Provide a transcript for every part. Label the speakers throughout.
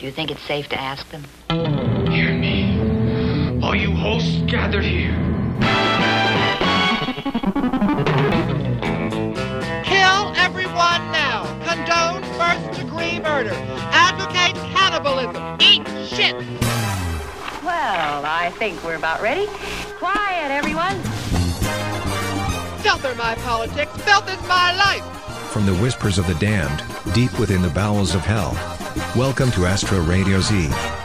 Speaker 1: Do you think it's safe to ask them?
Speaker 2: Hear me. All you hosts gathered here.
Speaker 3: Kill everyone now. Condone first degree murder. Advocate cannibalism. Eat shit.
Speaker 1: Well, I think we're about ready. Quiet, everyone.
Speaker 3: Filth are my politics. Filth is my life.
Speaker 4: From the whispers of the damned, deep within the bowels of hell. Welcome to Astro Radio Z.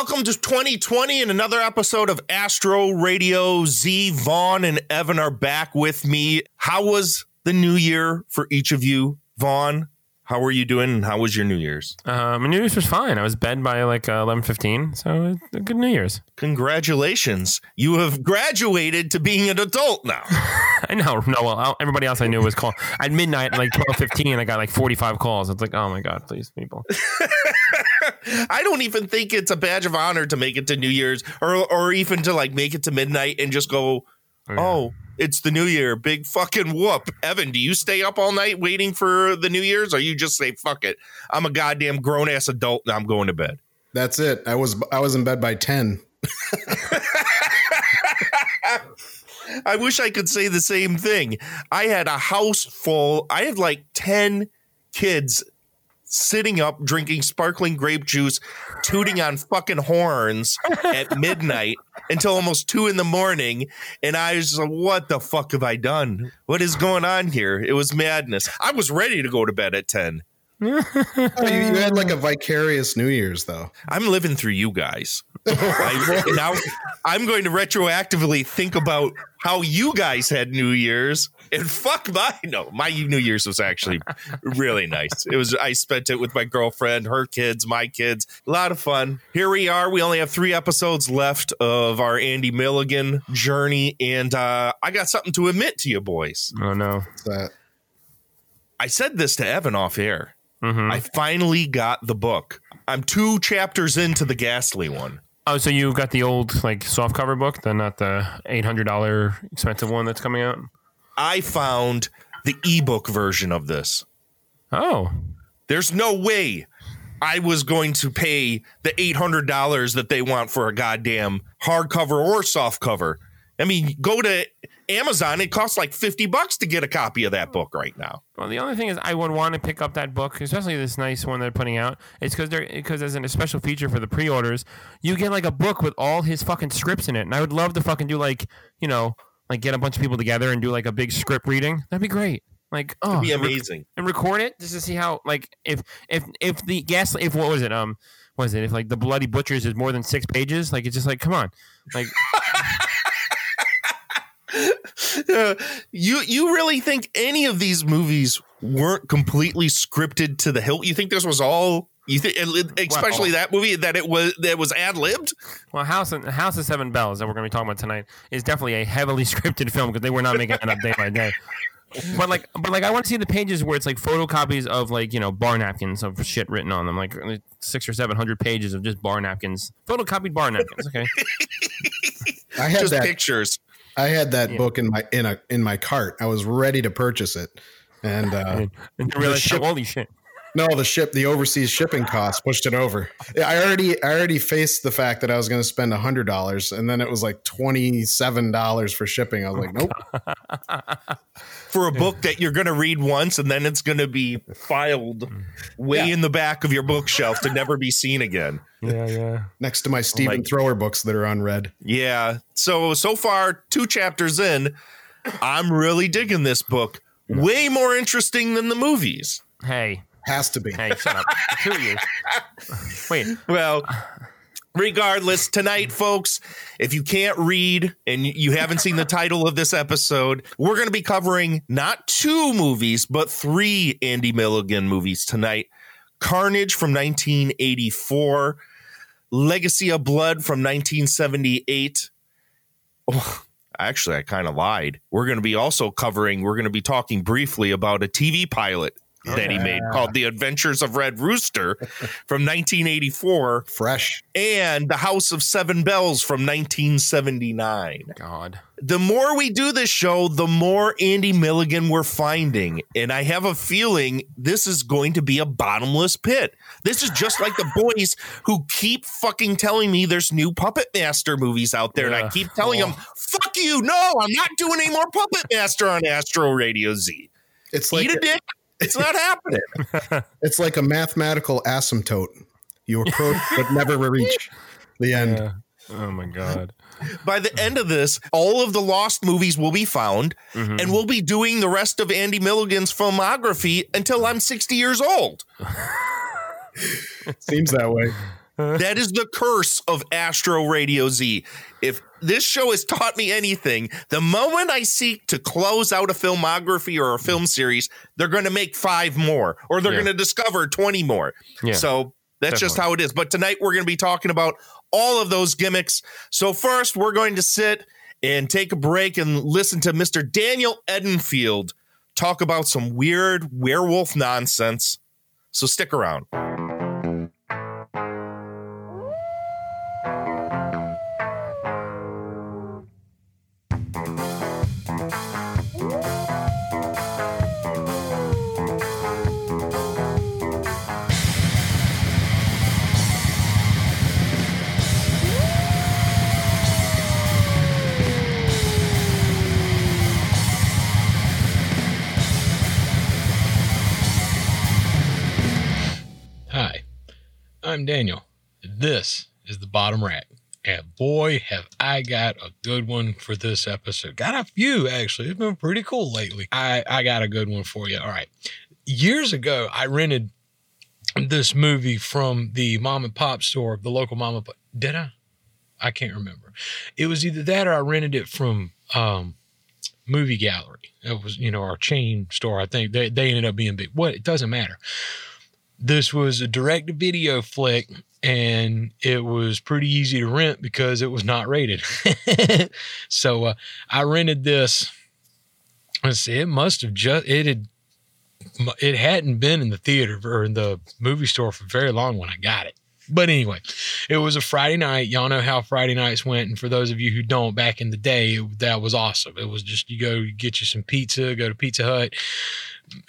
Speaker 5: Welcome to 2020 and another episode of Astro Radio. Z, Vaughn, and Evan are back with me. How was the new year for each of you? Vaughn, how are you doing and how was your New Year's?
Speaker 6: Uh, my New Year's was fine. I was bed by like uh, eleven fifteen, so uh, a good New Year's.
Speaker 5: Congratulations. You have graduated to being an adult now.
Speaker 6: I know. No, well, everybody else I knew was called at midnight, like twelve fifteen. I got like forty five calls. It's like, oh my god, please, people.
Speaker 5: I don't even think it's a badge of honor to make it to New Year's or or even to like make it to midnight and just go, oh, "Oh, it's the New Year. Big fucking whoop." Evan, do you stay up all night waiting for the New Year's or you just say, "Fuck it. I'm a goddamn grown-ass adult and I'm going to bed."
Speaker 7: That's it. I was I was in bed by ten.
Speaker 5: I wish I could say the same thing. I had a house full. I had like 10 kids sitting up drinking sparkling grape juice, tooting on fucking horns at midnight until almost two in the morning. And I was like, what the fuck have I done? What is going on here? It was madness. I was ready to go to bed at 10.
Speaker 7: Oh, you, you had like a vicarious New Year's though.
Speaker 5: I'm living through you guys. I, now I'm going to retroactively think about how you guys had New Year's and fuck my no, my New Year's was actually really nice. It was I spent it with my girlfriend, her kids, my kids, a lot of fun. Here we are. We only have three episodes left of our Andy Milligan journey, and uh, I got something to admit to you boys.
Speaker 6: Oh no.
Speaker 7: That
Speaker 5: I said this to Evan off air.
Speaker 6: Mhm.
Speaker 5: I finally got the book. I'm two chapters into the Ghastly one.
Speaker 6: Oh, so you got the old like soft cover book, then not the eight hundred dollar expensive one that's coming out.
Speaker 5: I found the ebook version of this.
Speaker 6: Oh,
Speaker 5: There's no way I was going to pay the $800 that they want for a goddamn hardcover or soft cover. I mean, go to Amazon, it costs like 50 bucks to get a copy of that book right now.
Speaker 6: Well, the only thing is, I would want to pick up that book, especially this nice one they're putting out. It's because they're because as a special feature for the pre-orders, you get like a book with all his fucking scripts in it, and I would love to fucking do like you know like get a bunch of people together and do like a big script reading. That'd be great. Like oh,
Speaker 5: It'd be
Speaker 6: and rec-
Speaker 5: amazing.
Speaker 6: and record it just to see how like if if if the gas if what was it um was it if like the bloody butchers is more than six pages like it's just like come on like
Speaker 5: you you really think any of these movies weren't completely scripted to the hilt? You think this was all you think especially that movie that it was that was ad-libbed?
Speaker 6: Well, House and House of Seven Belles that we're going to be talking about tonight is definitely a heavily scripted film because they were not making it up day by day. But like, but like, I want to see the pages where it's like photocopies of like you know bar napkins of shit written on them, like uh, six or seven hundred pages of just bar napkins, photocopied bar napkins. Okay,
Speaker 7: I had
Speaker 5: Just
Speaker 7: that
Speaker 5: pictures.
Speaker 7: I had that
Speaker 6: Yeah.
Speaker 7: book in my in a in my cart. I was ready to purchase it. And uh
Speaker 6: and, and you realize,
Speaker 7: ship-
Speaker 6: holy shit.
Speaker 7: no, the ship the overseas shipping costs pushed it over. I already I already faced the fact that I was going to spend hundred dollars and then it was like twenty seven dollars for shipping. I was like, nope.
Speaker 5: for a book that you're going to read once and then it's going to be filed way
Speaker 7: Yeah.
Speaker 5: in the back of your bookshelf to never be seen again.
Speaker 6: Yeah, yeah.
Speaker 7: Next to my Stephen
Speaker 5: Like-
Speaker 7: Thrower books that are unread.
Speaker 5: Yeah. So so far, two chapters in, I'm really digging this book. Way more interesting than the movies.
Speaker 6: Hey,
Speaker 7: Has to be.
Speaker 6: hey, shut up. Who are you? Wait,
Speaker 5: Well, regardless, tonight, folks, if you can't read and you haven't seen the title of this episode, we're going to be covering not two movies, but three Andy Milligan movies tonight Carnage from 1984, Legacy of Blood from 1978. Oh, actually, I kind of lied. We're going to be also covering, we're going to be talking briefly about a TV pilot that he made called The Adventures of Red Rooster from 1984
Speaker 7: Fresh.
Speaker 5: and The House of Seven Belles from 1979.
Speaker 6: God.
Speaker 5: The more we do this show, the more Andy Milligan we're finding. And I have a feeling this is going to be a bottomless pit. This is just like the boys who keep fucking telling me there's new Puppet Master movies out there. And I keep telling them, fuck you. No, I'm not doing any more Puppet Master on Astro Radio Z.
Speaker 7: It's like
Speaker 5: Eat a dick. It's not happening.
Speaker 7: it's like a mathematical asymptote. You approach but never reach the end.
Speaker 6: Yeah. Oh my God.
Speaker 5: By the end of this, all of the lost movies will be found,
Speaker 6: Mhm.
Speaker 5: and we'll be doing the rest of Andy Milligan's filmography until I'm 60 years old.
Speaker 7: Seems that way.
Speaker 5: that is the curse of Astro Radio Z. If this show has taught me anything, the moment I seek to close out a filmography or a film series, they're going to make five more or they're
Speaker 6: Yeah.
Speaker 5: going to discover 20 more.
Speaker 6: Yeah,
Speaker 5: so that's just how it is. But tonight we're going to be talking about all of those gimmicks. So first, we're going to sit and take a break and listen to Mr. Daniel Edenfield talk about some weird werewolf nonsense. So stick around.
Speaker 8: I'm Daniel. This is the bottom rack. And boy, have I got a good one for this episode. Got a few actually. It's been pretty cool lately. I, I got a good one for you. All right. Years ago, I rented this movie from the mom and pop store, the local mom and pop. Did I? I can't remember. It was either that or I rented it from um, Movie Gallery. It was, you know, our chain store. I think they, they ended up being big. What? It doesn't matter this was a direct video flick and it was pretty easy to rent because it was not rated. so uh, I rented this. Let's see, it must have just it had it hadn't been in the theater or in the movie store for very long when I got it. But anyway, it was a Friday night. Y'all know how Friday nights went. And for those of you who don't, back in the day, that was awesome. It was just you go get you some pizza, go to Pizza Hut,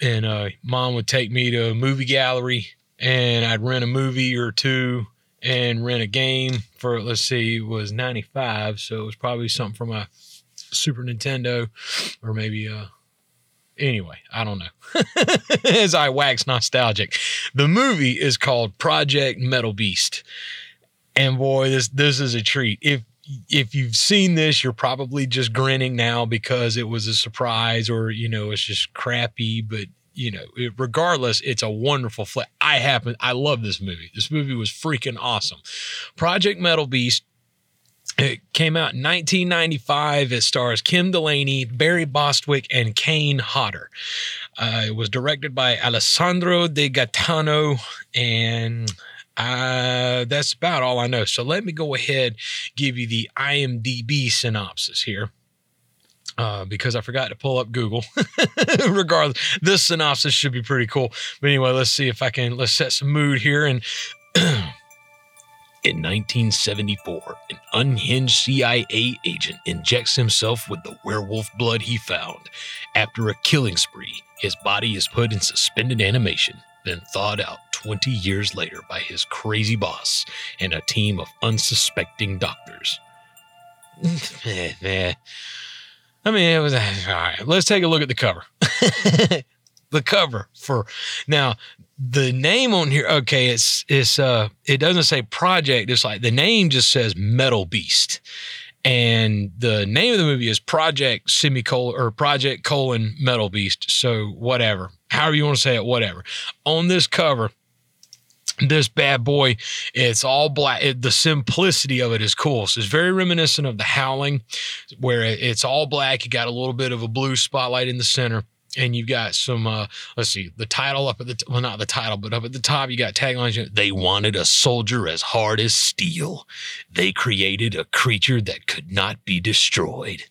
Speaker 8: and uh, mom would take me to a movie gallery and I'd rent a movie or two and rent a game for let's see, it was 95, so it was probably something from a Super Nintendo or maybe uh anyway, I don't know. As I wax nostalgic. The movie is called Project Metal Beast. And boy, this this is a treat. If if you've seen this, you're probably just grinning now because it was a surprise or, you know, it's just crappy. But, you know, it, regardless, it's a wonderful flick. I happen, I love this movie. This movie was freaking awesome. Project Metal Beast. It came out in 1995. It stars Kim Delaney, Barry Bostwick, and Kane Hodder. Uh, it was directed by Alessandro De Gaetano, and uh, that's about all I know. So let me go ahead give you the IMDb synopsis here. Uh, because I forgot to pull up Google. Regardless, this synopsis should be pretty cool. But anyway, let's see if I can let's set some mood here. And in 1974, an unhinged CIA agent injects himself with the werewolf blood he found. After a killing spree, his body is put in suspended animation, then thawed out 20 years later by his crazy boss and a team of unsuspecting doctors. I mean, it was all right. Let's take a look at the cover. the cover for now the name on here okay it's it's uh it doesn't say project it's like the name just says metal beast and the name of the movie is project semicolon or project colon metal beast. So whatever. However you want to say it whatever. On this cover this bad boy it's all black it, the simplicity of it is cool. So it's very reminiscent of the howling where it's all black. You got a little bit of a blue spotlight in the center and you've got some uh let's see the title up at the t- well not the title but up at the top you got taglines they wanted a soldier as hard as steel. They created a creature that could not be destroyed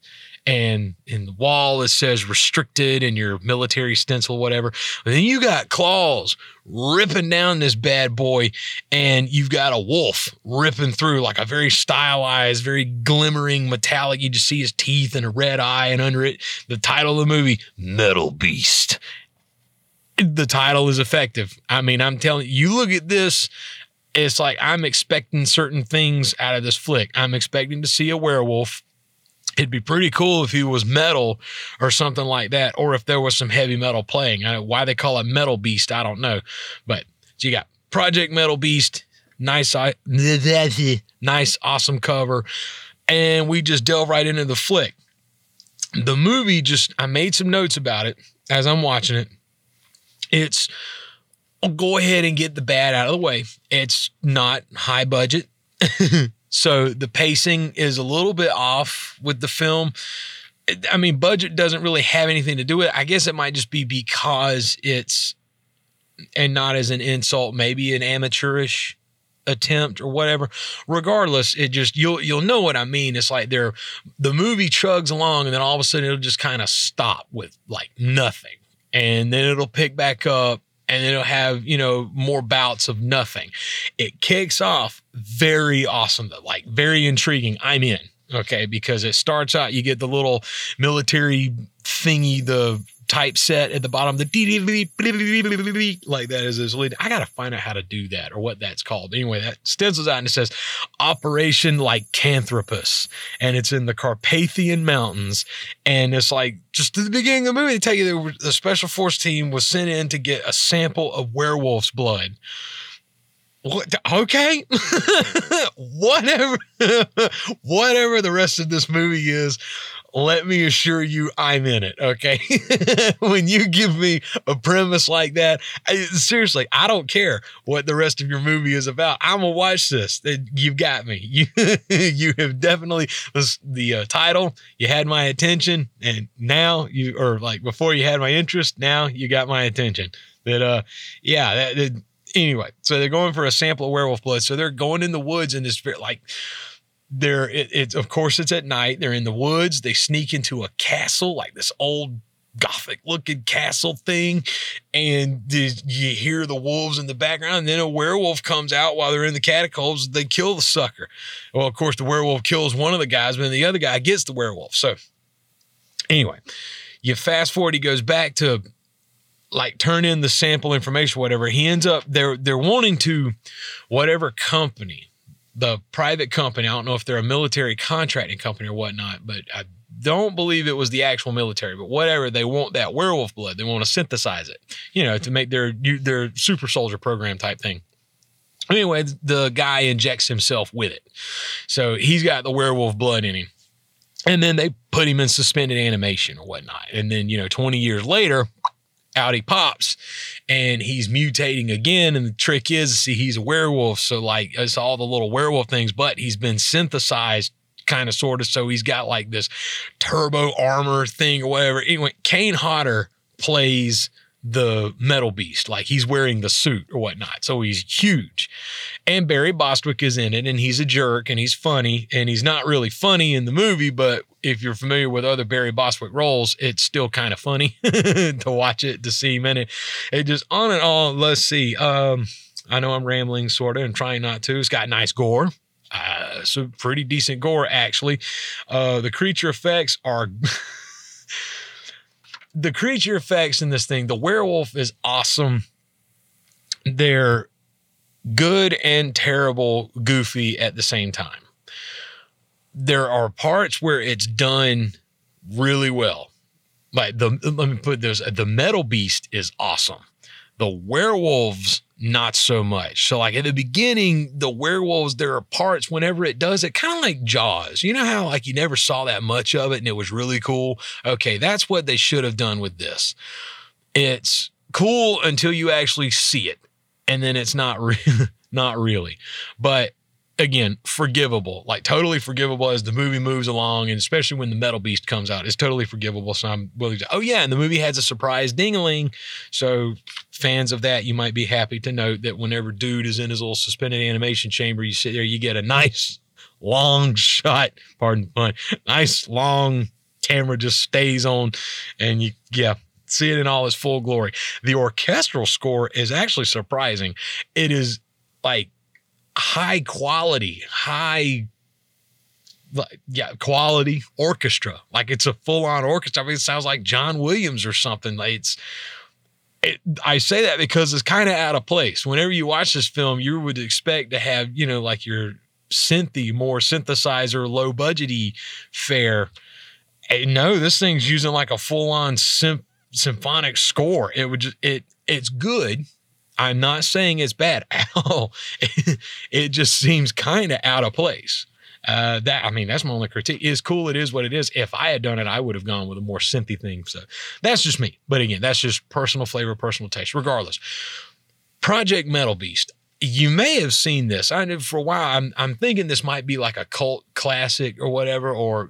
Speaker 8: and in the wall it says restricted and your military stencil whatever. Then you got claws ripping down this bad boy and you've got a wolf ripping through like a very stylized very glimmering metallic. You just see his teeth and a red eye and under it the title of the movie metal beast. The title is effective. I mean i'm telling you you look at this it's like i'm expecting certain things out of this flick. I'm expecting to see a werewolf It'd be pretty cool if he was metal or something like that, or if there was some heavy metal playing. I, why they call it Metal Beast, I don't know. But so you got Project Metal Beast, nice, nice, awesome cover, and we just delve right into the flick. The movie just, I made some notes about it as I'm watching it. It's I'll go ahead and get the bad out of the way. It's not high budget. so the pacing is a little bit off with the film. I mean, budget doesn't really have anything to do with it. I guess it might just be because it's, and not as an insult, maybe an amateurish attempt or whatever. Regardless, it just you'll you'll know what I mean. It's like they're the movie chugs along and then all of a sudden it'll just kind of stop with like nothing. And then it'll pick back up and it'll have, you know, more bouts of nothing. It kicks off very awesome, though, like very intriguing. I'm in. Okay, because it starts out, you get the little military thingy, the typeset at the bottom, the like that is his lead. I gotta find out how to do that or what that's called. Anyway, that stencils out and it says Operation Lycanthropus, and it's in the Carpathian Mountains, and it's like just at the beginning of the movie, they tell you the special force team was sent in to get a sample of werewolf's blood. What? Okay, whatever, whatever the rest of this movie is, let me assure you I'm in it. Okay. when you give me a premise like that, I, seriously, I don't care what the rest of your movie is about. I'm going to watch this. You've got me. You, you have definitely, the uh, title, you had my attention. And now you, or like before you had my interest, now you got my attention. That, uh, yeah, that, that anyway, so they're going for a sample of werewolf blood. So they're going in the woods and this like they're it, it's of course it's at night. They're in the woods. They sneak into a castle, like this old gothic looking castle thing. And you hear the wolves in the background and then a werewolf comes out while they're in the catacombs. They kill the sucker. Well of course the werewolf kills one of the guys but then the other guy gets the werewolf. So anyway you fast forward he goes back to like turn in the sample information whatever. He ends up they're they're wanting to whatever company the private company. I don't know if they're a military contracting company or whatnot, but I don't believe it was the actual military. But whatever, they want that werewolf blood. They want to synthesize it, you know, to make their their super soldier program type thing. Anyway, the guy injects himself with it, so he's got the werewolf blood in him. And then they put him in suspended animation or whatnot. And then, you know, 20 years later, out he pops and he's mutating again. And the trick is, see, he's a werewolf. So, like, it's all the little werewolf things, but he's been synthesized kind of sort of. So he's got like this turbo armor thing or whatever. Anyway, Kane Hodder plays the metal beast, like he's wearing the suit or whatnot. So he's huge. And Barry Bostwick is in it, and he's a jerk and he's funny. And he's not really funny in the movie, but if you're familiar with other Barry Bostwick roles, it's still kind of funny to watch it, to see him in it. It just on and on. Let's see. Um, I know I'm rambling sort of and trying not to. It's got nice gore. Uh, so pretty decent gore actually. Uh, the creature effects are the creature effects in this thing, the werewolf is awesome. They're good and terrible, goofy at the same time. There are parts where it's done really well. Like the let me put this the metal beast is awesome. The werewolves not so much. So like at the beginning, the werewolves, there are parts whenever it does it, kind of like Jaws. You know how like you never saw that much of it and it was really cool? Okay, that's what they should have done with this. It's cool until you actually see it. And then it's not re- not really. But again, forgivable, like totally forgivable as the movie moves along, and especially when the Metal Beast comes out, it's totally forgivable. So I'm willing to. Oh yeah, and the movie has a surprise dingaling. So fans of that, you might be happy to note that whenever dude is in his little suspended animation chamber, you sit there, you get a nice long shot. Pardon pun. Nice long camera just stays on, and you yeah see it in all its full glory. The orchestral score is actually surprising. It is like high quality, high yeah, quality orchestra. Like it's a full on orchestra. I mean, it sounds like John Williams or something. It's, it, I say that because it's kind of out of place. Whenever you watch this film, you would expect to have, you know, like your synthy, more synthesizer, low budgety fare. And no, this thing's using like a full on symphonic score. It would just, it, it's good I'm not saying it's bad at all. it just seems kind of out of place. Uh, that I mean, that's my only critique. Is cool. It is what it is. If I had done it, I would have gone with a more synthy thing. So that's just me. But again, that's just personal flavor, personal taste. Regardless, Project Metal Beast. You may have seen this. I know for a while. I'm I'm thinking this might be like a cult classic or whatever, or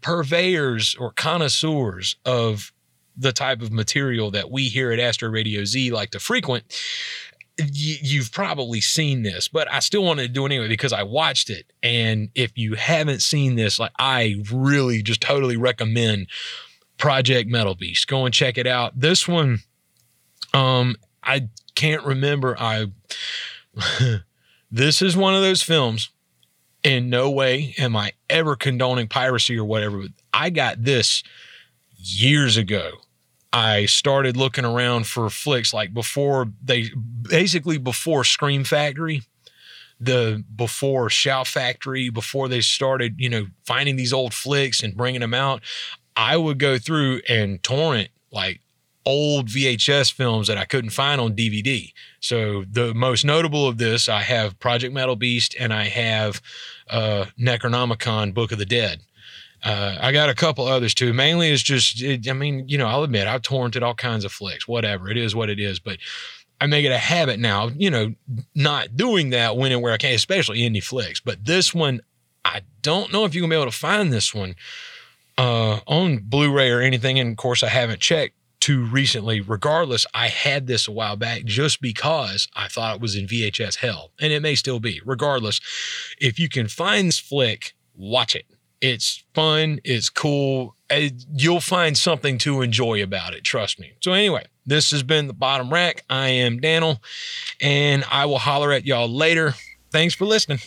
Speaker 8: purveyors or connoisseurs of the type of material that we here at Astro Radio Z like to frequent. You, you've probably seen this, but I still wanted to do it anyway because I watched it. And if you haven't seen this, like I really just totally recommend Project Metal Beast. Go and check it out. This one, um, I can't remember. I this is one of those films. In no way am I ever condoning piracy or whatever. I got this years ago. I started looking around for flicks like before they basically before Scream Factory, the before Shout Factory, before they started, you know, finding these old flicks and bringing them out. I would go through and torrent like old VHS films that I couldn't find on DVD. So the most notable of this, I have Project Metal Beast and I have uh, Necronomicon Book of the Dead. Uh, I got a couple others too. Mainly it's just, it, I mean, you know, I'll admit I've torrented all kinds of flicks, whatever. It is what it is. But I make it a habit now, you know, not doing that when and where I can, especially indie flicks. But this one, I don't know if you're going to be able to find this one uh, on Blu ray or anything. And of course, I haven't checked too recently. Regardless, I had this a while back just because I thought it was in VHS hell, and it may still be. Regardless, if you can find this flick, watch it. It's fun, it's cool. Uh, You'll find something to enjoy about it, trust me. So, anyway, this has been the bottom rack. I am Daniel, and I will holler at y'all later. Thanks for listening.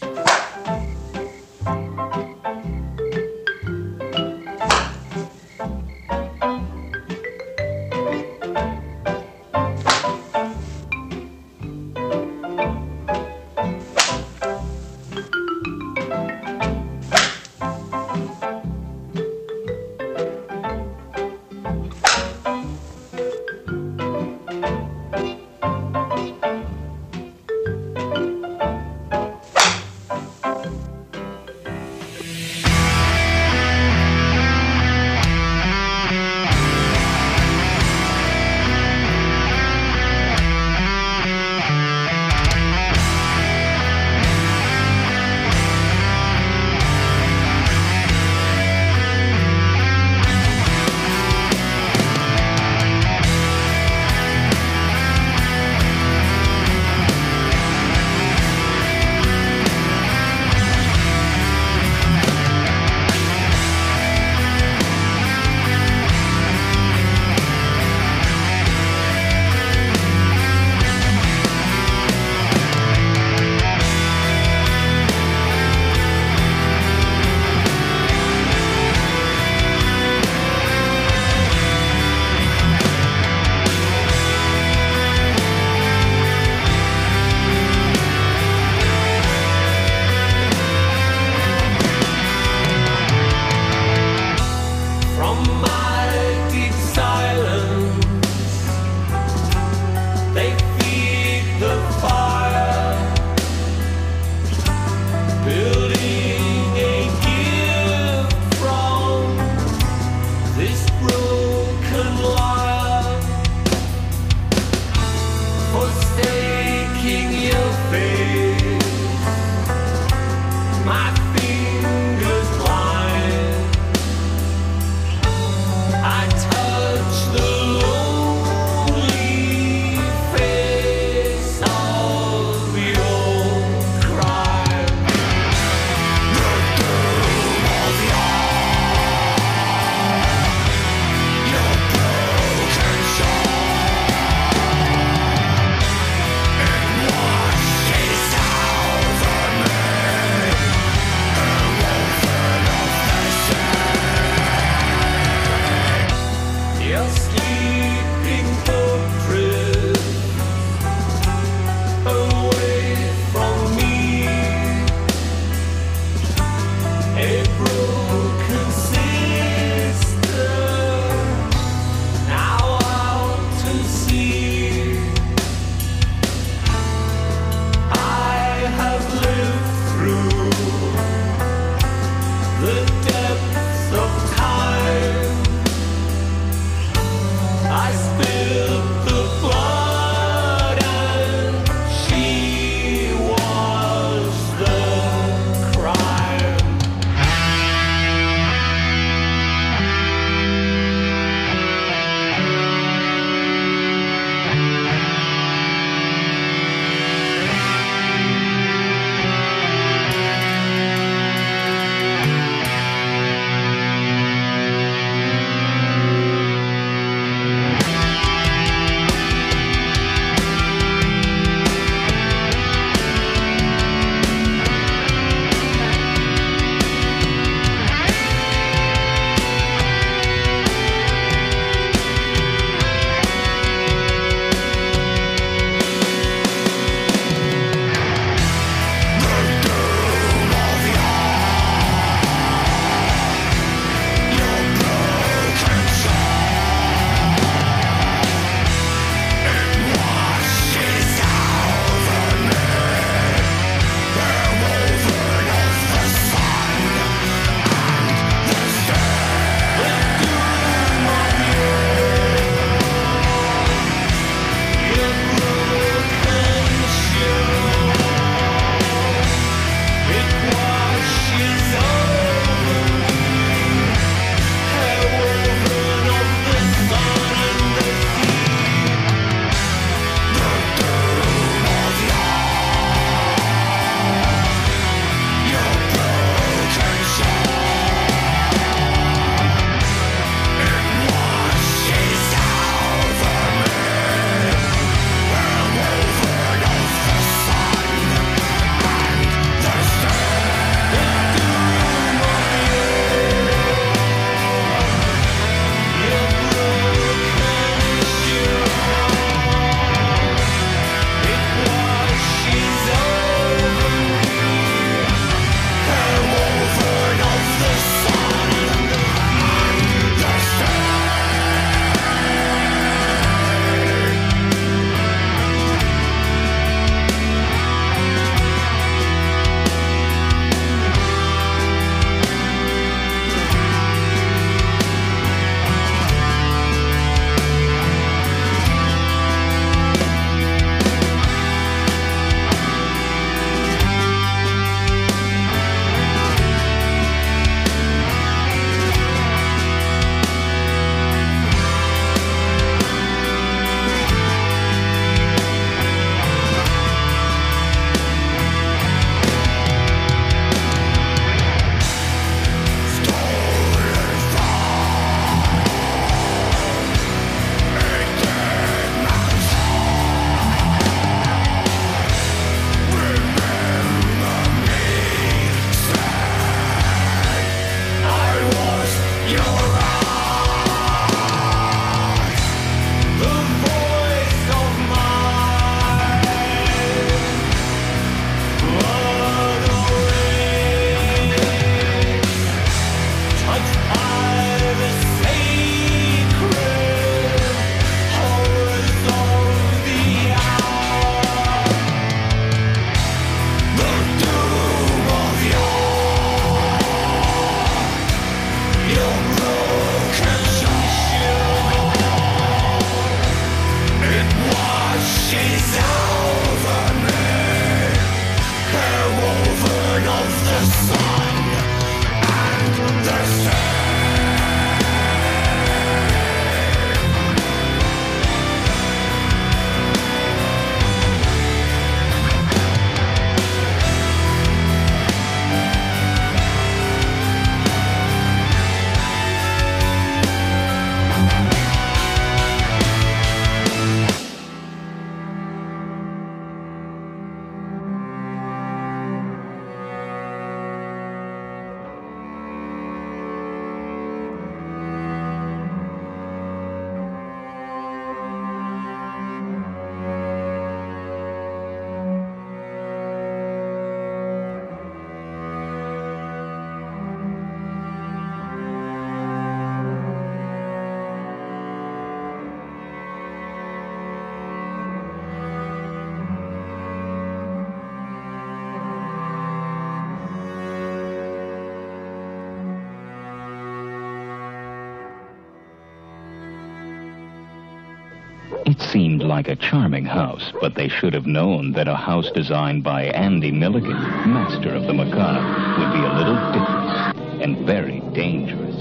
Speaker 9: Like a charming house, but they should have known that a house designed by Andy Milligan, master of the macabre, would be a little different and very dangerous.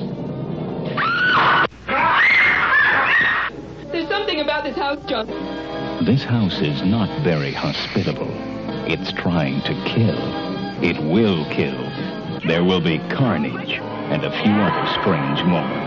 Speaker 10: There's something about this house, John.
Speaker 9: This house is not very hospitable. It's trying to kill. It will kill. There will be carnage and a few other strange moments.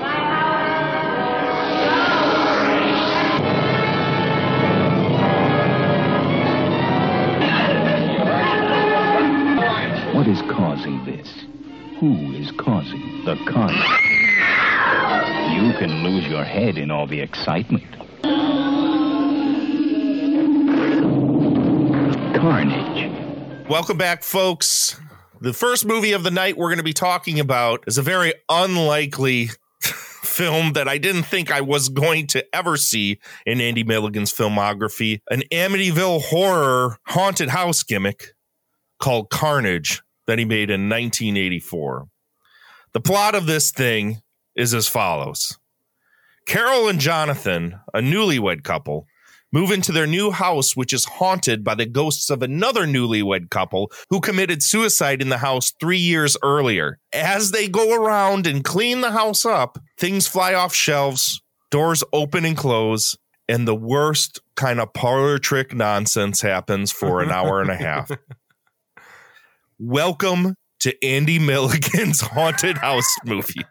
Speaker 9: Head in all the excitement. Carnage.
Speaker 5: Welcome back, folks. The first movie of the night we're going to be talking about is a very unlikely film that I didn't think I was going to ever see in Andy Milligan's filmography an Amityville horror haunted house gimmick called Carnage that he made in 1984. The plot of this thing is as follows Carol and Jonathan, a newlywed couple, move into their new house, which is haunted by the ghosts of another newlywed couple who committed suicide in the house three years earlier. As they go around and clean the house up, things fly off shelves, doors open and close, and the worst kind of parlor trick nonsense happens for an hour and a half. Welcome to Andy Milligan's Haunted House movie.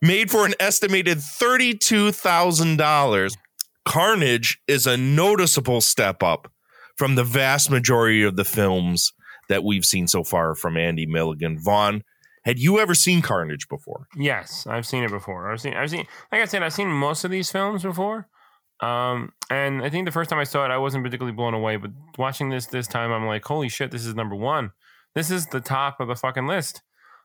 Speaker 5: Made for an estimated $32,000, Carnage is a noticeable step up from the vast majority of the films that we've seen so far from Andy Milligan. Vaughn, had you ever seen Carnage before?
Speaker 6: Yes, I've seen it before. I've seen, I've seen, like I said, I've seen most of these films before. Um, and I think the first time I saw it, I wasn't particularly blown away. But watching this this time, I'm like, holy shit, this is number one. This is the top of the fucking list.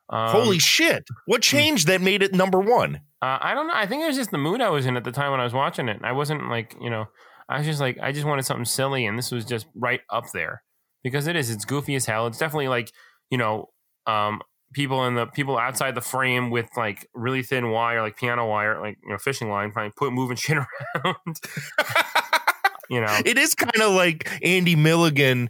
Speaker 6: Um,
Speaker 5: Holy shit. What changed that made it number one?
Speaker 6: Uh, I don't know. I think it was just the mood I was in at the time when I was watching it. I wasn't like, you know, I was just like, I just wanted something silly, and this was just right up there because it is. It's goofy as hell. It's definitely like, you know, um, people in the people outside the frame with like really thin wire, like piano wire, like you know, fishing line, to put moving shit around. you know,
Speaker 5: It is kind of like Andy Milligan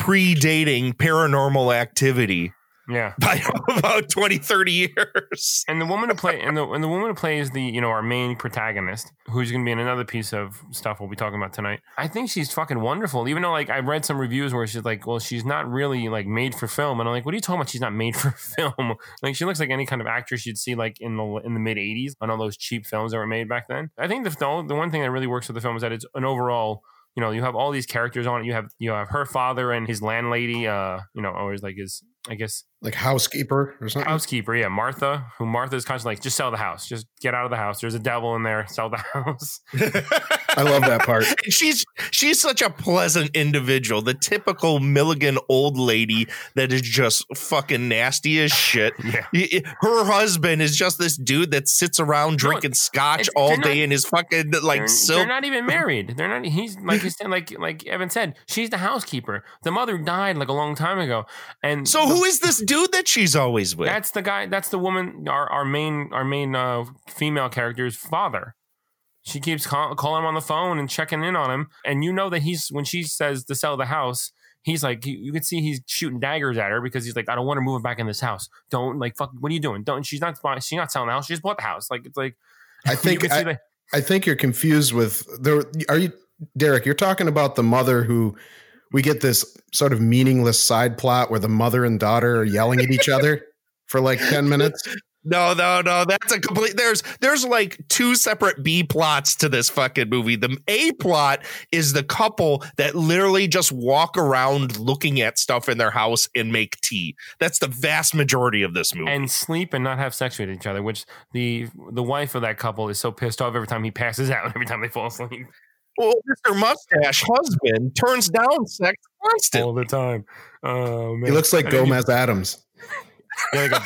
Speaker 5: predating paranormal activity
Speaker 6: yeah.
Speaker 5: by about 20, 30 years.
Speaker 6: And the woman who play and the and the woman who plays the you know our main protagonist, who's going to be in another piece of stuff we'll be talking about tonight. I think she's fucking wonderful. Even though like I read some reviews where she's like, well, she's not really like made for film, and I'm like, what are you talking about? She's not made for film. like she looks like any kind of actress you'd see like in the in the mid '80s on all those cheap films that were made back then. I think the the, the one thing that really works with the film is that it's an overall you know, you have all these characters on it. You have you have her father and his landlady, uh, you know, always like his I guess
Speaker 7: Like housekeeper or something.
Speaker 6: housekeeper, yeah, Martha, who Martha is constantly like, just sell the house, just get out of the house. There's a devil in there, sell the house.
Speaker 7: I love that part.
Speaker 5: she's she's such a pleasant individual. The typical Milligan old lady that is just fucking nasty as shit.
Speaker 6: Yeah.
Speaker 5: Her husband is just this dude that sits around drinking scotch all day
Speaker 6: not-
Speaker 5: in his fucking like
Speaker 6: they're,
Speaker 5: silk.
Speaker 6: they're not even married. They're not. He's like he's like like Evan said. She's the housekeeper. The mother died like a long time ago, and
Speaker 5: so who is this dude that she's always with?
Speaker 6: That's the guy. That's the woman. Our our main our main uh, female character's father. she keeps call, calling him on the phone and checking in on him, and you know that he's when she says to sell the house. He's like, you, you can see he's shooting daggers at her because he's like, I don't want her moving back in this house. Don't like, fuck. What are you doing? Don't. She's not. buying- She's not selling the house. She just bought the house. Like it's like.
Speaker 7: I think I,
Speaker 6: that-
Speaker 7: I think you're confused with there. Are you, Derek? You're talking about the mother who we get this sort of meaningless side plot where the mother and daughter are yelling at each other for like ten minutes.
Speaker 5: No, no, no. That's a complete. There's there's like two separate B plots to this fucking movie. The A plot is the couple that literally just walk around looking at stuff in their house and make tea. That's the vast majority of this movie.
Speaker 6: and sleep and not have sex with each other, which the the wife of that couple is so pissed off every time he passes out, every time they fall asleep
Speaker 5: well, Mr. Mustache husband turns down sex constantly.
Speaker 6: all the time. Oh man,
Speaker 7: He looks like
Speaker 6: And you-
Speaker 7: Gomez Addams.
Speaker 6: yeah, like a-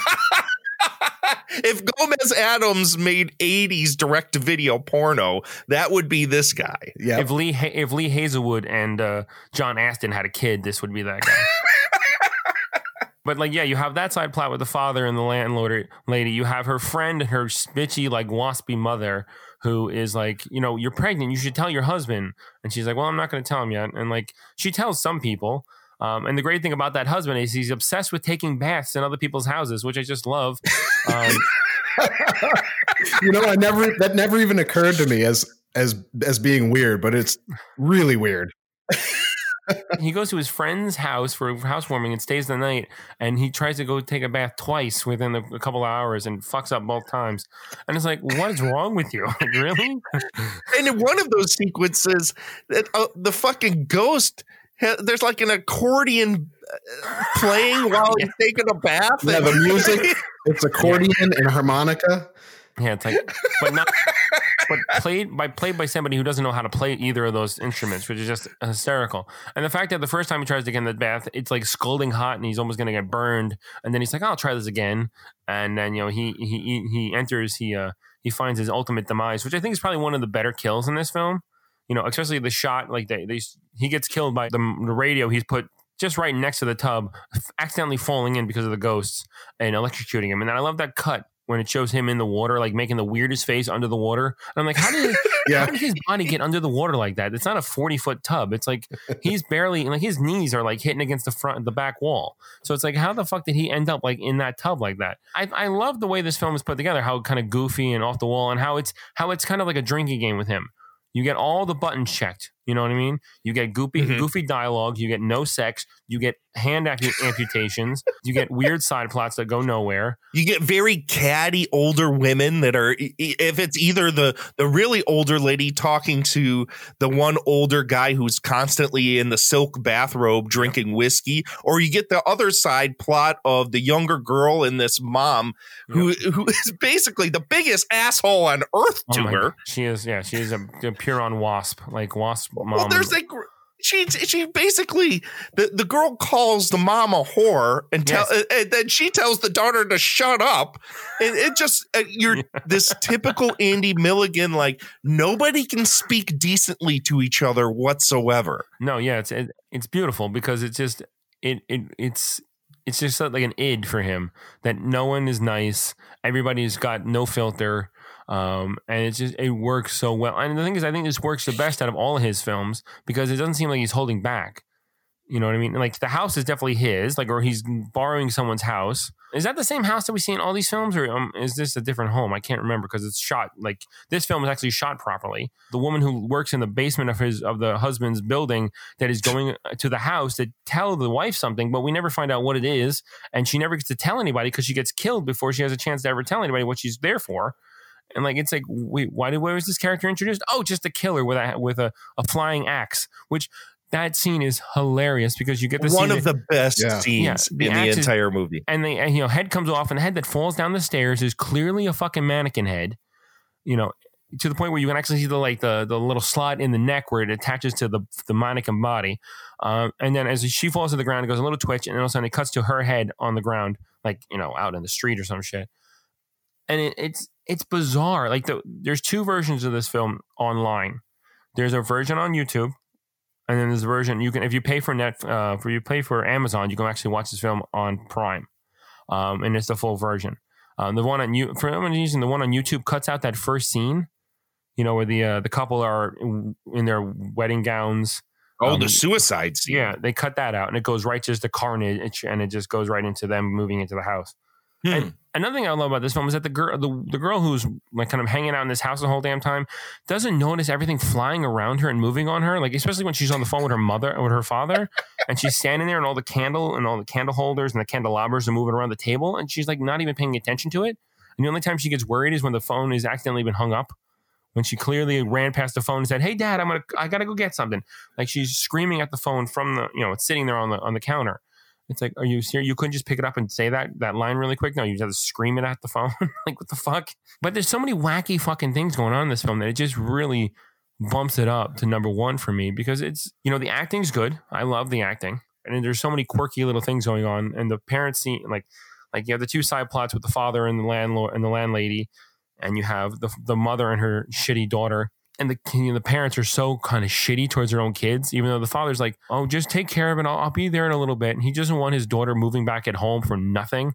Speaker 5: if Gomez Addams made 80s direct to video porno, that would be this guy.
Speaker 7: Yeah,
Speaker 6: if Lee Ha- if Lee Hazlewood and uh, John Astin had a kid, this would be that guy. but like, yeah, you have that side plot with the father and the landlord lady. You have her friend and her bitchy, like waspy mother, who is like, you know, you're pregnant. You should tell your husband. And she's like, well, I'm not going to tell him yet. And like, she tells some people. Um, and the great thing about that husband is he's obsessed with taking baths in other people's houses, which I just love. Um,
Speaker 7: you know, I never that never even occurred to me as as as being weird, but it's really weird.
Speaker 6: he goes to his friend's house for housewarming and stays the night and he tries to go take a bath twice within a, a couple of hours and fucks up both times and it's like what is wrong with you Like, really
Speaker 5: And in one of those sequences, that uh, the fucking ghost, there's like an accordion uh, playing while he's taking a bath.
Speaker 7: Yeah, the music, it's accordion and harmonica.
Speaker 6: yeah it's like but not but played by played by somebody who doesn't know how to play either of those instruments which is just hysterical. And the fact that the first time he tries to get in the bath it's like scalding hot and he's almost going to get burned. And then he's like i'll try this again. And then you know he he he, enters he uh he finds his ultimate demise which i think is probably one of the better kills in this film. You know especially the shot like they, they he gets killed by the, the radio he's put just right next to the tub accidentally falling in because of the ghosts and electrocuting him. And i love that cut when it shows him in the water, like making the weirdest face under the water. And I'm like, how did
Speaker 7: Yeah.
Speaker 6: how did his body get under the water like that? It's not a 40 foot tub. It's like he's barely like his knees are like hitting against the front the back wall. So it's like, how the fuck did he end up like in that tub like that? I, I love the way this film is put together, how kind of goofy and off the wall, and how it's how it's kind of like a drinking game with him. You get all the buttons checked. You know what I mean? You get goofy,
Speaker 5: Mhm.
Speaker 6: goofy dialogue. You get no sex. You get hand ampu- amputations. You get weird side plots that go nowhere.
Speaker 5: you get very catty older women that are if it's either the the really older lady talking to the one older guy who's constantly in the silk bathrobe drinking whiskey or you get the other side plot of the younger girl and this mom who who is basically the biggest asshole on earth to
Speaker 6: Oh
Speaker 5: her
Speaker 6: God. She is, yeah, she is a, a pure on wasp, like wasp mom.
Speaker 5: well there's like she she basically the, the girl calls the mom a whore and tell
Speaker 6: Yes.
Speaker 5: and then she tells the daughter to shut up and it just uh, you're this typical Andy Milligan like nobody can speak decently to each other whatsoever.
Speaker 6: no, yeah, it's it, it's beautiful because it's just it it it's it's just like an id for him that no one is nice, everybody's got no filter, um, and it's just it works so well. And the thing is, I think this works the best out of all of his films because it doesn't seem like he's holding back. You know what I mean? Like the house is definitely his, like or he's borrowing someone's house. Is that the same house that we see in all these films, or um, is this a different home? I can't remember because it's shot like this film is actually shot properly. The woman who works in the basement of his of the husband's building that is going to the house to tell the wife something, but we never find out what it is, and she never gets to tell anybody because she gets killed before she has a chance to ever tell anybody what she's there for. And like it's like, wait, why did where was this character introduced? Oh, just a killer with a with a, a flying axe, which that scene is hilarious because you get to
Speaker 5: One of
Speaker 6: the,
Speaker 5: the best
Speaker 7: Yeah.
Speaker 5: scenes
Speaker 6: Yeah, the
Speaker 5: in the
Speaker 6: axe is-
Speaker 5: entire movie.
Speaker 6: and the and, you know head comes off and the head that falls down the stairs is clearly a fucking mannequin head you know to the point where you can actually see the like the the little slot in the neck where it attaches to the the mannequin body um, and then as she falls to the ground it goes a little twitch and then all of a sudden it cuts to her head on the ground like you know out in the street or some shit and it, it's it's bizarre like the, there's two versions of this film online there's a version on youtube and then there's a version you can if you pay for net uh, for you pay for amazon you can actually watch this film on prime um, and it's the full version. Um, the one on you for some reason, the one on YouTube cuts out that first scene. You know, where the uh, the couple are in, their wedding gowns.
Speaker 5: Oh,
Speaker 6: Um,
Speaker 5: the suicide scene.
Speaker 6: Yeah, they cut that out, and it goes right just the carnage, and it just goes right into them moving into the house.
Speaker 5: Hmm.
Speaker 6: And another thing I love about this film is that the girl, the, the girl who's like kind of hanging out in this house the whole damn time, doesn't notice everything flying around her and moving on her. Like especially when she's on the phone with her mother, or with her father, and she's standing there, and all the candle and all the candle holders and the candelabras are moving around the table, and she's like not even paying attention to it. And the only time she gets worried is when the phone has accidentally been hung up. When she clearly ran past the phone and said, "Hey, Dad, I'm gonna, I gotta go get something." Like she's screaming at the phone from the, you know, it's sitting there on the on the counter. It's like, are you serious? You couldn't just pick it up and say that that line really quick? No, you just have to scream it at the phone. like, what the fuck? But there's so many wacky fucking things going on in this film that it just really bumps it up to number one for me because it's, you know, the acting's good. I love the acting. And there's so many quirky little things going on. And the parents scene, like, like you have the two side plots with the father and the landlord and the landlady, and you have the the mother and her shitty daughter. And the you know, the parents are so kind of shitty towards their own kids, even though the father's like, "Oh, just take care of it. I'll, I'll be there in a little bit." And he doesn't want his daughter moving back at home for nothing.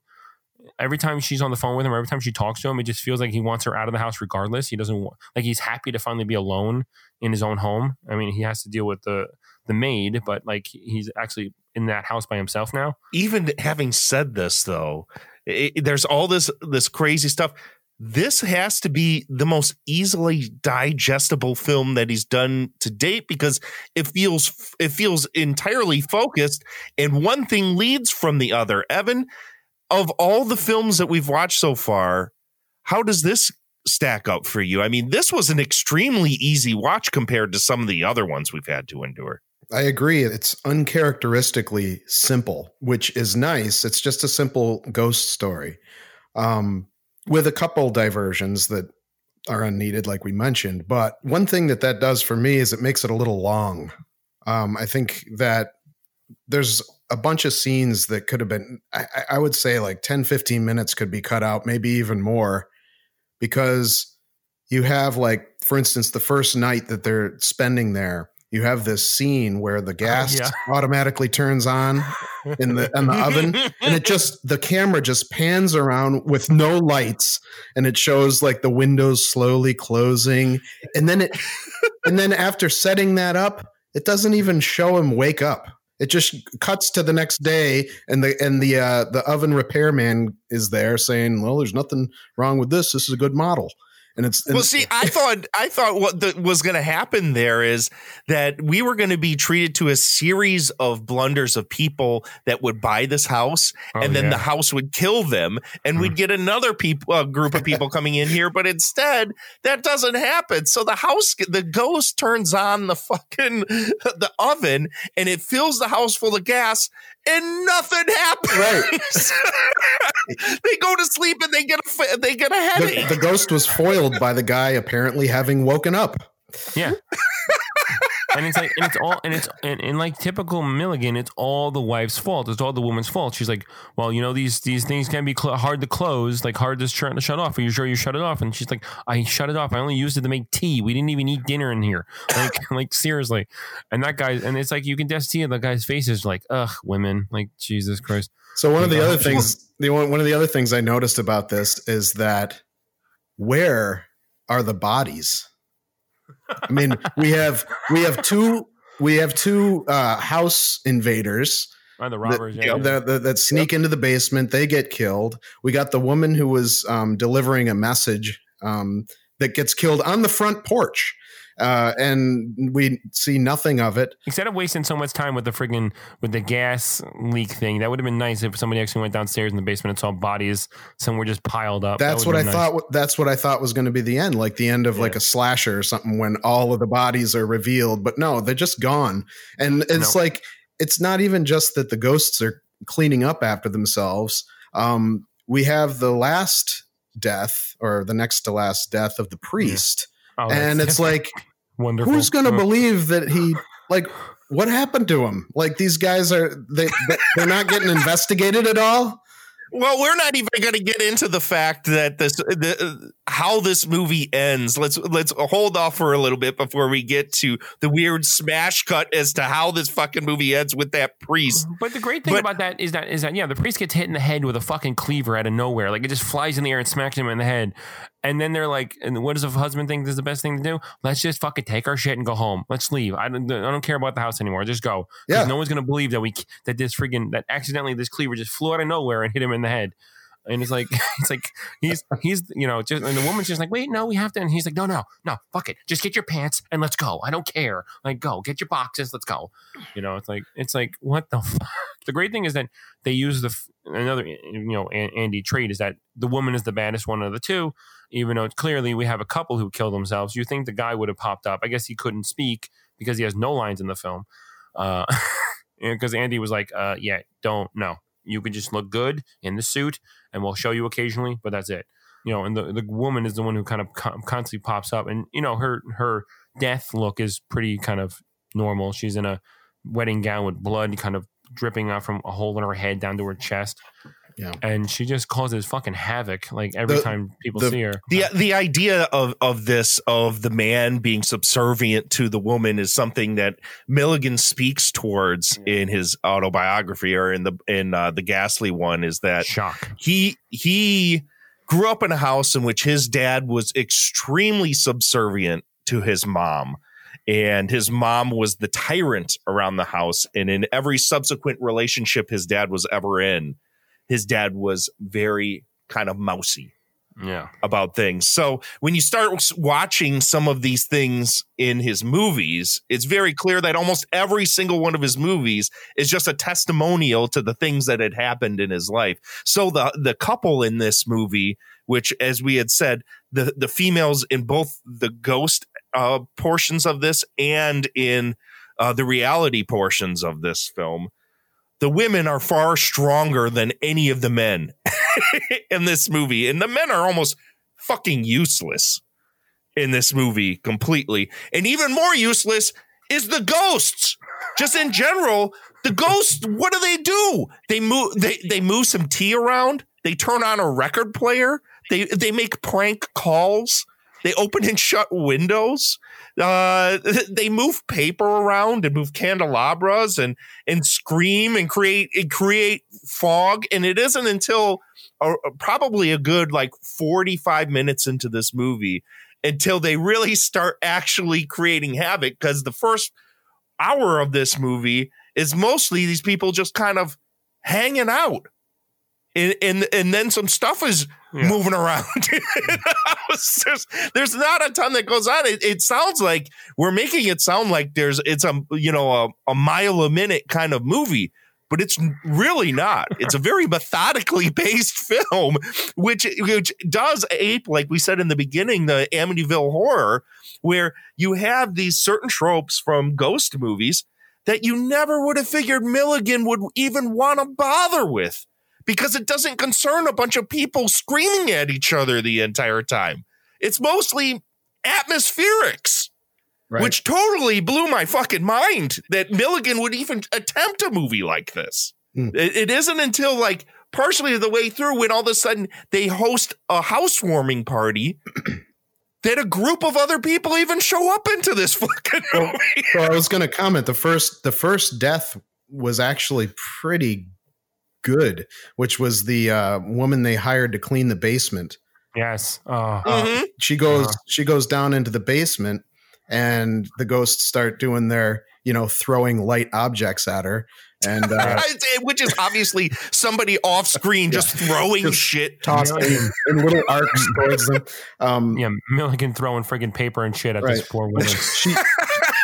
Speaker 6: Every time she's on the phone with him, or every time she talks to him, it just feels like he wants her out of the house regardless. He doesn't want, like he's happy to finally be alone in his own home. I mean, he has to deal with the the maid, but like he's actually in that house by himself now.
Speaker 5: even having said this though it, there's all this this crazy stuff this has to be the most easily digestible film that he's done to date because it feels it feels entirely focused and one thing leads from the other evan of all the films that we've watched so far how does this stack up for you i mean this was an extremely easy watch compared to some of the other ones we've had to endure
Speaker 7: I agree. It's uncharacteristically simple, which is nice. It's just a simple ghost story um, with a couple diversions that are unneeded, like we mentioned. But one thing that that does for me is it makes it a little long. Um, I think that there's a bunch of scenes that could have been, I, I would say like 10, 15 minutes could be cut out, maybe even more, because you have, like, for instance, the first night that they're spending there you have this scene where the gas
Speaker 6: yeah.
Speaker 7: automatically turns on in the in the oven and it just the camera just pans around with no lights and it shows like the windows slowly closing and then it and then after setting that up it doesn't even show him wake up. It just cuts to the next day and the and the uh the oven repairman is there saying well there's nothing wrong with this. This is a good model and it's
Speaker 5: well see i thought i thought what the, was going to happen there is that we were going to be treated to a series of blunders of people that would buy this house
Speaker 6: Oh,
Speaker 5: and then
Speaker 6: yeah.
Speaker 5: the house would kill them and we'd get another people uh, group of people coming in here but instead that doesn't happen so the house the ghost turns on the fucking the oven and it fills the house full of gas and nothing happens
Speaker 7: Right.
Speaker 5: they go to sleep and they get a fa- they get a
Speaker 7: the, the ghost was foiled by the guy apparently having woken up
Speaker 6: Yeah. And it's like, and it's all, and it's, and, and like typical Milligan, it's all the wife's fault. It's all the woman's fault. She's like, well, you know, these these things can be cl- hard to close, like hard to shut, to shut off. Are you sure you shut it off? And she's like, I shut it off. I only used it to make tea. We didn't even eat dinner in here. Like, like seriously. And that guy, and it's like you can just see the guy's face is like, ugh, women. Like Jesus Christ.
Speaker 7: So one of the other things, the one, one of the other things I noticed about this is that where are the bodies? I mean, we have we have two we have two uh, house invaders
Speaker 6: Or the
Speaker 7: that,
Speaker 6: robbers. yeah.
Speaker 7: that, that, that sneak into the basement. They get killed. We got the woman who was um, delivering a message um, that gets killed on the front porch, uh, and we see nothing of it.
Speaker 6: Instead of wasting so much time with the friggin' with the gas leak thing, that would have been nice if somebody actually went downstairs in the basement and saw bodies somewhere just piled up.
Speaker 7: That's what I
Speaker 6: nice.
Speaker 7: thought. That's what I thought was going to be the end, like the end of like a slasher or something, when all of the bodies are revealed. But no, they're just gone, and it's
Speaker 6: No.
Speaker 7: like it's not even just that the ghosts are cleaning up after themselves. Um, we have the last death, or the next to last death of the priest,
Speaker 6: Oh,
Speaker 7: and it's like,
Speaker 6: wonderful.
Speaker 7: who's going to
Speaker 6: Uh,
Speaker 7: believe that he like? What happened to him? Like these guys are they they're not getting investigated at all.
Speaker 5: Well, we're not even going to get into the fact that this the how this movie ends. Let's let's hold off for a little bit before we get to the weird smash cut as to how this fucking movie ends with that priest.
Speaker 6: But the great thing
Speaker 5: But-
Speaker 6: about that is that is that yeah, the priest gets hit in the head with a fucking cleaver out of nowhere. Like it just flies in the air and smacks him in the head. And then they're like, and what does the husband think is the best thing to do? Let's just fucking take our shit and go home. Let's leave. I don't, I don't care about the house anymore. Just go.
Speaker 7: Yeah.
Speaker 6: No one's gonna believe that we that this freaking that accidentally this cleaver just flew out of nowhere and hit him in the head. And it's like it's like he's he's you know just and the woman's just like wait no we have to and he's like no no no fuck it. Just get your pants and let's go. I don't care. Like go. Get your boxes. Let's go. You know it's like it's like what the fuck? The great thing is that they use the another you know Andy trait is that the woman is the baddest one of the two even though clearly we have a couple who kill themselves. You think the guy would have popped up. I guess he couldn't speak because he has no lines in the film uh because Andy was like uh yeah don't no you can just look good in the suit and we'll show you occasionally but that's it. You know and the, the woman is the one who kind of constantly pops up and you know her her death look is pretty kind of normal. She's in a wedding gown with blood kind of dripping out from a hole in her head down to her chest
Speaker 7: Yeah.
Speaker 6: and she just causes fucking havoc like every
Speaker 7: The-
Speaker 6: time people
Speaker 7: the-
Speaker 6: see her.
Speaker 5: the the idea of of this of the man being subservient to the woman is something that Milligan speaks towards in his autobiography or in the in uh, the Ghastly one is that
Speaker 6: shock.
Speaker 5: he he grew up in a house in which his dad was extremely subservient to his mom. And his mom was the tyrant around the house. And in every subsequent relationship his dad was ever in his dad was very kind of mousy
Speaker 6: yeah
Speaker 5: about things. So when you start watching some of these things in his movies, it's very clear that almost every single one of his movies is just a testimonial to the things that had happened in his life. So the the couple in this movie, which as we had said, the the females in both the ghost uh, portions of this and in uh, the reality portions of this film, the women are far stronger than any of the men in this movie, and the men are almost fucking useless in this movie completely. And even more useless is the ghosts. Just in general, the ghosts, what do they do? They move they they move some tea around, they turn on a record player, they they make prank calls, they open and shut windows. Uh, they move paper around and move candelabras and and scream and create and create fog. And it isn't until uh, probably a good like 45 minutes into this movie until they really start actually creating havoc because the first hour of this movie is mostly these people just kind of hanging out and and, and then some stuff is
Speaker 6: Yeah.
Speaker 5: moving around there's, there's not a ton that goes on it, it sounds like we're making it sound like there's it's a you know a, a mile a minute kind of movie but it's really not. It's a very methodically paced film, which which does ape, like we said in the beginning, the Amityville horror, where you have these certain tropes from ghost movies that you never would have figured Milligan would even want to bother with, because it doesn't concern a bunch of people screaming at each other the entire time. It's mostly atmospherics
Speaker 7: Right.
Speaker 5: which totally blew my fucking mind that Milligan would even attempt a movie like this.
Speaker 7: Hmm.
Speaker 5: It, it isn't until like partially the way through when all of a sudden they host a housewarming party that a group of other people even show up into this fucking
Speaker 7: Well,
Speaker 5: movie.
Speaker 7: so I was going to comment. The first, the first death was actually pretty good, which was the uh, woman they hired to clean the basement.
Speaker 6: yes oh
Speaker 5: Mhm.
Speaker 7: She goes,
Speaker 6: Uh.
Speaker 7: she goes down into the basement, and the ghosts start doing their, you know, throwing light objects at her, and uh,
Speaker 5: Which is obviously somebody off screen just throwing
Speaker 7: Just
Speaker 5: shit.
Speaker 7: tossing in little arcs towards them. Um,
Speaker 6: yeah Milligan throwing friggin' paper and shit at this poor woman
Speaker 7: she,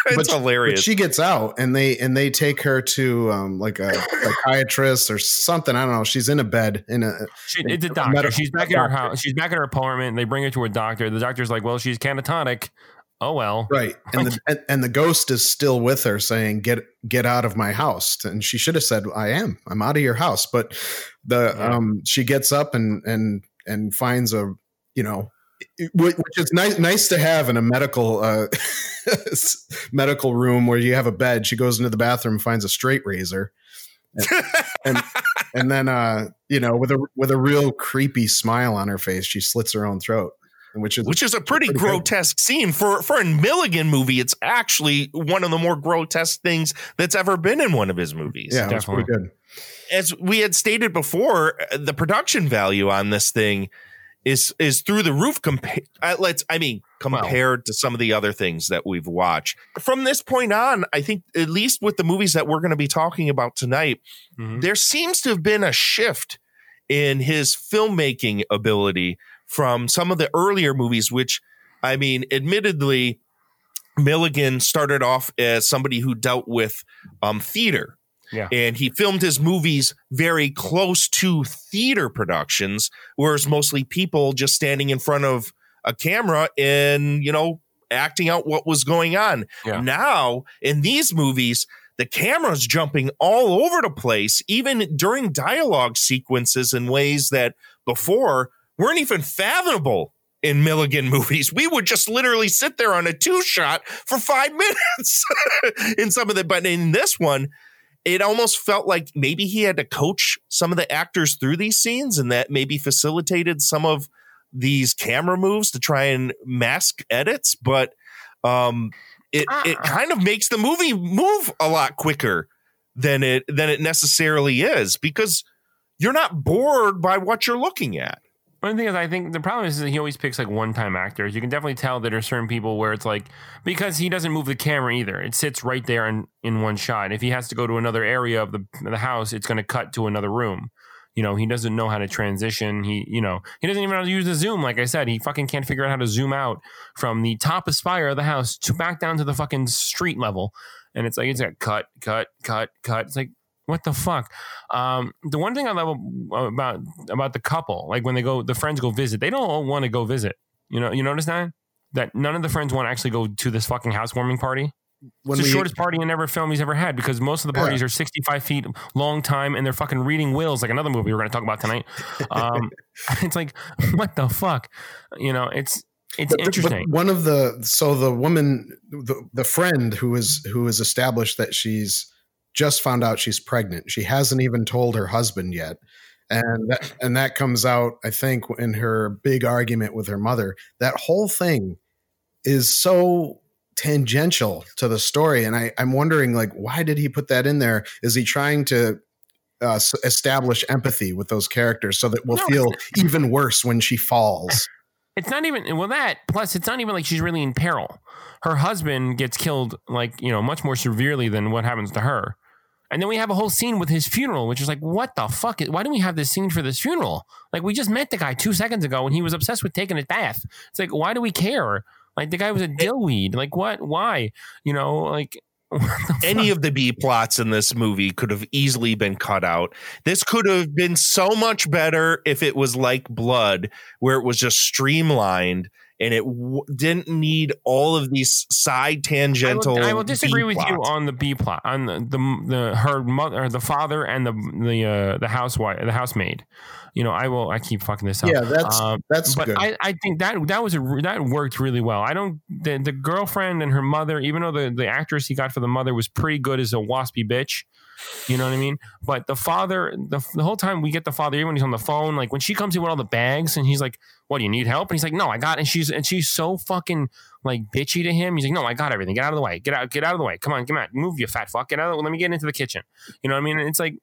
Speaker 5: It's
Speaker 7: but-
Speaker 5: hilarious.
Speaker 7: But she gets out and they and they take her to um like a psychiatrist or something. I don't know. She's in a bed in a
Speaker 6: She, it's a
Speaker 7: A
Speaker 6: doctor.
Speaker 7: medical
Speaker 6: She's back in her
Speaker 7: doctor.
Speaker 6: house. She's back at her apartment. They bring her to a doctor. The doctor's like, "Well, she's catatonic." Oh well.
Speaker 7: right. And the and, and the ghost is still with her saying, Get get out of my house. And she should have said, I am. I'm out of your house. But the
Speaker 6: Yeah.
Speaker 7: um she gets up and and and finds a you know it- which is nice nice to have in a medical uh medical room where you have a bed she goes into the bathroom finds a straight razor and and then uh you know with a with a real creepy smile on her face she slits her own throat which is
Speaker 5: which is a pretty,
Speaker 7: pretty good.
Speaker 5: grotesque scene for for a Milligan movie. It's actually one of the more grotesque things that's ever been in one of his movies.
Speaker 7: yeah, it was pretty good.
Speaker 5: As we had stated before, uh, the production value on this thing is is through the roof. Compa- uh, let's, I mean, compared to some of the other things that we've watched from this point on, I think at least with the movies that we're going to be talking about tonight,
Speaker 6: Mhm.
Speaker 5: there seems to have been a shift in his filmmaking ability from some of the earlier movies, which I mean, admittedly, Milligan started off as somebody who dealt with um, theater.
Speaker 6: Yeah.
Speaker 5: And he filmed his movies very close to theater productions, whereas mostly people just standing in front of a camera and, you know, acting out what was going on.
Speaker 6: Yeah.
Speaker 5: Now, in these movies, the camera's jumping all over the place, even during dialogue sequences in ways that before weren't even fathomable in Milligan movies. We would just literally sit there on a two shot for five minutes in some of the, but in this one, it almost felt like maybe he had to coach some of the actors through these scenes and that maybe facilitated some of these camera moves to try and mask edits. But, um, it, it kind of makes the movie move a lot quicker than it than it necessarily is because you're not bored by what you're looking at.
Speaker 6: One thing is, I think the problem is that he always picks like one-time actors. You can definitely tell that there are certain people where it's like because he doesn't move the camera either. It sits right there in, in one shot. If he has to go to another area of the the house, it's going to cut to another room. You know, he doesn't know how to transition. He, you know, he doesn't even know how to use the zoom. Like I said, he fucking can't figure out how to zoom out from the top of spire of the house to back down to the fucking street level. And it's like it's like cut, cut, cut, cut. It's like what the fuck? Um, the one thing I love about about the couple, like when they go, the friends go visit, they don't all want to go visit. You know, you notice that that none of the friends want to actually go to this fucking housewarming party.
Speaker 7: When
Speaker 6: it's the
Speaker 7: we-
Speaker 6: shortest party in every film he's ever had because most of the
Speaker 7: Yeah.
Speaker 6: parties are 65 feet long time and they're fucking reading wills like another movie we're going to talk about tonight. Um, it's like, what the fuck? You know, it's it's
Speaker 7: But- but
Speaker 6: interesting.
Speaker 7: one of the so the woman, the, the friend who is who is established that she's just found out she's pregnant. She hasn't even told her husband yet, and that and that comes out I think in her big argument with her mother. That whole thing is so tangential to the story, and I, I'm wondering like why did he put that in there? Is he trying to uh, establish empathy with those characters so that we'll
Speaker 6: No,
Speaker 7: feel even worse when she falls?
Speaker 6: It's not even well that plus it's not even like she's really in peril. Her husband gets killed like, you know, much more severely than what happens to her. And then we have a whole scene with his funeral, which is like, what the fuck? Why do we have this scene for this funeral? Like, we just met the guy two seconds ago and he was obsessed with taking a bath. It's like, why do we care? Like, the guy was a eh. dillweed. Like, what? Why? You know, like,
Speaker 5: Any of the B plots in this movie could have easily been cut out. This could have been so much better if it was like Blood, where it was just streamlined and it w- didn't need all of these side
Speaker 6: I
Speaker 5: tangential.
Speaker 6: will, I will disagree
Speaker 5: B
Speaker 6: with you on the B plot, on the, the the her mother, or the father, and the the uh, the housewife, the housemaid. You know, I will. I keep fucking this up.
Speaker 7: Yeah, that's
Speaker 6: Um,
Speaker 7: that's
Speaker 6: but
Speaker 7: good.
Speaker 6: I, I think that that was a that worked really well. I don't the, the girlfriend and her mother, even though the, the actress he got for the mother was pretty good as a waspy bitch. You know what I mean? But the father, the, the whole time we get the father, even when he's on the phone, like when she comes in with all the bags and he's like, What do you need help? And he's like, No, I got it. And she's and she's so fucking like bitchy to him. He's like, No, I got everything. Get out of the way. Get out, get out of the way. Come on, come on, move you fat fuck. Get out of the, let me get into the kitchen. You know what I mean? And it's like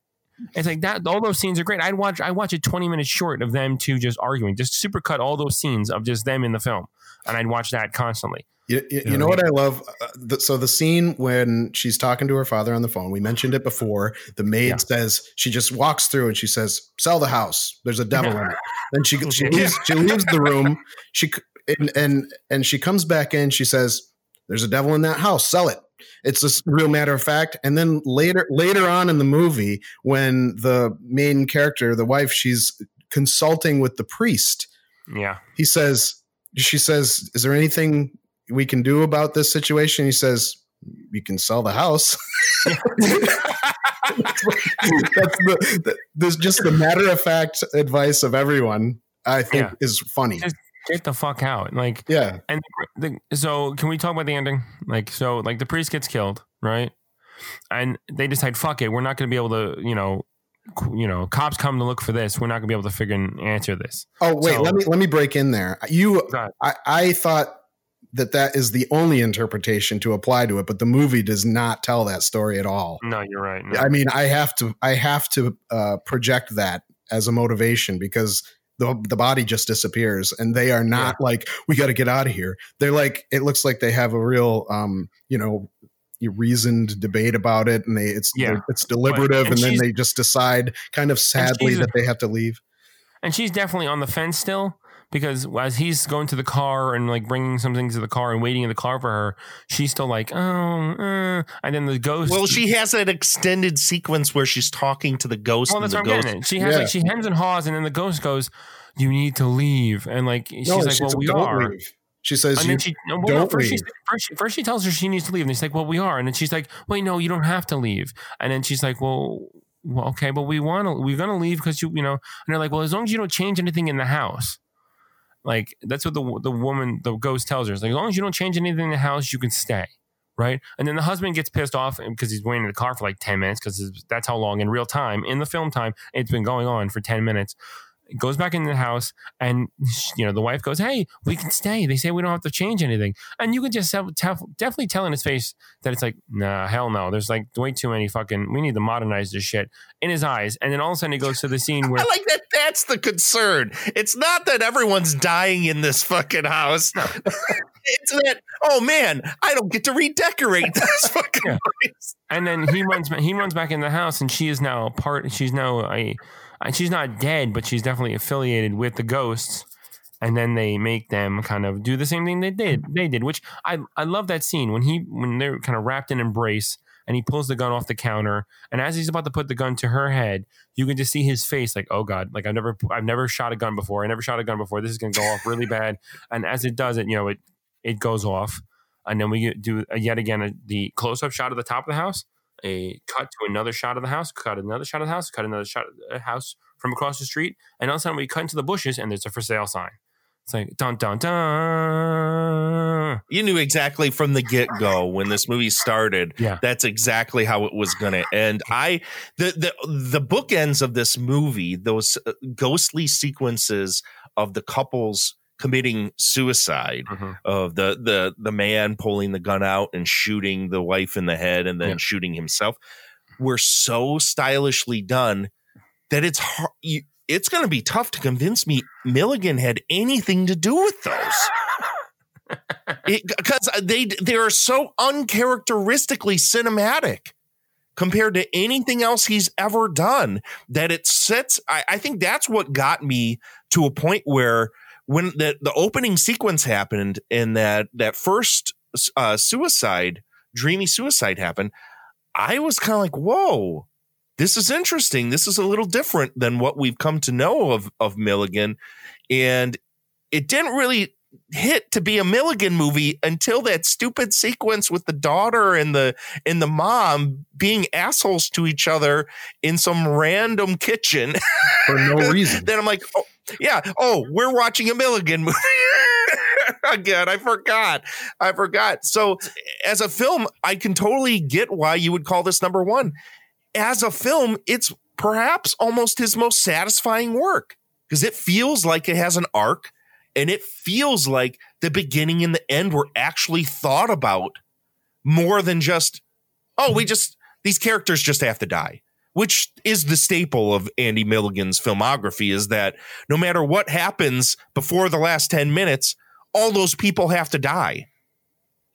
Speaker 6: it's like that. All those scenes are great. I'd watch. I watch a twenty minute short of them two just arguing, just supercut all those scenes of just them in the film, and I'd watch that constantly.
Speaker 7: You, you, you know what I love? Uh, the, so the scene when she's talking to her father on the phone, we mentioned it before. The maid
Speaker 6: Yeah.
Speaker 7: says she just walks through and she says, "Sell the house. There's a devil in it." Then she she leaves, she leaves the room. She and, and and she comes back in. She says, "There's a devil in that house. Sell it." It's just real matter of fact. And then later later on in the movie, when the main character, the wife, she's consulting with the priest
Speaker 6: Yeah,
Speaker 7: he says she says is there anything we can do about this situation he says you can sell the house that's the, the there's just the matter of fact advice of everyone i think
Speaker 6: Yeah.
Speaker 7: is funny
Speaker 6: Just- get the fuck out. Like,
Speaker 7: yeah
Speaker 6: and the, so can we talk about the ending? Like, so like the priest gets killed, right? And they decide, fuck it, we're not going to be able to, you know, you know, cops come to look for this. We're not gonna be able to figure and answer this.
Speaker 7: Oh wait,
Speaker 6: So-
Speaker 7: let me let me break in there. You, I, I thought that that is the only interpretation to apply to it, but the movie does not tell that story at all.
Speaker 6: No, you're right. No.
Speaker 7: I mean, I have to I have to uh, project that as a motivation because the the body just disappears, and they are not like we got to get out of here. They're like it looks like they have a real um you know reasoned debate about it, and they it's
Speaker 6: Yeah.
Speaker 7: it's deliberative,
Speaker 6: and
Speaker 7: and, then they just decide kind of sadly that they have to leave.
Speaker 6: and she's definitely on the fence still because as he's going to the car and like bringing some things to the car and waiting in the car for her, she's still like, oh, uh, and then the ghost.
Speaker 5: Well, she has that extended sequence where she's talking to the ghost.
Speaker 6: Well,
Speaker 5: and
Speaker 6: that's
Speaker 5: the
Speaker 6: what I'm
Speaker 5: ghost.
Speaker 6: getting at. She has
Speaker 7: Yeah.
Speaker 6: like she hems and haws, and then the ghost goes, "You need to leave," and like she's
Speaker 7: No,
Speaker 6: like,
Speaker 7: she
Speaker 6: "Well, we
Speaker 7: "Don't
Speaker 6: are."
Speaker 7: leave." She says,
Speaker 6: And
Speaker 7: "You
Speaker 6: then she no, well,
Speaker 7: don't
Speaker 6: no, first, she,
Speaker 7: leave."
Speaker 6: first, she, first she tells her she needs to leave, and he's like, "Well, we are," and then she's like, "Wait, no, you don't have to leave." And then she's like, "Well, well okay, but we want to, we're gonna leave because you, you know." And they're like, "Well, as long as you don't change anything in the house." Like that's what the the woman, the ghost tells her. It's like as long as you don't change anything in the house, you can stay, right? And then the husband gets pissed off because he's waiting in the car for like ten minutes because that's how long in real time in the film time it's been going on for ten minutes. Goes back into the house, and you know the wife goes, "Hey, we can stay." They say we don't have to change anything, and you can just have, tef- definitely tell in his face that it's like, "Nah, hell no." There's like way too many fucking. We need to modernize this shit in his eyes, and then all of a sudden he goes to the scene where
Speaker 5: I like that. That's the concern. It's not that everyone's dying in this fucking house. it's that. Oh man, I don't get to redecorate this fucking
Speaker 6: Yeah.
Speaker 5: place.
Speaker 6: and then he runs he runs back in the house and she is now a part she's now a and she's not dead but she's definitely affiliated with the ghosts. And then they make them kind of do the same thing they did they did which i i love that scene when he when they're kind of wrapped in embrace and he pulls the gun off the counter. And as he's about to put the gun to her head you can just see his face like oh god like i've never i've never shot a gun before. I never shot a gun before. This is going to go off really bad. And as it does it you know it it goes off. And then we do yet again a, the close-up shot of the top of the house a cut to another shot of the house, cut another shot of the house, cut another shot of the house from across the street, and all of a sudden we cut into the bushes and there's a for sale sign. It's like dun dun dun.
Speaker 5: You knew exactly from the get go when this movie started.
Speaker 6: Yeah.
Speaker 5: that's exactly how it was going to end. I the the the bookends of this movie, those uh, ghostly sequences of the couples committing suicide
Speaker 6: Mhm.
Speaker 5: of the the the man pulling the gun out and shooting the wife in the head and then
Speaker 6: Yeah.
Speaker 5: shooting himself were so stylishly done that it's hard you, it's going to be tough to convince me Milligan had anything to do with those because they they are so uncharacteristically cinematic compared to anything else he's ever done that it sets I, I think that's what got me to a point where when the, the opening sequence happened and that that first uh, suicide dreamy suicide happened i was kind of like whoa this is interesting. This is a little different than what we've come to know of of milligan. And it didn't really hit to be a Milligan movie until that stupid sequence with the daughter and the and the mom being assholes to each other in some random kitchen.
Speaker 7: for no reason.
Speaker 5: then I'm like, oh, yeah, oh, we're watching a Milligan movie. Again, I forgot. I forgot. So, as a film, I can totally get why you would call this number one. As a film, it's perhaps almost his most satisfying work because it feels like it has an arc and it feels like the beginning and the end were actually thought about more than just oh we just these characters just have to die which is the staple of Andy Milligan's filmography is that no matter what happens before the last 10 minutes all those people have to die.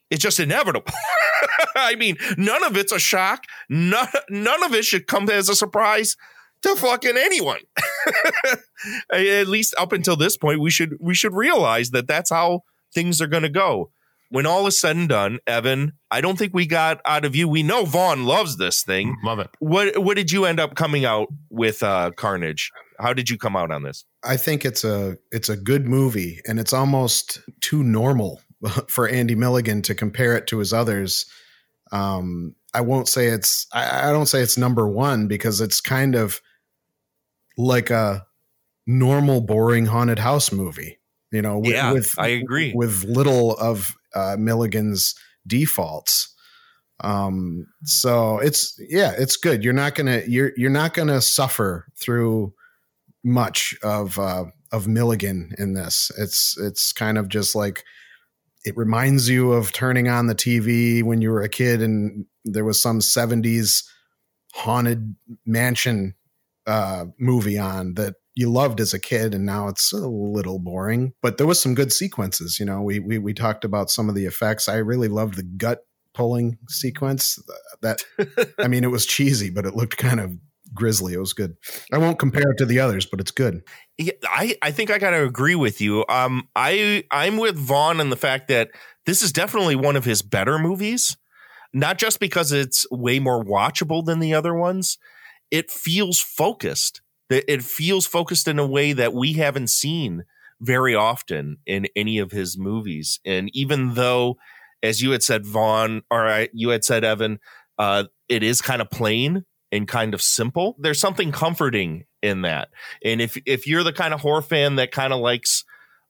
Speaker 5: It's just inevitable. I mean none of it's a shock. None, none of it should come as a surprise to fucking anyone at least up until this point we should we should realize that that's how things are going to go. When all is said and done evan i don't think we got out of you. We know vaughn loves this thing.
Speaker 6: Love it.
Speaker 5: what what did you end up coming out with uh carnage? How did you come out on this?
Speaker 7: I think it's a it's a good movie, and it's almost too normal for Andy Milligan to compare it to his others. Um, I won't say it's I, I don't say it's number one because it's kind of like a normal, boring haunted house movie. You know, with,
Speaker 5: Yeah,
Speaker 7: with
Speaker 5: I agree.
Speaker 7: with little of uh, Milligan's defaults. Um, so it's yeah, it's good. You're not gonna you're you're not gonna suffer through much of uh, of Milligan in this. It's it's kind of just like it reminds you of turning on the TV when you were a kid and there was some 70s haunted mansion uh, movie on that you loved as a kid and now it's a little boring. But there was some good sequences you know? We we, we talked about some of the effects. I really loved the gut pulling sequence. That i mean it was cheesy but it looked kind of grisly. It was good. I won't compare it to the others but it's good.
Speaker 5: Yeah, I, I think I got to agree with you. Um, I I'm with Vaughn in the fact that this is definitely one of his better movies, not just because it's way more watchable than the other ones. It feels focused. It feels focused in a way that we haven't seen very often in any of his movies. And even though, as you had said, Vaughn, or you had said, Evan, uh, it is kind of plain and kind of simple. There's something comforting in that. And if if you're the kind of horror fan that kind of likes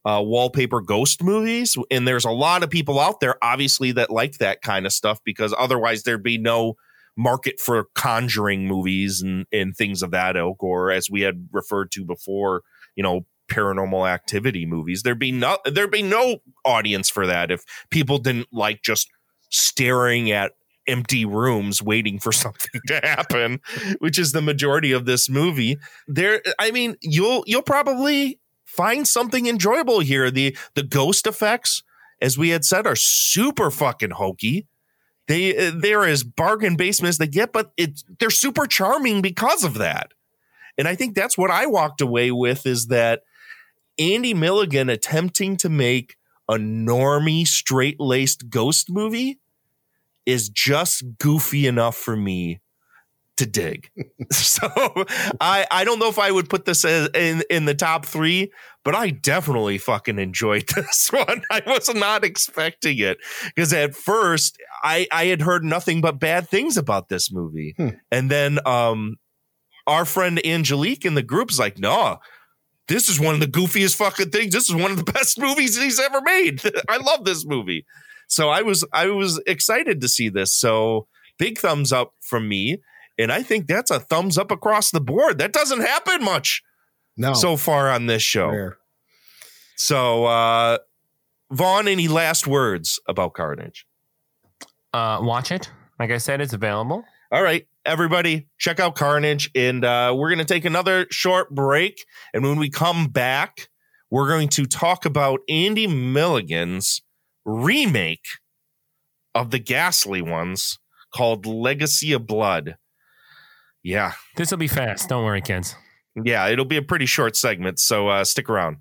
Speaker 5: uh, wallpaper ghost movies, and there's a lot of people out there, obviously, that like that kind of stuff because otherwise there'd be no market for conjuring movies and and things of that ilk, or as we had referred to before, you know, paranormal activity movies. There'd be no there'd be no audience for that if people didn't like just staring at empty rooms waiting for something to happen which is the majority of this movie. There i mean you'll you'll probably find something enjoyable here. The the ghost effects as we had said are super fucking hokey they uh, they're as bargain basement as they get but it they're super charming because of that. And i think that's what i walked away with is that andy milligan attempting to make a normie straight-laced ghost movie is just goofy enough for me to dig. so I I don't know if I would put this in in the top 3, but I definitely fucking enjoyed this one. I was not expecting it because at first I I had heard nothing but bad things about this movie.
Speaker 7: Hmm.
Speaker 5: And then um our friend Angelique in the group is like, "No, this is one of the goofiest fucking things. This is one of the best movies he's ever made. I love this movie." So I was I was excited to see this. So big thumbs up from me. And I think that's a thumbs up across the board. That doesn't happen much
Speaker 7: no
Speaker 5: so far on this show.
Speaker 7: rare.
Speaker 5: So uh Vaughn, any last words about Carnage?
Speaker 6: Uh, watch it. Like I said, it's available.
Speaker 5: All right, everybody, check out Carnage, and uh, we're going to take another short break. And when we come back, we're going to talk about Andy Milligan's remake of the Ghastly ones called Legacy of Blood. Yeah,
Speaker 6: This will be fast. Don't worry, kids.
Speaker 5: yeah, it'll be a pretty short segment, so uh, stick around.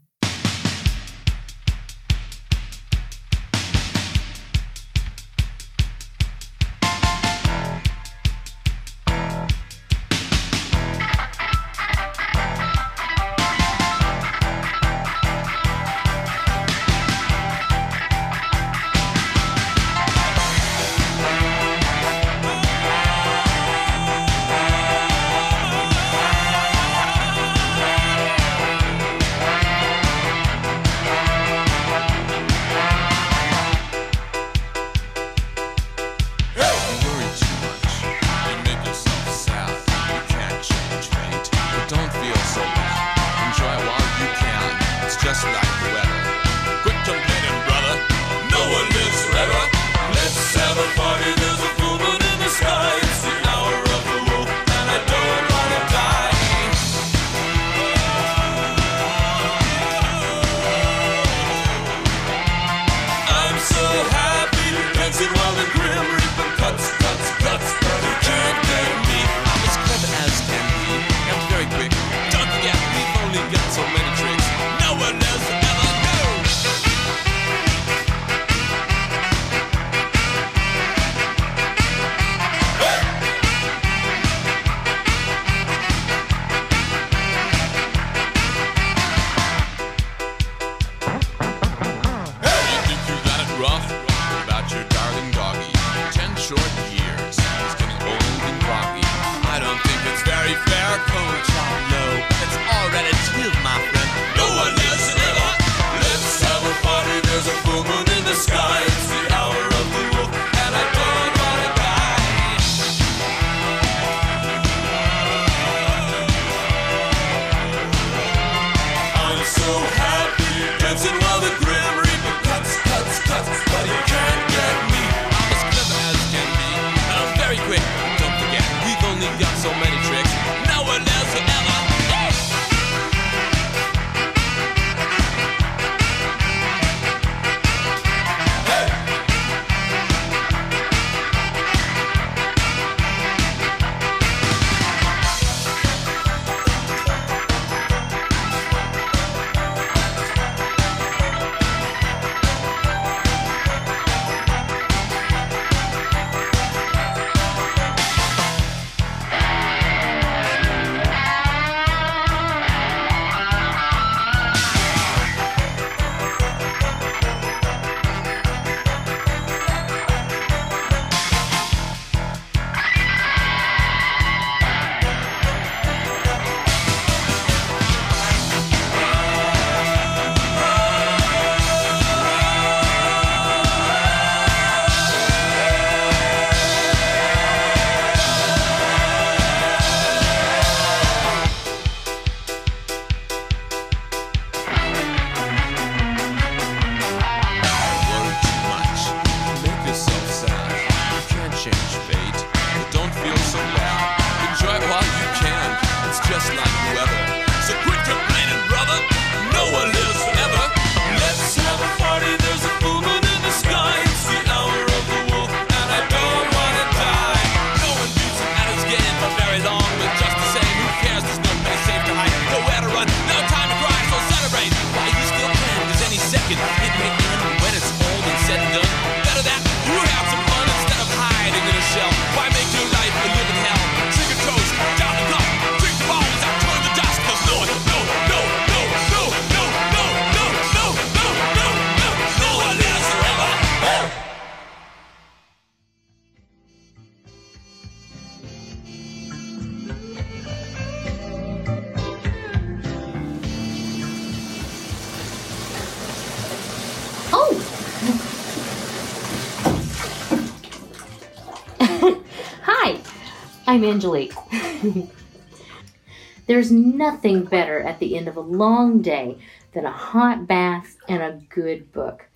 Speaker 10: I'm Angelique. There's nothing better at the end of a long day than a hot bath and a good book.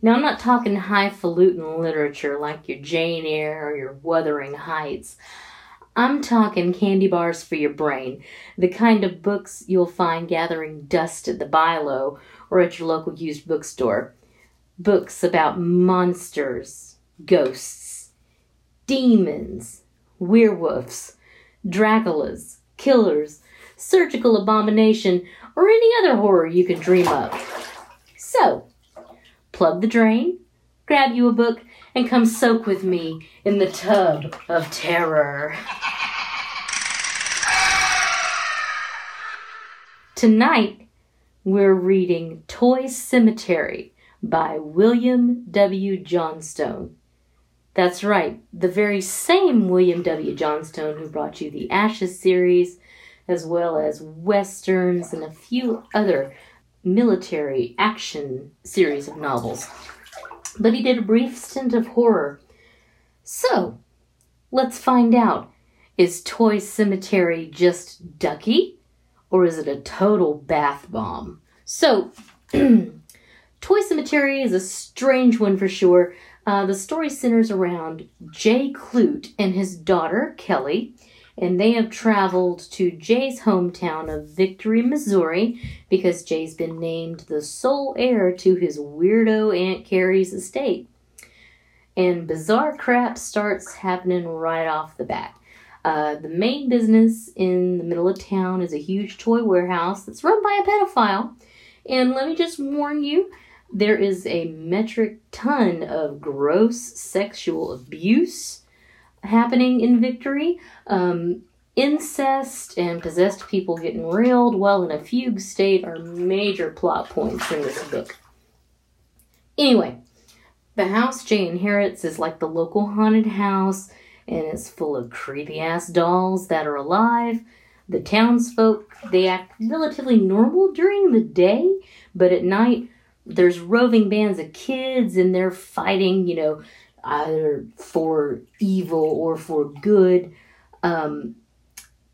Speaker 10: Now, I'm not talking highfalutin literature like your Jane Eyre or your Wuthering Heights. I'm talking candy bars for your brain, the kind of books you'll find gathering dust at the Bilo or at your local used bookstore. Books about monsters, ghosts, demons, werewolves, Draculas, killers, surgical abomination, or any other horror you can dream up. So, plug the drain, grab you a book, and come soak with me in the tub of terror. Tonight, we're reading Toy Cemetery by William W. Johnstone. That's right, the very same William W. Johnstone who brought you the Ashes series, as well as westerns and a few other military action series of novels. But he did a brief stint of horror. So, let's find out is Toy Cemetery just Ducky, or is it a total bath bomb? So, Toy Cemetery is a strange one for sure. Uh, the story centers around Jay Clute and his daughter, Kelly, and they have traveled to Jay's hometown of Victory, Missouri, because Jay's been named the sole heir to his weirdo Aunt Carrie's estate. And bizarre crap starts happening right off the bat. Uh, the main business in the middle of town is a huge toy warehouse that's run by a pedophile. And let me just warn you, there is a metric ton of gross sexual abuse happening in Victory. Um, incest and possessed people getting railed while in a fugue state are major plot points in this book. Anyway, the house Jay inherits is like the local haunted house and it's full of creepy ass dolls that are alive. The townsfolk, they act relatively normal during the day, but at night there's roving bands of kids and they're fighting, you know, either for evil or for good. Um,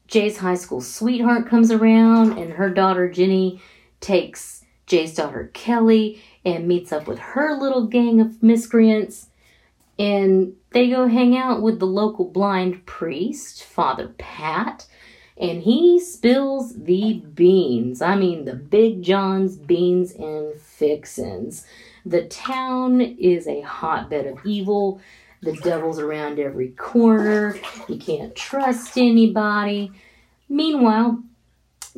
Speaker 10: Jay's high school sweetheart comes around, and her daughter Jenny takes Jay's daughter Kelly and meets up with her little gang of miscreants. And they go hang out with the local blind priest, Father Pat, and he spills the beans. I mean, the Big John's beans and fixins. The town is a hotbed of evil. The devil's around every corner. You can't trust anybody. Meanwhile,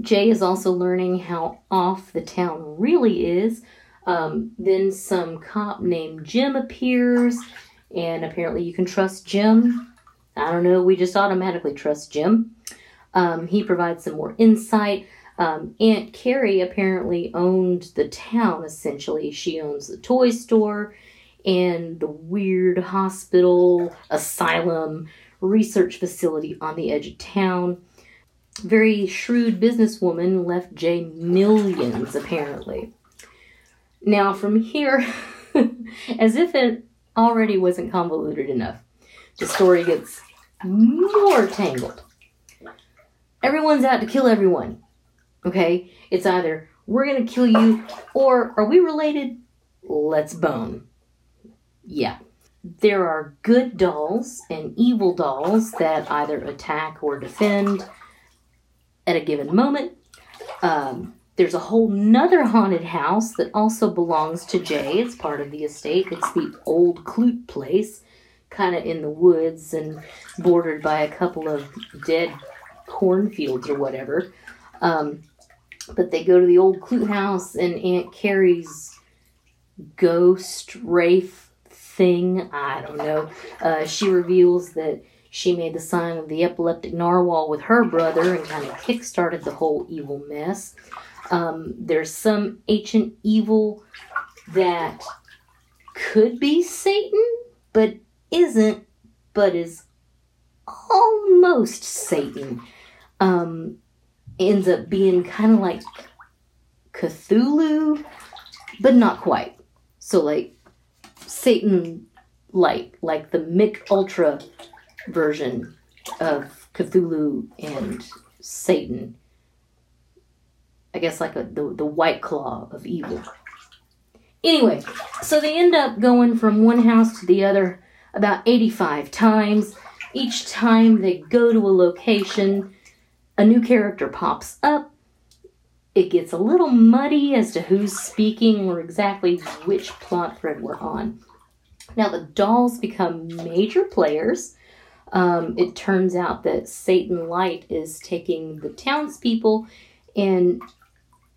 Speaker 10: Jay is also learning how off the town really is. Um, then some cop named Jim appears, and apparently you can trust Jim. I don't know, we just automatically trust Jim. Um, he provides some more insight. Um, Aunt Carrie apparently owned the town essentially. She owns the toy store and the weird hospital, asylum, research facility on the edge of town. Very shrewd businesswoman left Jay millions apparently. Now, from here, as if it already wasn't convoluted enough, the story gets more tangled. Everyone's out to kill everyone. Okay? It's either we're going to kill you or are we related? Let's bone. Yeah. There are good dolls and evil dolls that either attack or defend at a given moment. Um, there's a whole nother haunted house that also belongs to Jay. It's part of the estate. It's the old Clute place, kind of in the woods and bordered by a couple of dead cornfields or whatever. Um, but they go to the old Clute house, and Aunt Carrie's ghost wraith thing, I don't know, uh, she reveals that she made the sign of the epileptic narwhal with her brother and kind of kickstarted the whole evil mess. Um, there's some ancient evil that could be Satan, but isn't, but is almost Satan. Um, ends up being kind of like Cthulhu, but not quite. So, like Satan light, like the Mich Ultra version of Cthulhu and Satan. I guess like a, the the white claw of evil. Anyway, so they end up going from one house to the other about 85 times. Each time they go to a location, a new character pops up. It gets a little muddy as to who's speaking or exactly which plot thread we're on. Now, the dolls become major players. Um, it turns out that Satan Light is taking the townspeople and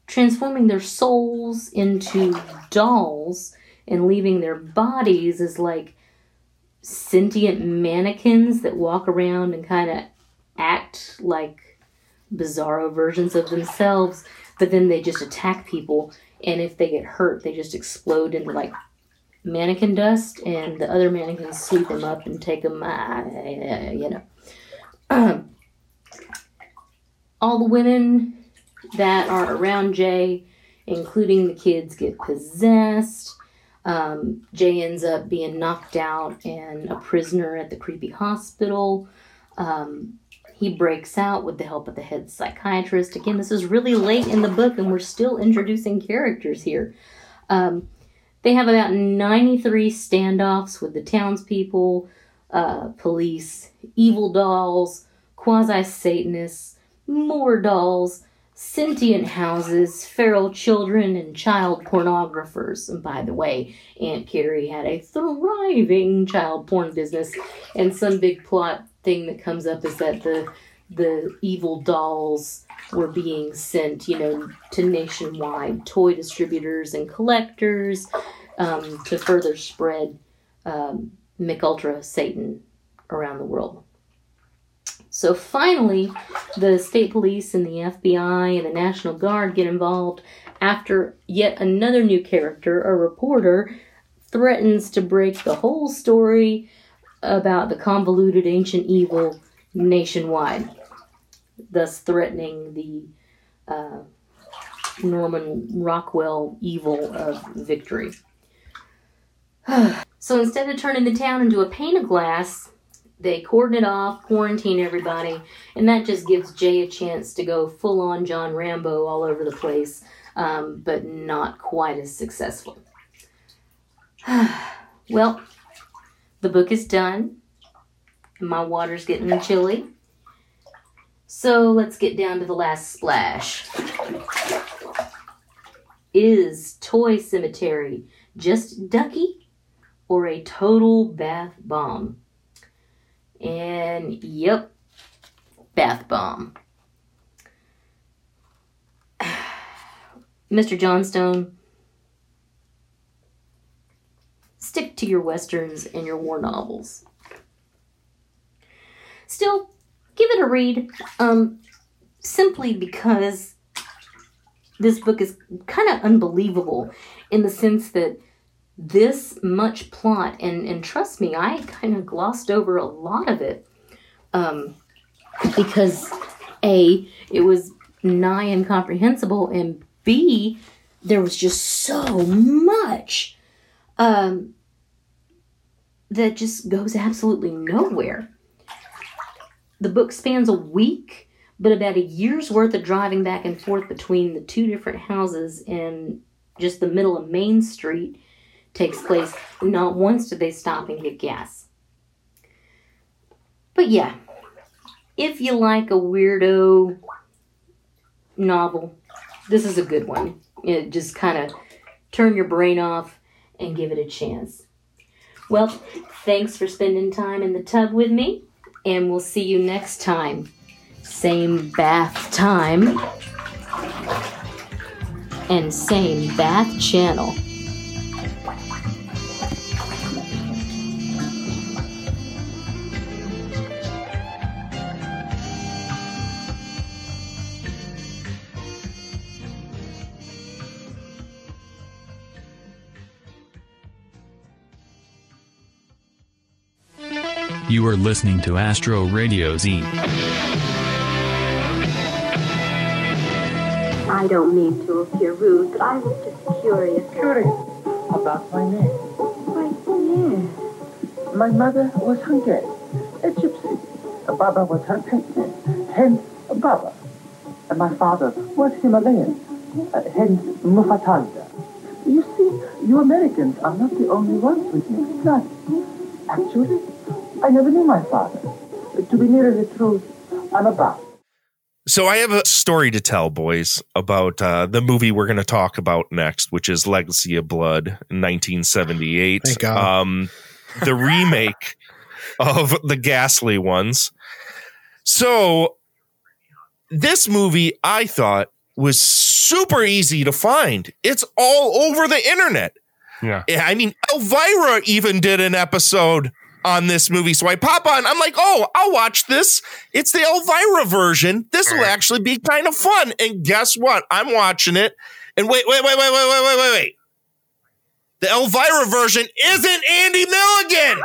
Speaker 10: transforming their souls into dolls and leaving their bodies as like sentient mannequins that walk around and kind of act like bizarro versions of themselves, but then they just attack people. And if they get hurt, they just explode into like mannequin dust, and the other mannequins sweep them up and take them, uh, you know. All the women that are around Jay, including the kids, get possessed. Um, Jay ends up being knocked out and a prisoner at the creepy hospital. Um, he breaks out with the help of the head psychiatrist. Again, this is really late in the book, and we're still introducing characters here. Um, they have about 93 standoffs with the townspeople, uh, police, evil dolls, quasi Satanists, more dolls, sentient houses, feral children, and child pornographers. And by the way, Aunt Carrie had a thriving child porn business, and some big plot thing that comes up is that the the evil dolls were being sent, you know, to nationwide toy distributors and collectors um, to further spread um, McUltra Satan around the world. So finally, the state police and the FBI and the National Guard get involved after yet another new character, a reporter, threatens to break the whole story about the convoluted ancient evil nationwide, thus threatening the uh, Norman Rockwell evil of victory. so instead of turning the town into a pane of glass, they cordon it off, quarantine everybody, and that just gives Jay a chance to go full on John Rambo all over the place, um, but not quite as successful. well, the book is done. My water's getting chilly. So let's get down to the last splash. Is Toy Cemetery just Ducky or a total bath bomb? And yep, bath bomb. Mr. Johnstone, stick to your westerns and your war novels. Still, give it a read, um, simply because this book is kind of unbelievable in the sense that this much plot, and, and trust me, I kind of glossed over a lot of it um, because A, it was nigh incomprehensible, and B, there was just so much um, that just goes absolutely nowhere. The book spans a week, but about a year's worth of driving back and forth between the two different houses in just the middle of Main Street takes place. Not once do they stop and get gas. But yeah, if you like a weirdo novel, this is a good one. It just kind of turn your brain off and give it a chance. Well, thanks for spending time in the tub with me, and we'll see you next time. Same bath time and same bath channel.
Speaker 11: Are listening to Astro Radio Z.
Speaker 12: I don't mean to appear rude, but I was just curious.
Speaker 13: Curious about my name?
Speaker 12: Why, yes.
Speaker 13: My mother was Hungarian, a gypsy. Baba was her pet name, hence Baba. And my father was Himalayan, uh, hence Mufatalda. You see, you Americans are not the only ones with mixed blood. Actually, I never knew my father. To be nearer the truth, I'm a Bab.
Speaker 5: So I have a story to tell, boys, about uh, the movie we're going to talk about next, which is Legacy of Blood, 1978.
Speaker 7: Thank God.
Speaker 5: Um, the remake of the Ghastly ones. So this movie, I thought, was super easy to find. It's all over the internet.
Speaker 6: Yeah.
Speaker 5: I mean, Elvira even did an episode on this movie. So I pop on, I'm like, oh, I'll watch this. It's the Elvira version. This will actually be kind of fun. And guess what? I'm watching it. And wait, wait, wait, wait, wait, wait, wait, wait, wait. The Elvira version isn't Andy Milligan.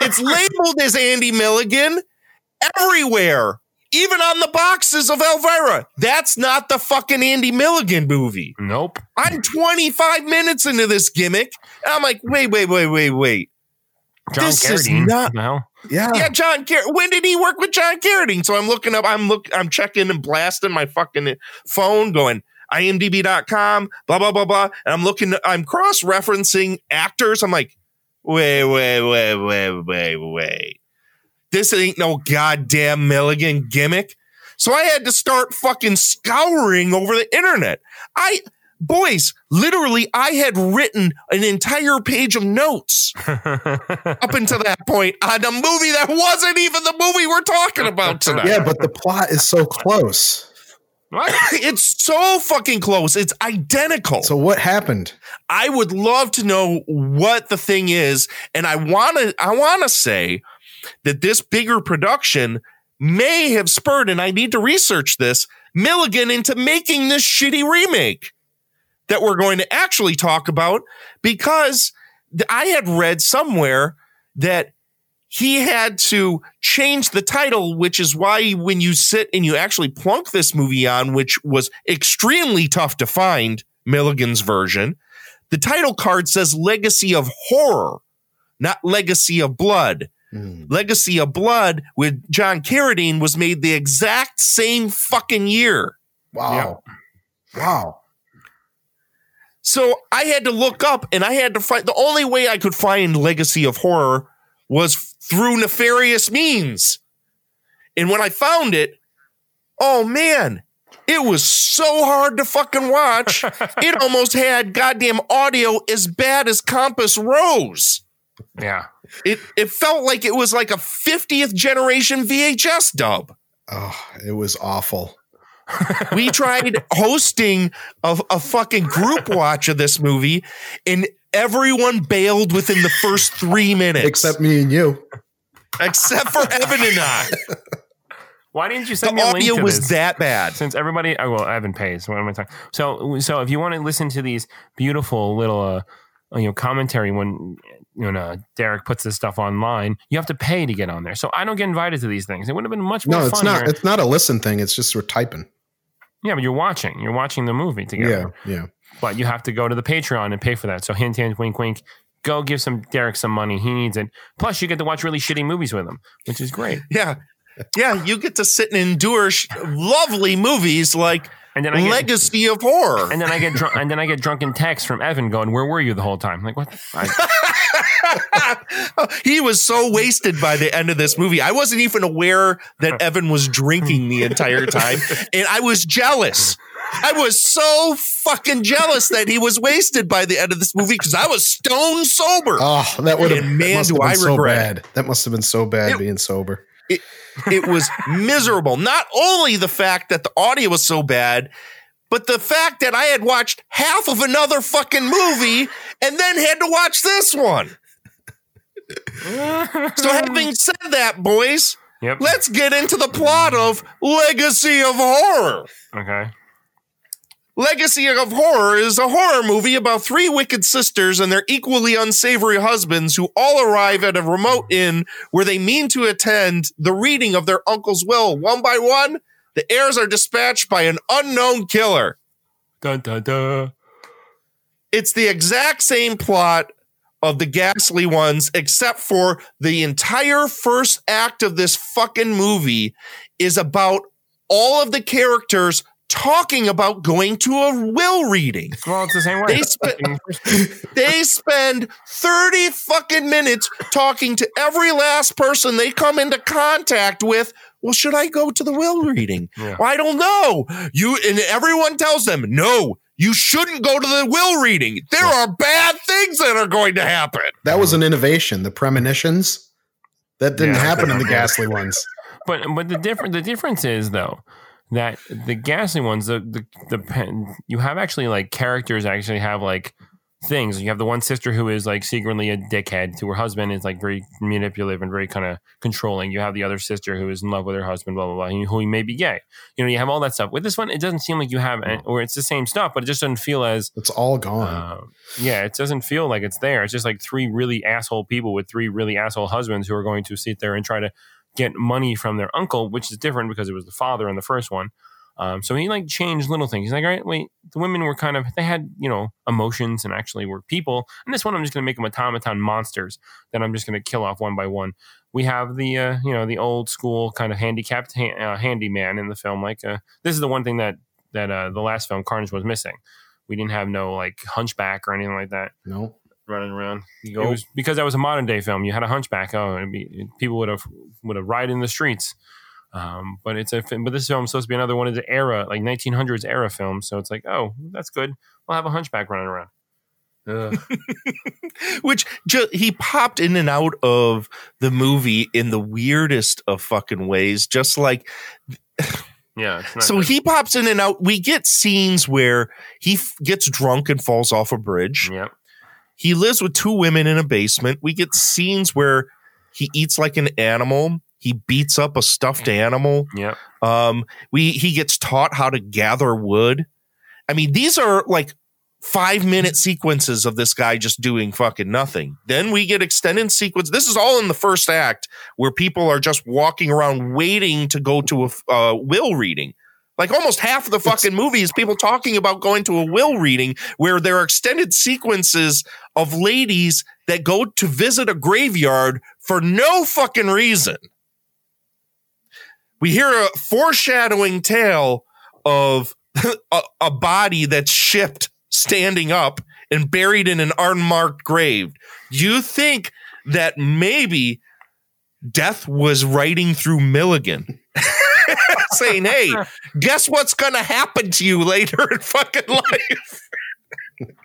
Speaker 5: it's labeled as Andy Milligan everywhere, even on the boxes of Elvira. That's not the fucking Andy Milligan movie.
Speaker 6: Nope.
Speaker 5: I'm 25 minutes into this gimmick. And I'm like, wait, wait, wait, wait, wait.
Speaker 6: John
Speaker 5: this is not.
Speaker 6: The hell?
Speaker 7: Yeah.
Speaker 5: Yeah, John Car- When did he work with John Carradine? So I'm looking up, I'm look, I'm checking and blasting my fucking phone, going imdb.com, blah, blah, blah, blah. And I'm looking, I'm cross referencing actors. I'm like, wait, wait, wait, wait, wait, wait. This ain't no goddamn Milligan gimmick. So I had to start fucking scouring over the internet. I, boys, literally, I had written an entire page of notes up until that point on a movie that wasn't even the movie we're talking about tonight.
Speaker 7: Yeah, but the plot is so close.
Speaker 5: it's so fucking close. It's identical.
Speaker 7: So what happened?
Speaker 5: I would love to know what the thing is, and I want to. I want to say that this bigger production may have spurred, and I need to research this Milligan into making this shitty remake that we're going to actually talk about because I had read somewhere that he had to change the title, which is why when you sit and you actually plunk this movie on, which was extremely tough to find, Milligan's version, the title card says Legacy of Horror, not Legacy of Blood. Hmm. Legacy of Blood with John Carradine was made the exact same fucking year.
Speaker 7: Wow. Wow.
Speaker 5: So I had to look up and I had to find the only way I could find Legacy of Horror was through nefarious means. And when I found it, oh man, it was so hard to fucking watch. it almost had goddamn audio as bad as Compass Rose.
Speaker 6: Yeah.
Speaker 5: It it felt like it was like a 50th generation VHS dub.
Speaker 7: Oh, it was awful.
Speaker 5: We tried hosting a, a fucking group watch of this movie, and everyone bailed within the first three minutes,
Speaker 7: Except me and you.
Speaker 5: except for Evan and I.
Speaker 6: Why didn't you
Speaker 5: The
Speaker 6: send me a link
Speaker 5: audio
Speaker 6: to
Speaker 5: was
Speaker 6: this?
Speaker 5: that bad.
Speaker 6: Since everybody, oh, well, Evan pays. What am I talking? So, so if you want to listen to these beautiful little, uh, you know, commentary when you know Derek puts this stuff online, you have to pay to get on there. So I don't get invited to these things. It would have been much more
Speaker 7: No, it's
Speaker 6: funnier.
Speaker 7: not. It's not a listen thing. It's just we're typing.
Speaker 6: Yeah, but you're watching. You're watching the movie together.
Speaker 7: Yeah, yeah.
Speaker 6: But you have to go to the Patreon and pay for that. So hint, hint, wink, wink. Go give some Derek some money. He needs it. Plus, you get to watch really shitty movies with him, which is great.
Speaker 5: Yeah. Yeah, you get to sit and endure sh- lovely movies like
Speaker 6: And then I get,
Speaker 5: Legacy of Horror.
Speaker 6: and then I get drunk, and then I get drunken texts from Evan going, "Where were you the whole time?" like what? I,
Speaker 5: he was so wasted by the end of this movie. I wasn't even aware that Evan was drinking the entire time, and I was jealous. I was so fucking jealous that he was wasted by the end of this movie because I was stone sober.
Speaker 7: Oh, that would have.
Speaker 5: Man,
Speaker 7: must
Speaker 5: do
Speaker 7: have been
Speaker 5: I
Speaker 7: so
Speaker 5: regret
Speaker 7: bad. That must have been so bad
Speaker 5: It-
Speaker 7: being sober.
Speaker 5: It, it was miserable. Not only the fact that the audio was so bad, but the fact that I had watched half of another fucking movie and then had to watch this one. so, having said that, boys,
Speaker 6: yep.
Speaker 5: let's get into the plot of Legacy of Horror.
Speaker 6: Okay.
Speaker 5: Legacy of Horror is a horror movie about three wicked sisters and their equally unsavory husbands who all arrive at a remote inn where they mean to attend the reading of their uncle's will. One by one, the heirs are dispatched by an unknown killer.
Speaker 6: Dun, dun, dun.
Speaker 5: It's the exact same plot of the ghastly ones, except for the entire first act of this fucking movie is about all of the characters talking about going to a will reading.
Speaker 6: Well, it's the same way.
Speaker 5: They, spe- they spend 30 fucking minutes talking to every last person they come into contact with. Well, should I go to the will reading?
Speaker 6: Yeah.
Speaker 5: Well, I don't know. You and everyone tells them, no, you shouldn't go to the will reading. There are bad things that are going to happen.
Speaker 7: That was an innovation. The premonitions that didn't
Speaker 6: Yeah.
Speaker 7: happen in the ghastly ones.
Speaker 6: But but the different the difference is though that the ghastly ones the the, the pen, you have actually like characters actually have like things. You have the one sister who is like secretly a dickhead to her husband is like very manipulative and very kind of controlling. You have the other sister who is in love with her husband, blah blah blah, who he may be gay. You know, you have all that stuff. With this one, it doesn't seem like you have, or it's the same stuff, but it just doesn't feel as
Speaker 7: It's all gone.
Speaker 6: uh, yeah, it doesn't feel like it's there. It's just like three really asshole people with three really asshole husbands who are going to sit there and try to get money from their uncle, which is different because it was the father in the first one. Um, so he like changed little things. He's like, all right, wait, the women were kind of they had you know emotions and actually were people. And this one, I'm just going to make them automaton monsters that I'm just going to kill off one by one. We have the uh, you know the old school kind of handicapped ha- uh, handyman in the film. Like uh, this is the one thing that that uh, the last film Carnage was missing. We didn't have no like hunchback or anything like that
Speaker 7: No.
Speaker 6: Running around. It was because that was a modern day film. You had a hunchback. Oh, it'd be, people would have would have ride in the streets. Um, but it's a but this film is supposed to be another one of the era like 1900s era film. So it's like, oh, that's good. We'll have a hunchback running around.
Speaker 5: Which ju- he popped in and out of the movie in the weirdest of fucking ways, just like
Speaker 6: yeah.
Speaker 5: So
Speaker 6: good.
Speaker 5: he pops in and out. We get scenes where he f- gets drunk and falls off a bridge.
Speaker 6: Yep.
Speaker 5: He lives with two women in a basement. We get scenes where he eats like an animal. He beats up a stuffed animal.
Speaker 6: Yep.
Speaker 5: Um, we he gets taught how to gather wood. I mean, these are like five minute sequences of this guy just doing fucking nothing. Then we get extended sequence. This is all in the first act where people are just walking around waiting to go to a uh, will reading. Like almost half of the fucking movie is people talking about going to a will reading where there are extended sequences of ladies that go to visit a graveyard for no fucking reason. We hear a foreshadowing tale of a, a body that's shipped standing up and buried in an unmarked grave. You think that maybe death was writing through Milligan? saying, "Hey, guess what's going to happen to you later in fucking life?"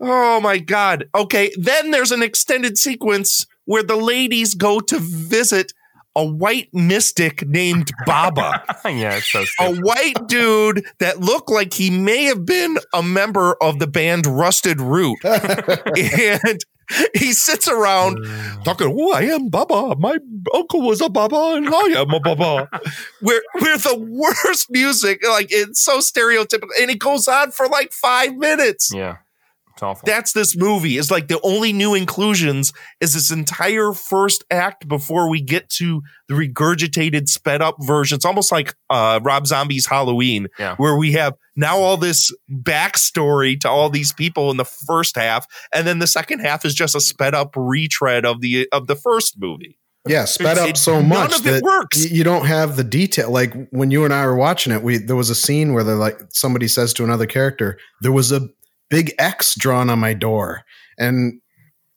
Speaker 5: oh my god. Okay, then there's an extended sequence where the ladies go to visit a white mystic named Baba.
Speaker 6: yeah, it's so
Speaker 5: a white dude that looked like he may have been a member of the band Rusted Root. and he sits around talking, Oh, I am Baba. My uncle was a Baba, and I am a Baba. we're, we're the worst music. Like, it's so stereotypical. And it goes on for like five minutes.
Speaker 6: Yeah. It's awful.
Speaker 5: That's this movie. Is like the only new inclusions is this entire first act before we get to the regurgitated sped up version. It's almost like uh, Rob Zombie's Halloween,
Speaker 6: Yeah.
Speaker 5: where we have now all this backstory to all these people in the first half, and then the second half is just a sped up retread of the of the first movie.
Speaker 7: Yeah, sped
Speaker 5: It's-
Speaker 7: up
Speaker 5: it-
Speaker 7: so
Speaker 5: none
Speaker 7: much
Speaker 5: of it
Speaker 7: that
Speaker 5: works.
Speaker 7: you don't have the detail. Like when you and I were watching it, we there was a scene where they're like somebody says to another character, "There was a big X drawn on my door," and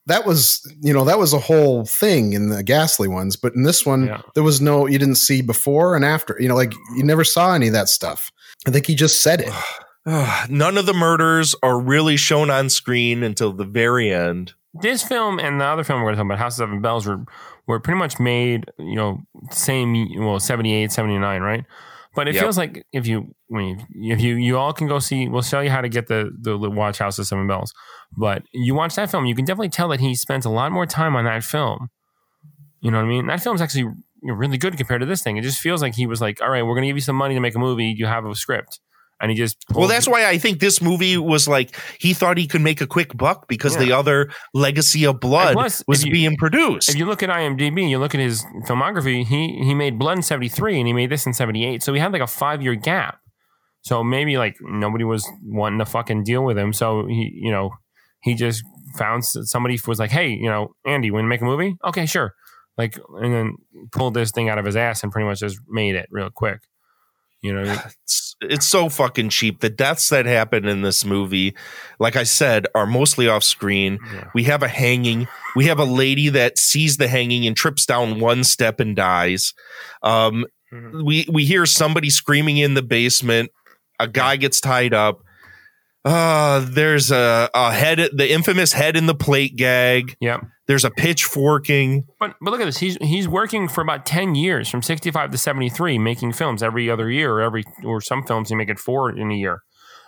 Speaker 7: that was you know that was a whole thing in the ghastly ones. But in this one,
Speaker 6: Yeah.
Speaker 7: there was no you didn't see before and after. You know, like you never saw any of that stuff. I think he just said it.
Speaker 5: None of the murders are really shown on screen until the very end.
Speaker 6: this film and the other film we're going to talk about, House of Seven Belles, were were pretty much made, you know, same, well, 78, 79, right? But it
Speaker 5: Yep.
Speaker 6: feels like if you, I mean, if you, you all can go see, we'll show you how to get the, the watch House of Seven Belles. But you watch that film, you can definitely tell that he spent a lot more time on that film. You know what I mean? That film's actually really good compared to this thing. It just feels like he was like, all right, we're going to give you some money to make a movie. You have a script. And he just,
Speaker 5: Well, that's why I think this movie was like he thought he could make a quick buck because
Speaker 6: Yeah.
Speaker 5: the other Legacy of Blood
Speaker 6: plus,
Speaker 5: was
Speaker 6: you-
Speaker 5: being produced.
Speaker 6: If you look at IMDb, you look at his filmography, he he made Blood in 73 and he made this in 78. So he had like a five year gap. So maybe like nobody was wanting to fucking deal with him. So he, you know, he just found somebody was like, "Hey, you know, Andy, want to make a movie? Okay, sure." Like, and then pulled this thing out of his ass and pretty much just made it real quick. You know,
Speaker 5: it's, so fucking cheap. The deaths that happen in this movie, like I said, are mostly off screen. We have a hanging. We have a lady that sees the hanging and trips down one step and dies. Um, We we hear somebody screaming in the basement. A guy gets tied up. Uh, there's a, a head, the infamous head in the plate gag.
Speaker 6: Yep.
Speaker 5: There's a pitchforking.
Speaker 6: But but look at this. He's he's working for about ten years, from sixty five to seventy three, making films every other year, or every or some films he make it four in a year.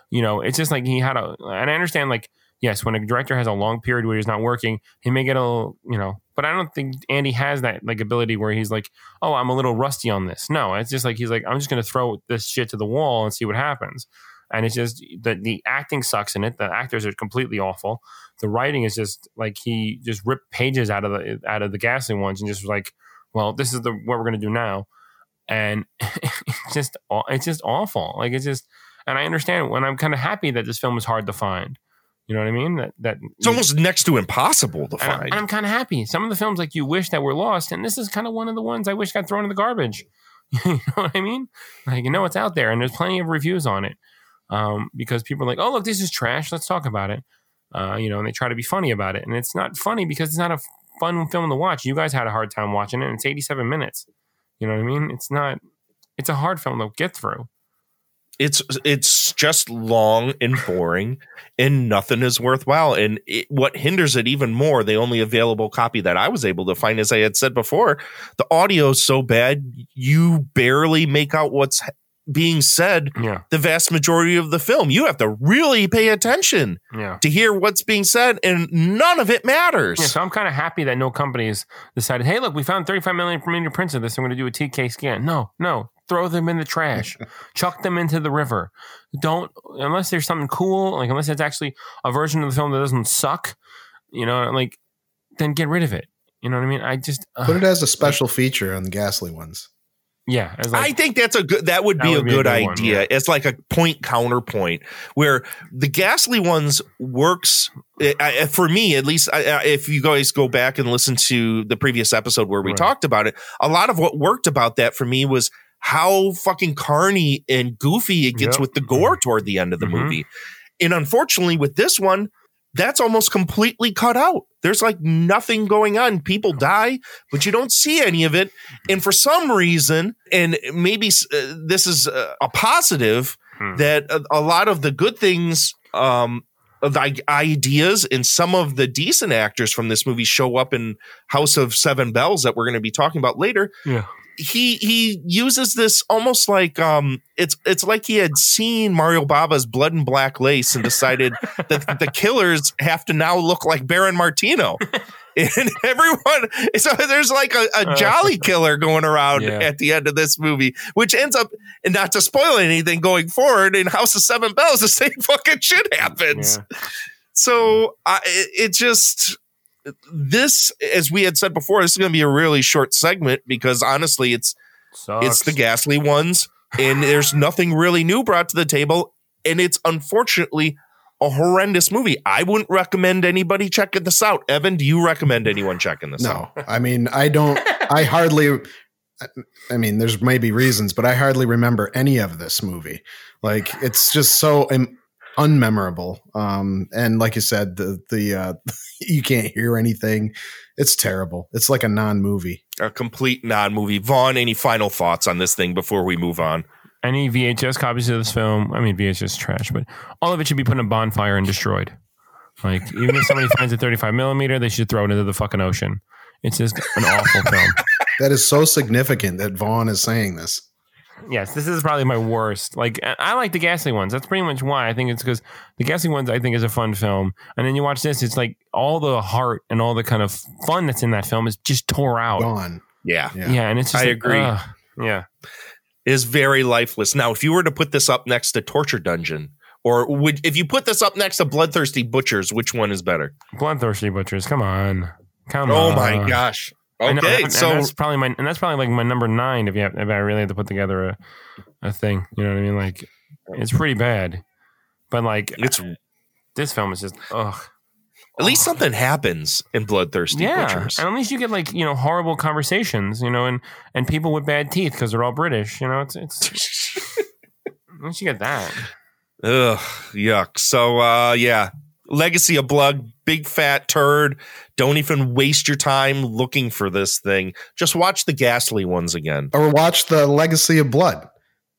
Speaker 6: You know, it's just like he had a. And I understand, like yes, when a director has a long period where he's not working, he may get a little, you know. But I don't think Andy has that like ability where he's like, oh, I'm a little rusty on this. No, it's just like he's like, I'm just gonna throw this shit to the wall and see what happens. And it's just the the acting sucks in it. The actors are completely awful. The writing is just like he just ripped pages out of the out of the ghastly ones and just was like, well, this is the what we're gonna do now, and it's just it's just awful. Like it's just, and I understand when I'm kind of happy that this film is hard to find. You know what I mean? That that
Speaker 5: It's almost next to impossible to
Speaker 6: and I-
Speaker 5: find.
Speaker 6: I'm, kind of happy. Some of the films like you wish that were lost, and this is kind of one of the ones I wish got thrown in the garbage. you know what I mean? Like you know it's out there, and there's plenty of reviews on it. Um, because people are like, "Oh, look, this is trash. Let's talk about it." Uh, you know, and they try to be funny about it, and it's not funny because it's not a fun film to watch. You guys had a hard time watching it. and It's 87 minutes. You know what I mean? It's not. It's a hard film to get through.
Speaker 5: it's it's just long and boring and nothing is worthwhile and it, what hinders it even more the only available copy that i was able to find as i had said before the audio is so bad you barely make out what's being said
Speaker 6: Yeah.
Speaker 5: the vast majority of the film you have to really pay attention
Speaker 6: Yeah.
Speaker 5: to hear what's being said and none of it matters
Speaker 6: Yeah, so I'm kind of happy that no companies decided, hey, look, we found 35 million millimeter prints of this. I'm going to do a TK scan. No, no, throw them in the trash, chuck them into the river. Don't unless there's something cool, like unless it's actually a version of the film that doesn't suck. You know, like then get rid of it. You know what I mean? I just uh,
Speaker 7: Put it as a special feature on the Ghastly ones.
Speaker 6: Yeah. As
Speaker 5: I think that's a good. That would
Speaker 6: That
Speaker 5: be
Speaker 6: would
Speaker 5: a
Speaker 6: be a
Speaker 5: good
Speaker 6: good one,
Speaker 5: idea.
Speaker 6: yeah.
Speaker 5: It's like a point counterpoint where the ghastly ones works eh, I- for me at least. I- If you guys go back and listen to the previous episode where we
Speaker 6: Right.
Speaker 5: talked about it, a lot of what worked about that for me was how fucking carny and goofy it gets
Speaker 6: Yep.
Speaker 5: with the gore toward the end of the
Speaker 6: Mhm.
Speaker 5: movie. And unfortunately, with this one, that's almost completely cut out. There's like nothing going on. People die, but you don't see any of it. And for some reason, and maybe uh, this is uh, a positive,
Speaker 6: Hmm.
Speaker 5: that a, a lot of the good things, um, of the ideas and some of the decent actors from this movie show up in House of Seven Belles that we're going to be talking about later
Speaker 6: yeah.
Speaker 5: He he uses this almost like um it's it's like he had seen Mario Bava's Blood and Black Lace and decided that the killers have to now look like Baron Martino. And everyone, so there's like a, a jolly killer going around
Speaker 6: Yeah.
Speaker 5: at the end of this movie, which ends up, and not to spoil anything going forward, in House of Seven Belles, the same fucking shit happens.
Speaker 6: Yeah.
Speaker 5: So I, it, it just this, as we had said before, this is going to be a really short segment because honestly, it's
Speaker 6: Sucks.
Speaker 5: it's the ghastly ones, and there's nothing really new brought to the table, and it's unfortunately a horrendous movie. I wouldn't recommend anybody checking this out. Evan, do you recommend anyone checking this
Speaker 7: No,
Speaker 5: out?
Speaker 7: I mean, I don't, I hardly, I mean, there's maybe reasons, but I hardly remember any of this movie. Like, it's just so um, unmemorable. Um, and like you said, the, the, uh, you can't hear anything. It's terrible. It's like a non movie.
Speaker 5: A complete non-movie. Vaughn, any final thoughts on this thing before we move on?
Speaker 6: Any VHS copies of this film, I mean, VHS is trash, but all of it should be put in a bonfire and destroyed. Like, even if somebody finds a 35 millimeter, they should throw it into the fucking ocean. It's just an awful film.
Speaker 7: That is so significant that Vaughn is saying this.
Speaker 6: Yes, this is probably my worst. Like, I I like the Ghastly ones. That's pretty much why. I think it's because the Ghastly ones, I think, is a fun film. And then you watch this, it's like all the heart and all the kind of fun that's in that film is just tore out.
Speaker 7: Gone.
Speaker 5: Yeah.
Speaker 6: Yeah, and it's just
Speaker 5: I
Speaker 6: like,
Speaker 5: agree.
Speaker 6: ugh. yeah.
Speaker 5: is very lifeless. Now, if you were to put this up next to Torture Dungeon, or would if you put this up next to Bloodthirsty Butchers, which one is better?
Speaker 6: Bloodthirsty Butchers, come on. Come
Speaker 5: Oh
Speaker 6: on.
Speaker 5: my gosh.
Speaker 6: I
Speaker 5: Okay,
Speaker 6: and
Speaker 5: so
Speaker 6: that's probably my and that's probably like my number nine if you have, if I really had to put together a, a thing. You know what I mean? Like it's pretty bad. But like
Speaker 5: it's
Speaker 6: this film is just ugh.
Speaker 5: At least something happens in Bloodthirsty
Speaker 6: yeah,
Speaker 5: Butchers.
Speaker 6: and at least you get like you know horrible conversations, you know, and and people with bad teeth because they're all British. You know, it's it's. at least you get that.
Speaker 5: Ugh, yuck. So, uh, yeah, Legacy of Blood, big fat turd. Don't even waste your time looking for this thing. Just watch the Ghastly ones again.
Speaker 7: Or watch the Legacy of Blood,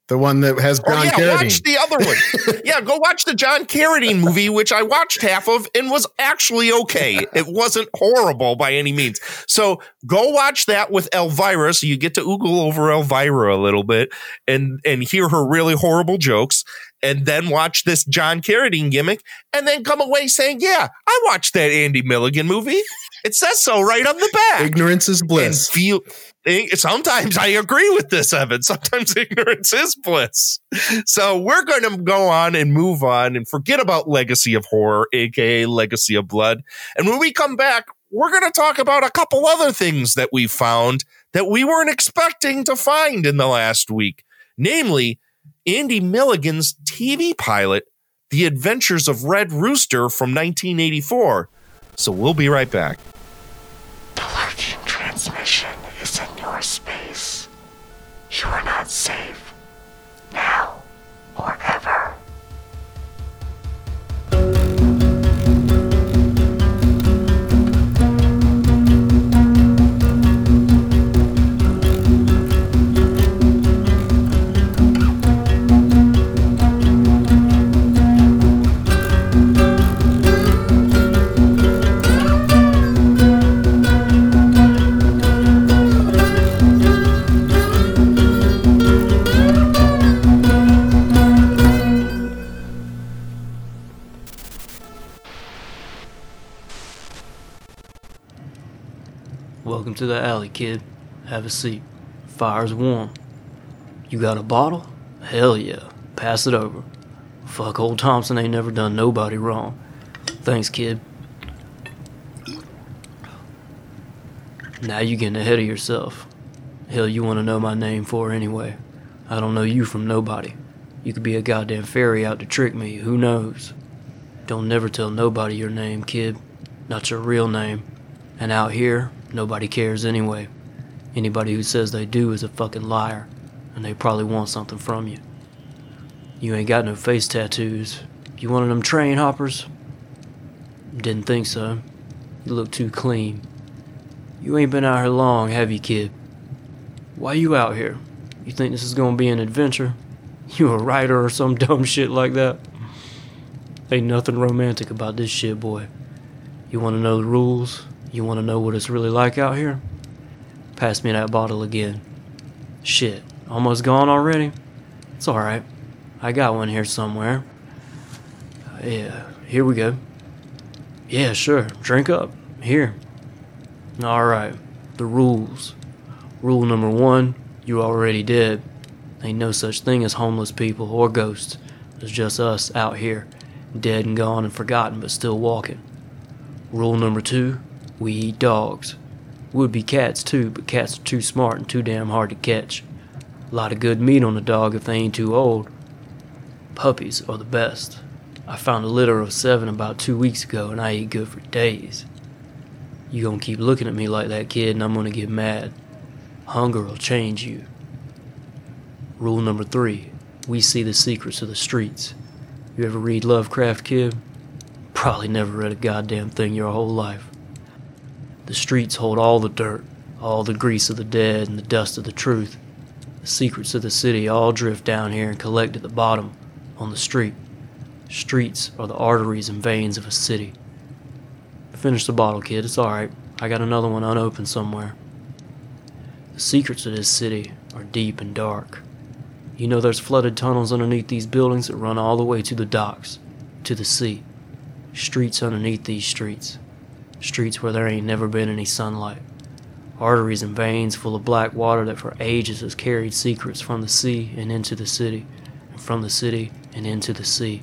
Speaker 7: the one that has
Speaker 5: Or
Speaker 7: John
Speaker 5: yeah,
Speaker 7: Carradine.
Speaker 5: watch the other one. yeah, go watch the John Carradine movie, which I watched half of and was actually okay. It wasn't horrible by any means. So go watch that with Elvira, so you get to oogle over Elvira a little bit and and hear her really horrible jokes. And then watch this John Carradine gimmick, and then come away saying, "Yeah, I watched that Andy Milligan movie. It says so right on the back."
Speaker 7: Ignorance is bliss.
Speaker 5: And feel eh, sometimes I agree with this, Evan. Sometimes ignorance is bliss. So we're going to go on and move on and forget about Legacy of Horror, aka Legacy of Blood. And when we come back, we're going to talk about a couple other things that we found that we weren't expecting to find in the last week, namely Andy Milligan's TV pilot, The Adventures of Red Rooster from 1984. So we'll be right back.
Speaker 14: The Pelagian transmission is in your space. You are not safe. Now or ever.
Speaker 15: Welcome to the alley, kid. Have a seat. Fire's warm. You got a bottle? Hell yeah. Pass it over. Fuck, old Thompson ain't never done nobody wrong. Thanks, kid. Now you're getting ahead of yourself. Hell, you want to know my name for anyway. I don't know you from nobody. You could be a goddamn fairy out to trick me, who knows? Don't never tell nobody your name, kid. Not your real name. And out here, nobody cares anyway. Anybody who says they do is a fucking liar, and they probably want something from you. You ain't got no face tattoos. You one of them train hoppers? Didn't think so. You look too clean. You ain't been out here long, have you, kid? Why you out here? You think this is gonna be an adventure? You a writer or some dumb shit like that? Ain't nothing romantic about this shit, boy. You wanna know the rules? You wanna know what it's really like out here? Pass me that bottle again. Shit, almost gone already? It's alright. I got one here somewhere. Uh, yeah, here we go. Yeah, sure. Drink up. Here. Alright, the rules. Rule number one you already dead. Ain't no such thing as homeless people or ghosts. There's just us out here, dead and gone and forgotten, but still walking. Rule number two we eat dogs. Would be cats too, but cats are too smart and too damn hard to catch. A lot of good meat on a dog if they ain't too old. Puppies are the best. I found a litter of seven about two weeks ago and I eat good for days. You gonna keep looking at me like that, kid, and I'm gonna get mad. Hunger will change you. Rule number three we see the secrets of the streets. You ever read Lovecraft, kid? Probably never read a goddamn thing your whole life. The streets hold all the dirt, all the grease of the dead and the dust of the truth. The secrets of the city all drift down here and collect at the bottom, on the street. Streets are the arteries and veins of a city. Finish the bottle, kid. It's alright. I got another one unopened somewhere. The secrets of this city are deep and dark. You know there's flooded tunnels underneath these buildings that run all the way to the docks, to the sea. Streets underneath these streets. Streets where there ain't never been any sunlight. Arteries and veins full of black water that for ages has carried secrets from the sea and into the city, and from the city and into the sea.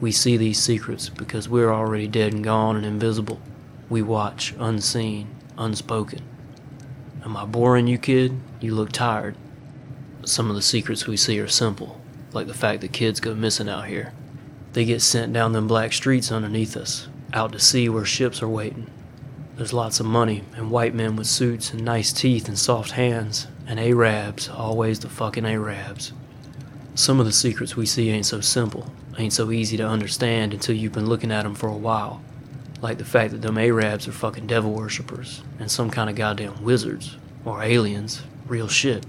Speaker 15: We see these secrets because we're already dead and gone and invisible. We watch, unseen, unspoken. Am I boring you, kid? You look tired. Some of the secrets we see are simple, like the fact that kids go missing out here. They get sent down them black streets underneath us, out to sea where ships are waiting. There's lots of money and white men with suits and nice teeth and soft hands, and Arabs, always the fucking Arabs. Some of the secrets we see ain't so simple, ain't so easy to understand until you've been looking at 'em for a while. Like the fact that them Arabs are fucking devil worshippers and some kind of goddamn wizards or aliens. Real shit.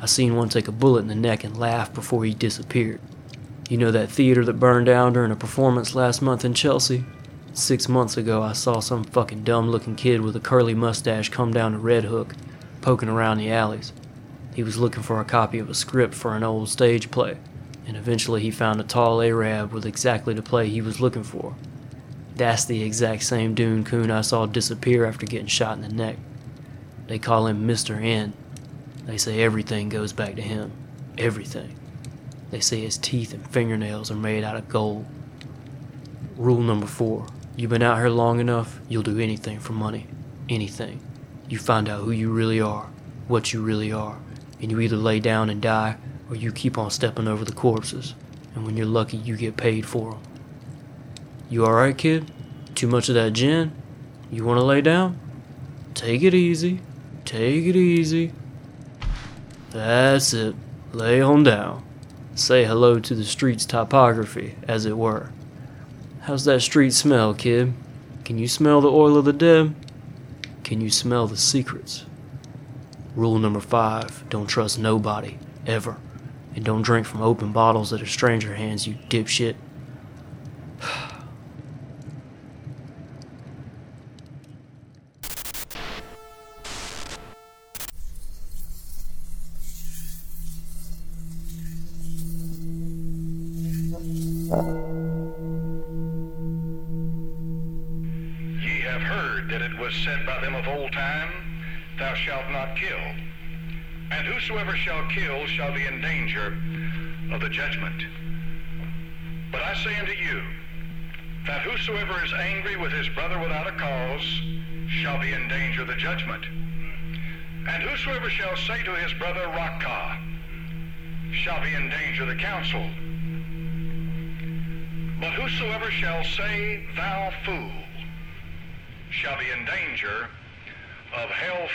Speaker 15: I seen one take a bullet in the neck and laugh before he disappeared. You know that theater that burned down during a performance last month in Chelsea? Six months ago, I saw some fucking dumb looking kid with a curly mustache come down to Red Hook, poking around the alleys. He was looking for a copy of a script for an old stage play, and eventually he found a tall Arab with exactly the play he was looking for. That's the exact same Dune coon I saw disappear after getting shot in the neck. They call him Mr. N. They say everything goes back to him. Everything. They say his teeth and fingernails are made out of gold. Rule number four you've been out here long enough, you'll do anything for money. Anything. You find out who you really are, what you really are, and you either lay down and die or you keep on stepping over the corpses. And when you're lucky, you get paid for them. You alright, kid? Too much of that gin? You want to lay down? Take it easy. Take it easy. That's it. Lay on down. Say hello to the street's topography, as it were. How's that street smell, kid? Can you smell the oil of the dead? Can you smell the secrets? Rule number five don't trust nobody, ever. And don't drink from open bottles that are stranger hands, you dipshit.
Speaker 16: Old time, Thou shalt not kill. And whosoever shall kill shall be in danger of the judgment. But I say unto you, that whosoever is angry with his brother without a cause shall be in danger of the judgment. And whosoever shall say to his brother, Raca, shall be in danger of the council. But whosoever shall say, Thou fool, shall be in danger of hell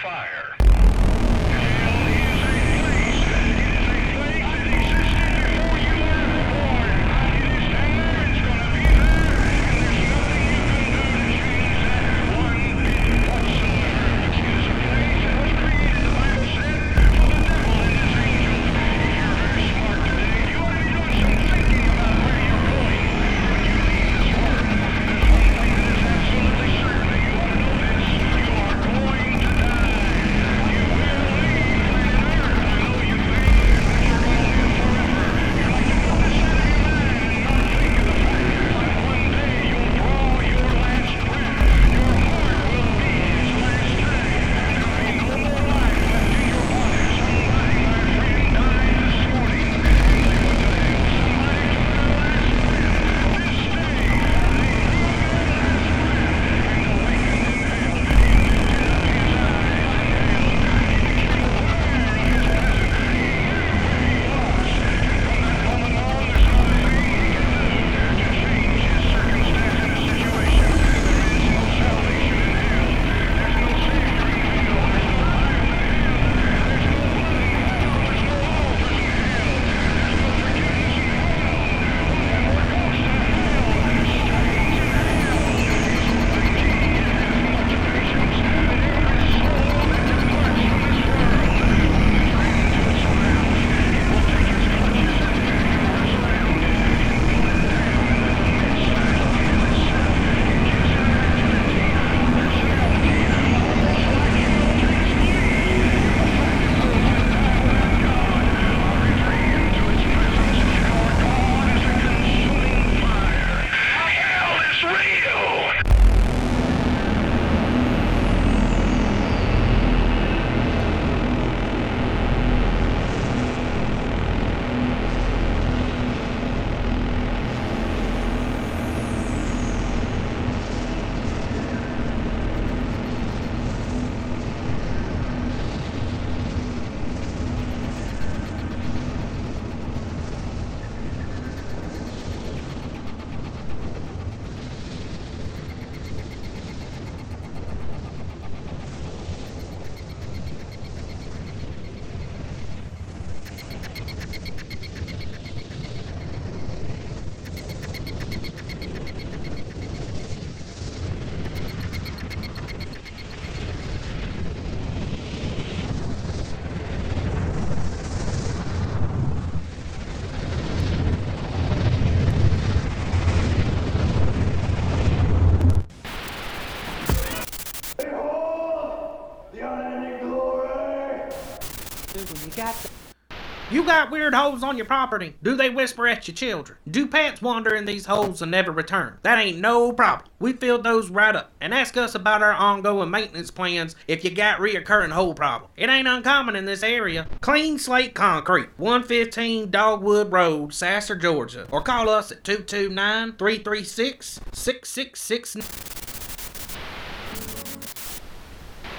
Speaker 17: got weird holes on your property. Do they whisper at your children? Do pets wander in these holes and never return? That ain't no problem. We filled those right up. And ask us about our ongoing maintenance plans if you got reoccurring hole problem. It ain't uncommon in this area. Clean Slate Concrete, 115 Dogwood Road, Sasser, Georgia. Or call us at 229 336 6669.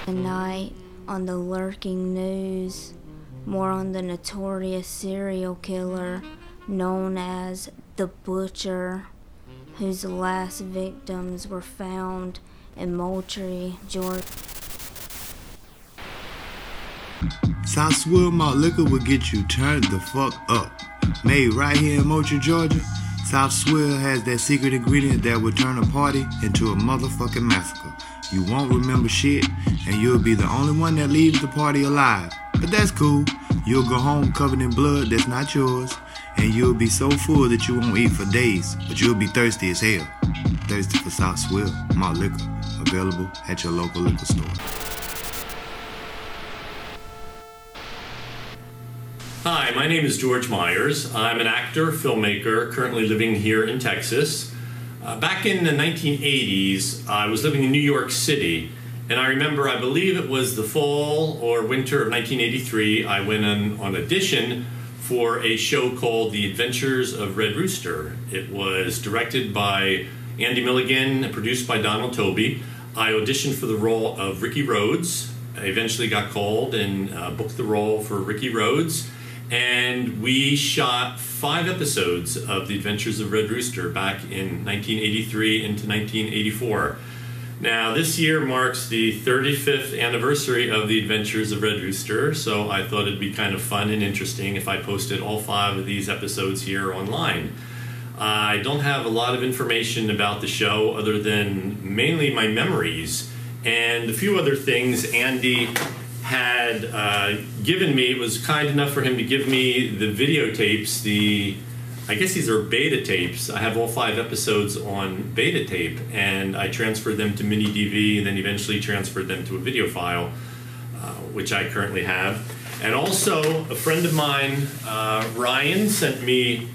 Speaker 18: Tonight on the lurking news, more on the notorious serial killer known as the Butcher, whose last victims were found in Moultrie, Georgia.
Speaker 19: South Swirl Malt Liquor will get you turned the fuck up. Made right here in Moultrie, Georgia, South Swirl has that secret ingredient that will turn a party into a motherfucking massacre. You won't remember shit, and you'll be the only one that leaves the party alive. But that's cool. You'll go home covered in blood that's not yours, and you'll be so full that you won't eat for days, but you'll be thirsty as hell. Thirsty for South Swirl Malt Liquor, available at your local liquor store.
Speaker 20: Hi, my name is George Myers. I'm an actor, filmmaker, currently living here in Texas. Uh, back in the 1980s, I was living in New York City, and I remember, I believe it was the fall or winter of 1983, I went on, on audition for a show called The Adventures of Red Rooster. It was directed by Andy Milligan and produced by Donald Toby. I auditioned for the role of Ricky Rhodes. I eventually got called and uh, booked the role for Ricky Rhodes and we shot five episodes of The Adventures of Red Rooster back in 1983 into 1984. Now, this year marks the 35th anniversary of The Adventures of Red Rooster, so I thought it'd be kind of fun and interesting if I posted all five of these episodes here online. I don't have a lot of information about the show other than mainly my memories and a few other things Andy had uh, given me. It was kind enough for him to give me the videotapes. The I guess these are beta tapes. I have all five episodes on beta tape, and I transferred them to mini DV, and then eventually transferred them to a video file, uh, which I currently have. And also, a friend of mine, uh, Ryan, sent me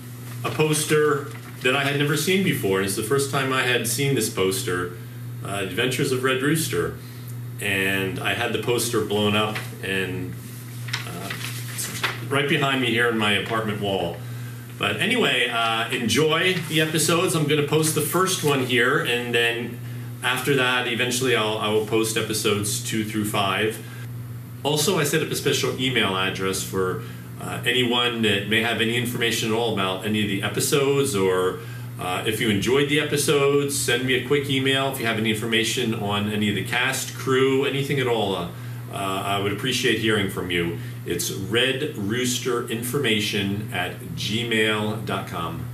Speaker 20: a poster that I had never seen before. And it's the first time I had seen this poster, uh, Adventures of Red Rooster and I had the poster blown up and uh, right behind me here in my apartment wall. But anyway, uh, enjoy the episodes. I'm going to post the first one here, and then after that, eventually, I'll, I will post episodes two through five. Also, I set up a special email address for uh, anyone that may have any information at all about any of the episodes or uh, if you enjoyed the episodes, send me a quick email. If you have any information on any of the cast, crew, anything at all, uh, uh, I would appreciate hearing from you. It's redroosterinformation at gmail.com.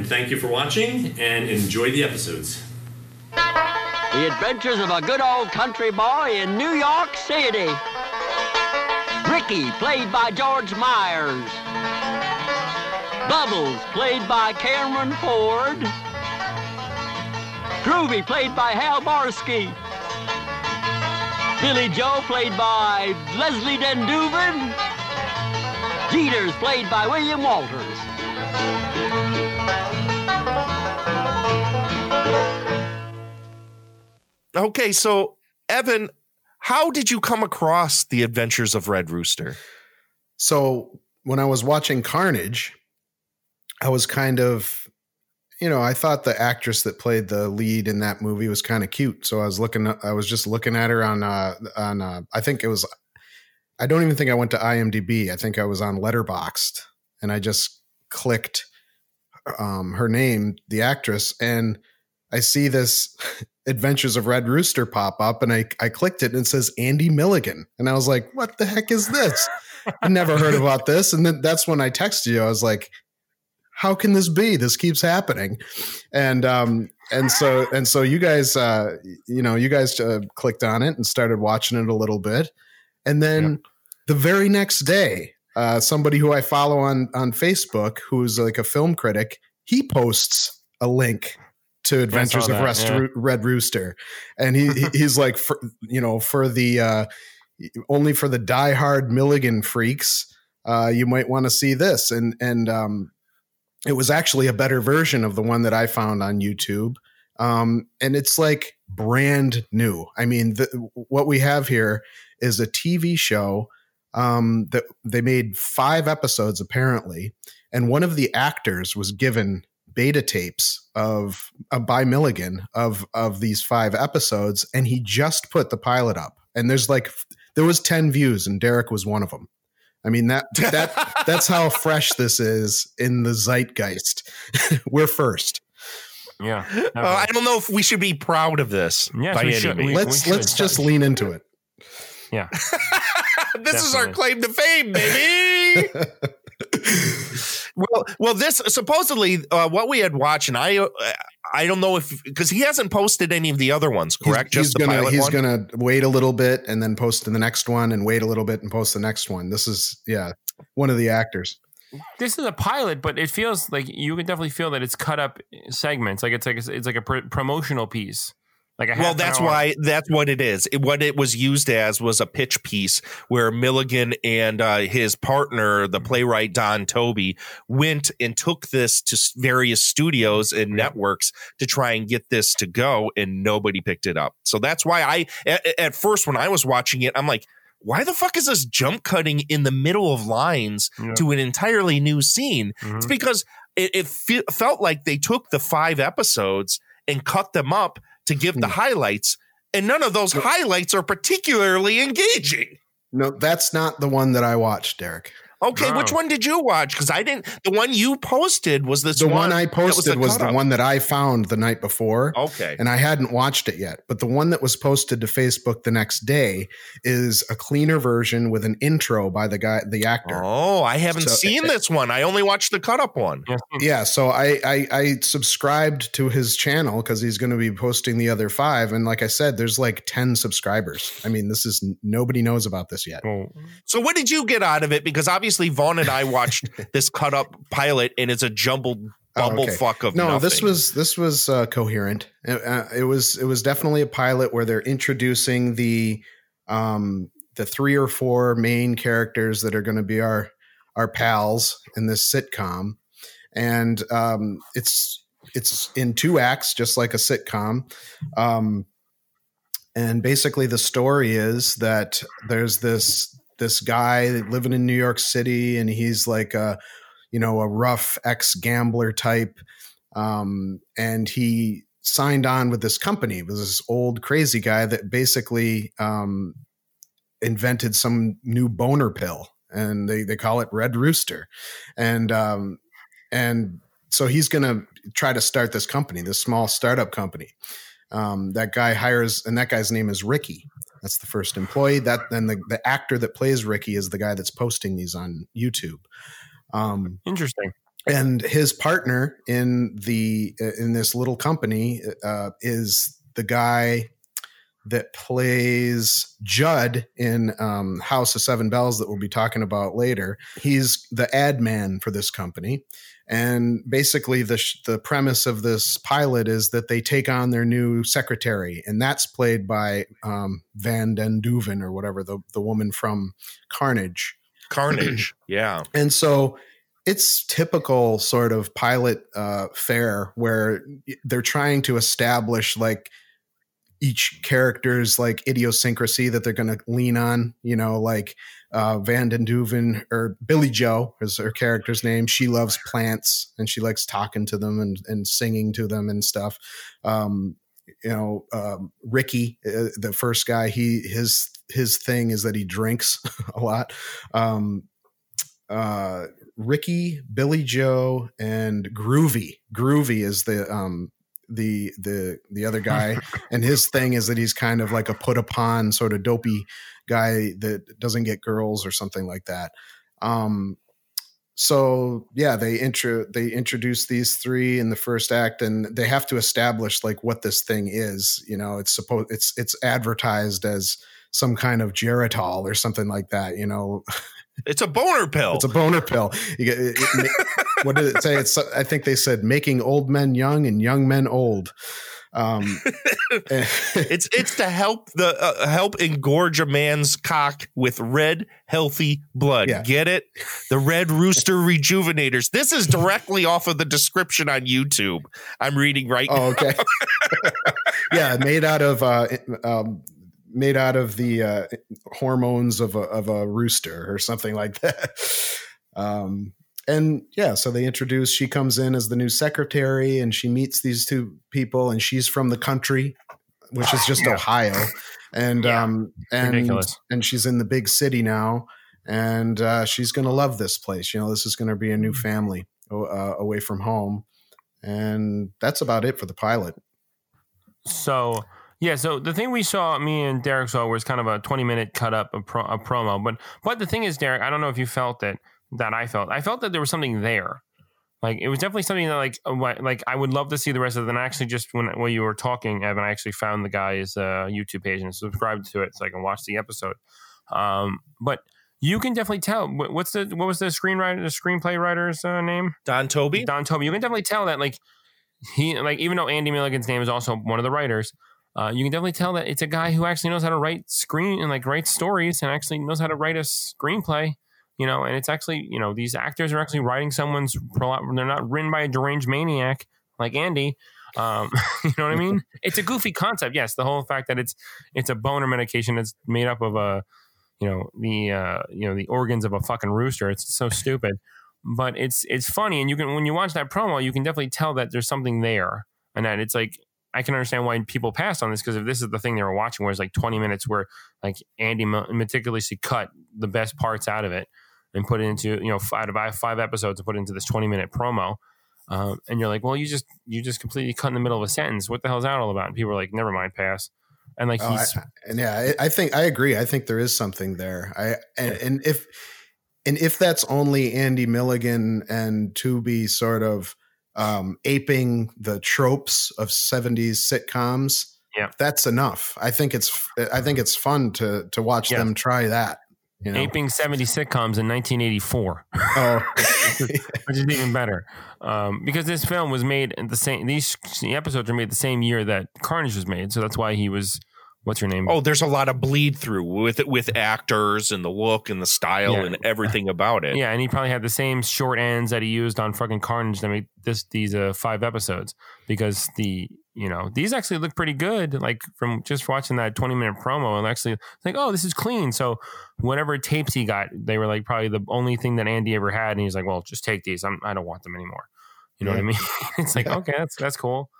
Speaker 20: Thank you for watching and enjoy the episodes.
Speaker 21: The adventures of a good old country boy in New York City. Ricky, played by George Myers. Bubbles, played by Cameron Ford. Groovy, played by Hal Barsky. Billy Joe, played by Leslie Den Dooven. Jeters, played by William Walters.
Speaker 5: Okay, so Evan, how did you come across the Adventures of Red Rooster?
Speaker 7: So when I was watching Carnage, I was kind of, you know, I thought the actress that played the lead in that movie was kind of cute. So I was looking, I was just looking at her on, uh, on, uh, I think it was, I don't even think I went to IMDb. I think I was on Letterboxd and I just clicked um, her name, the actress, and I see this Adventures of Red Rooster pop up, and I I clicked it and it says Andy Milligan, and I was like, "What the heck is this?" I never heard about this, and then that's when I texted you. I was like, "How can this be? This keeps happening," and um and so and so you guys, uh, you know, you guys uh, clicked on it and started watching it a little bit, and then yep. the very next day, uh, somebody who I follow on on Facebook, who's like a film critic, he posts a link to Adventures of Rest, yeah. Red Rooster, and he he's like, for, you know, for the uh, only for the diehard Milligan freaks. uh, you might want to see this. And and um, it was actually a better version of the one that I found on YouTube. Um, and it's like brand new. I mean, the, what we have here is a TV show um, that they made five episodes apparently, and one of the actors was given beta tapes of uh, by Milligan of of these five episodes, and he just put the pilot up. And there's like there was ten views, and Derek was one of them. I mean that that that's how fresh this is in the zeitgeist. We're first.
Speaker 6: Yeah,
Speaker 5: Uh, I don't know if we should be proud of this.
Speaker 6: Yes,
Speaker 5: by
Speaker 6: we
Speaker 5: any
Speaker 6: should.
Speaker 5: means.
Speaker 6: We-
Speaker 7: Let's let's just lean into it.
Speaker 6: Yeah.
Speaker 5: this is our claim to fame, baby. well, well, this supposedly uh, what we had watched, and I, uh, I don't know if because he hasn't posted any of the other ones, correct?
Speaker 7: He's,
Speaker 5: Just
Speaker 7: he's
Speaker 5: the
Speaker 7: gonna
Speaker 5: pilot
Speaker 7: he's
Speaker 5: one?
Speaker 7: gonna wait a little bit and then post to the next one and wait a little bit and post the next one. This is yeah, one of the actors.
Speaker 6: this is a pilot, but it feels like you can definitely feel that it's cut up segments. Like it's like it's like a pr- promotional piece. Like
Speaker 5: Well, that's
Speaker 6: hour.
Speaker 5: why that's what it is. It, what it was used as was a pitch piece where Milligan and uh, his partner, the playwright Don Toby, went and took this to various studios and networks to try and get this to go, and nobody picked it up. So that's why I, at, at first, when I was watching it, I'm like, why the fuck is this jump cutting in the middle of lines
Speaker 6: Yeah.
Speaker 5: to an entirely new scene? It's
Speaker 6: Mhm.
Speaker 5: because it, it fe- felt like they took the five episodes and cut them up to give the hmm. highlights, and none of those highlights are particularly engaging.
Speaker 7: No, that's not the one that I watched, Derek.
Speaker 5: Okay, which one did you watch? Because I didn't. The one you posted was this
Speaker 7: The one, I posted
Speaker 5: a
Speaker 7: was, the one that I found the night before.
Speaker 5: Okay.
Speaker 7: And I hadn't watched it yet. But the one that was posted to Facebook the next day is a cleaner version with an intro by the guy, the actor.
Speaker 5: Oh, I haven't
Speaker 7: So-
Speaker 5: seen eh, eh this one. I only watched the cut up one.
Speaker 7: Yeah, so I I, I subscribed to his channel because he's going to be posting the other five, and like I said, there's like ten subscribers. I mean, this is nobody knows about this yet.
Speaker 5: So what did you get out of it? Because obviously Vaughn and I watched this cut up pilot, and it's a jumbled
Speaker 7: Oh,
Speaker 5: bumble
Speaker 7: okay.
Speaker 5: fuck of
Speaker 7: no.
Speaker 5: nothing.
Speaker 7: This was this was uh, coherent. It, uh, it was it was definitely a pilot where they're introducing the um the three or four main characters that are going to be our our pals in this sitcom, and um, it's it's in two acts, just like a sitcom. Um, and basically, the story is that there's this this guy living in New York City, and he's like a you know a rough ex gambler type, um, and he signed on with this company. It was this old crazy guy that basically um, invented some new boner pill, and they they call it Red Rooster, and um, and so he's going to try to start this company, this small startup company. Um, that guy hires, and that guy's name is Ricky. That's the first employee. That then the the actor that plays Ricky is the guy that's posting these on YouTube. Um,
Speaker 6: Interesting.
Speaker 7: and his partner in the in this little company uh, is the guy that plays Judd in um, House of Seven Belles that we'll be talking about later. He's the ad man for this company, and basically the sh- the premise of this pilot is that they take on their new secretary, and that's played by um, Van Den Duven or whatever the the woman from Carnage.
Speaker 5: Carnage. yeah.
Speaker 7: And so it's typical sort of pilot uh, fare where they're trying to establish like each character's like idiosyncrasy that they're going to lean on. You know, like uh, Van Den Duven or Billy Joe is her character's name. She loves plants and she likes talking to them and, and singing to them and stuff. Um, you know, um, Ricky, uh, the first guy, he his his thing is that he drinks a lot. Um, uh, Ricky, Billy Joe, and Groovy. Groovy is the um the the the other guy, and his thing is that he's kind of like a put upon sort of dopey guy that doesn't get girls or something like that. Um, so yeah, they intro they introduce these three in the first act, and they have to establish like what this thing is. You know, it's supposed it's it's advertised as some kind of Geritol or something like that. You know,
Speaker 5: It's a boner pill.
Speaker 7: it's a boner pill. You get, it, it- what did it say? It's I think they said making old men young and young men old. Um,
Speaker 5: it's it's to help the uh, help engorge a man's cock with red healthy blood.
Speaker 7: Yeah.
Speaker 5: Get it? The red rooster rejuvenators. This is directly off of the description on YouTube. I'm reading right
Speaker 7: Oh,
Speaker 5: now.
Speaker 7: okay. yeah, made out of uh, um, made out of the uh, hormones of a of a rooster or something like that. Um, and yeah, so they introduce. She comes in as the new secretary, and she meets these two people, and she's from the country, which is just
Speaker 6: Yeah.
Speaker 7: Ohio, and um, and
Speaker 6: Ridiculous.
Speaker 7: and she's in the big city now, and uh, she's gonna love this place. You know, this is gonna be a new
Speaker 6: Mm-hmm.
Speaker 7: family uh, away from home, and that's about it for the pilot.
Speaker 6: So yeah, so the thing we saw, me and Derek saw, was kind of a twenty minute cut up a, pro, a promo. But but the thing is, Derek, I don't know if you felt it that I felt. I felt that there was something there. Like it was definitely something that like uh, like I would love to see the rest of it. And actually, just when when you were talking, Evan, I actually found the guy's uh, YouTube page and subscribed to it so I can watch the episode. Um, but you can definitely tell what's the what was the screenwriter the screenplay writer's uh, name
Speaker 5: Don Toby.
Speaker 6: Don Toby. You can definitely tell that like he like even though Andy Milligan's name is also one of the writers, uh, you can definitely tell that it's a guy who actually knows how to write screen and like write stories and actually knows how to write a screenplay. You know, and it's actually you know these actors are actually writing someone's. plot. They're not written by a deranged maniac like Andy. Um, you know what I mean? It's a goofy concept. Yes, the whole fact that it's it's a boner medication that's made up of a you know the uh, you know the organs of a fucking rooster. It's so stupid, but it's it's funny, and you can when you watch that promo, you can definitely tell that there's something there, and that it's like I can understand why people passed on this because if this is the thing they were watching, where it's like 20 minutes where like Andy meticulously cut the best parts out of it and put it into you know five, out of five episodes and put it into this 20 minute promo. Um, and you're like, well, you just you just completely cut in the middle of a sentence. What the hell is that all about? And people are like, never mind, pass. And like
Speaker 7: Oh,
Speaker 6: he's
Speaker 7: I, and yeah, I, I think I agree. I think there is something there. I and, and if and if that's only Andy Milligan and Toby sort of um, aping the tropes of '70s sitcoms,
Speaker 6: yeah,
Speaker 7: that's enough. I think it's I think it's fun to to watch them try that. You know?
Speaker 6: aping 70 sitcoms in 1984.
Speaker 7: Oh,
Speaker 6: which is even better. Um, because this film was made at the same. These episodes were made the same year that Carnage was made, so that's why he was. What's your name?
Speaker 5: Oh, there's a lot of bleed through with it with actors and the look and the style
Speaker 6: Yeah.
Speaker 5: and everything about it.
Speaker 6: Yeah, and he probably had the same short ends that he used on fucking Carnage to make this these uh, five episodes because the you know these actually look pretty good. Like from just watching that twenty minute promo and actually like oh this is clean. So whatever tapes he got, they were like probably the only thing that Andy ever had, and he's like, well, just take these. I'm, I don't want them anymore. You know what I mean? it's like okay, that's that's cool.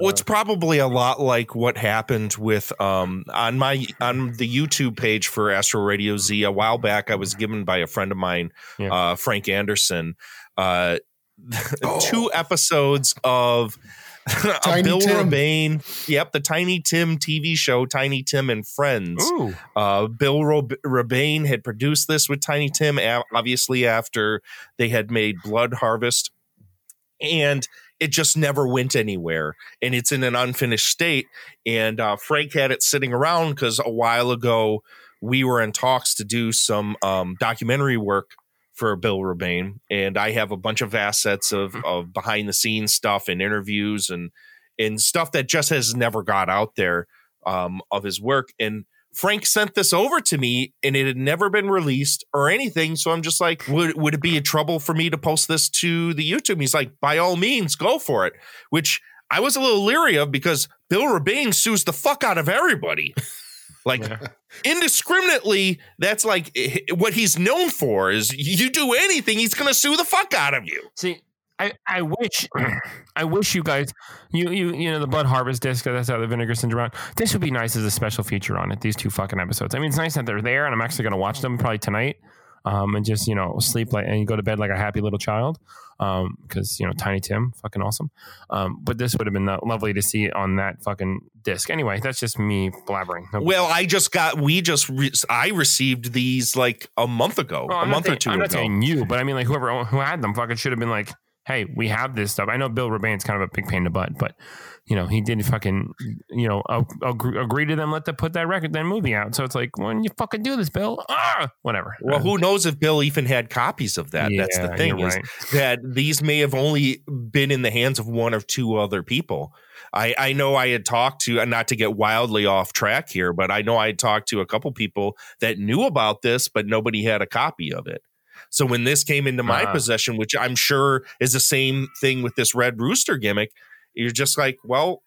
Speaker 5: Well, it's probably a lot like what happened with um on my on the YouTube page for Astro Radio Z a while back. I was given by a friend of mine, uh, Frank Anderson, uh, two episodes of. of
Speaker 7: Tiny
Speaker 5: Bill
Speaker 7: Tim.
Speaker 5: Rebane, yep, the Tiny Tim TV show, Tiny Tim and Friends.
Speaker 6: Ooh.
Speaker 5: Uh, Bill Rob- Rebane had produced this with Tiny Tim, obviously after they had made Blood Harvest, and it just never went anywhere and it's in an unfinished state and uh, frank had it sitting around because a while ago we were in talks to do some um, documentary work for bill rebane and i have a bunch of assets of, of behind the scenes stuff and interviews and and stuff that just has never got out there um, of his work and Frank sent this over to me and it had never been released or anything. So I'm just like, would, would it be a trouble for me to post this to the YouTube? He's like, by all means, go for it, which I was a little leery of because Bill Rebane sues the fuck out of everybody. Like indiscriminately, that's like eh, what he's known for is you do anything, he's going to sue the fuck out of you.
Speaker 6: See, I, I wish I wish you guys you you you know the blood harvest disc that's how the vinegar syndrome this would be nice as a special feature on it these two fucking episodes. I mean it's nice that they're there and I'm actually gonna watch them probably tonight um and just you know sleep like and go to bed like a happy little child um because you know Tiny Tim fucking awesome. Um but this would have been uh, lovely to see on that fucking disc. Anyway that's just me blabbering. No-
Speaker 5: Well, I just got, we just, re- I received these like a month ago,
Speaker 6: Well,
Speaker 5: a month or two
Speaker 6: I'm
Speaker 5: ago.
Speaker 6: not saying you but I mean like whoever who had them fucking should have been like hey, we have this stuff. I know Bill Rebane's kind of a big pain in the butt, but you know, he didn't fucking, you know, agree, agree to them let them put that record, that movie out. So it's like, when you fucking do this, Bill, ah, whatever.
Speaker 5: Well, who knows if Bill even had copies of that? That's the thing is
Speaker 6: right.
Speaker 5: that these may have only been in the hands of one or two other people. I, I know I had talked to, not to get wildly off track here, but I know I had talked to a couple people that knew about this, but nobody had a copy of it. So when this came into my
Speaker 6: Ah.
Speaker 5: possession, which I'm sure is the same thing with this Red Rooster gimmick, you're just like, well,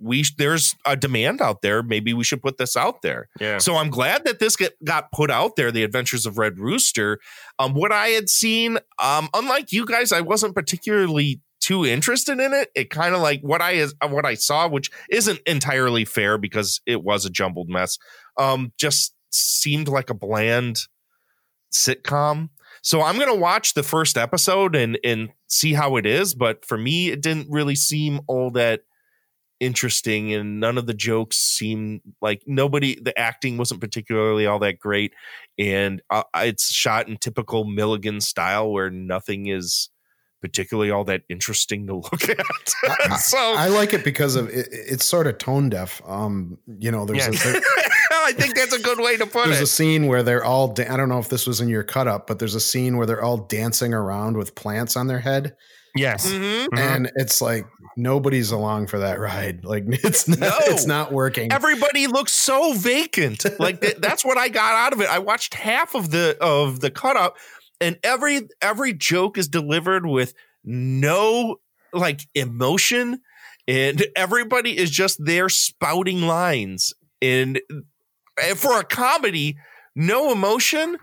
Speaker 5: we there's a demand out there. Maybe we should put this out there.
Speaker 6: Yeah.
Speaker 5: So I'm glad that this get, got put out there. The Adventures of Red Rooster. Um, what I had seen, um, unlike you guys, I wasn't particularly too interested in it. It kind of like what I is what I saw, which isn't entirely fair because it was a jumbled mess. Um, just seemed like a bland sitcom. So I'm gonna watch the first episode and and see how it is. But for me, it didn't really seem all that interesting, and none of the jokes seemed like nobody. The acting wasn't particularly all that great, and uh, it's shot in typical Milligan style, where nothing is particularly all that interesting to look at. so
Speaker 7: I like it because of it, it's sort of tone deaf. Um, you know, there's
Speaker 5: Yeah.
Speaker 7: a, there-
Speaker 5: I think that's a good way to put
Speaker 7: there's
Speaker 5: it.
Speaker 7: There's a scene where they're all. Da- I don't know if this was in your cut up, but there's a scene where they're all dancing around with plants on their head.
Speaker 6: Yes,
Speaker 5: Mhm.
Speaker 7: and it's like nobody's along for that ride. Like it's not,
Speaker 5: No.
Speaker 7: it's not working.
Speaker 5: Everybody looks so vacant. Like th- that's what I got out of it. I watched half of the of the cut up, and every every joke is delivered with no like emotion, and everybody is just there spouting lines. And and for a comedy, no emotion.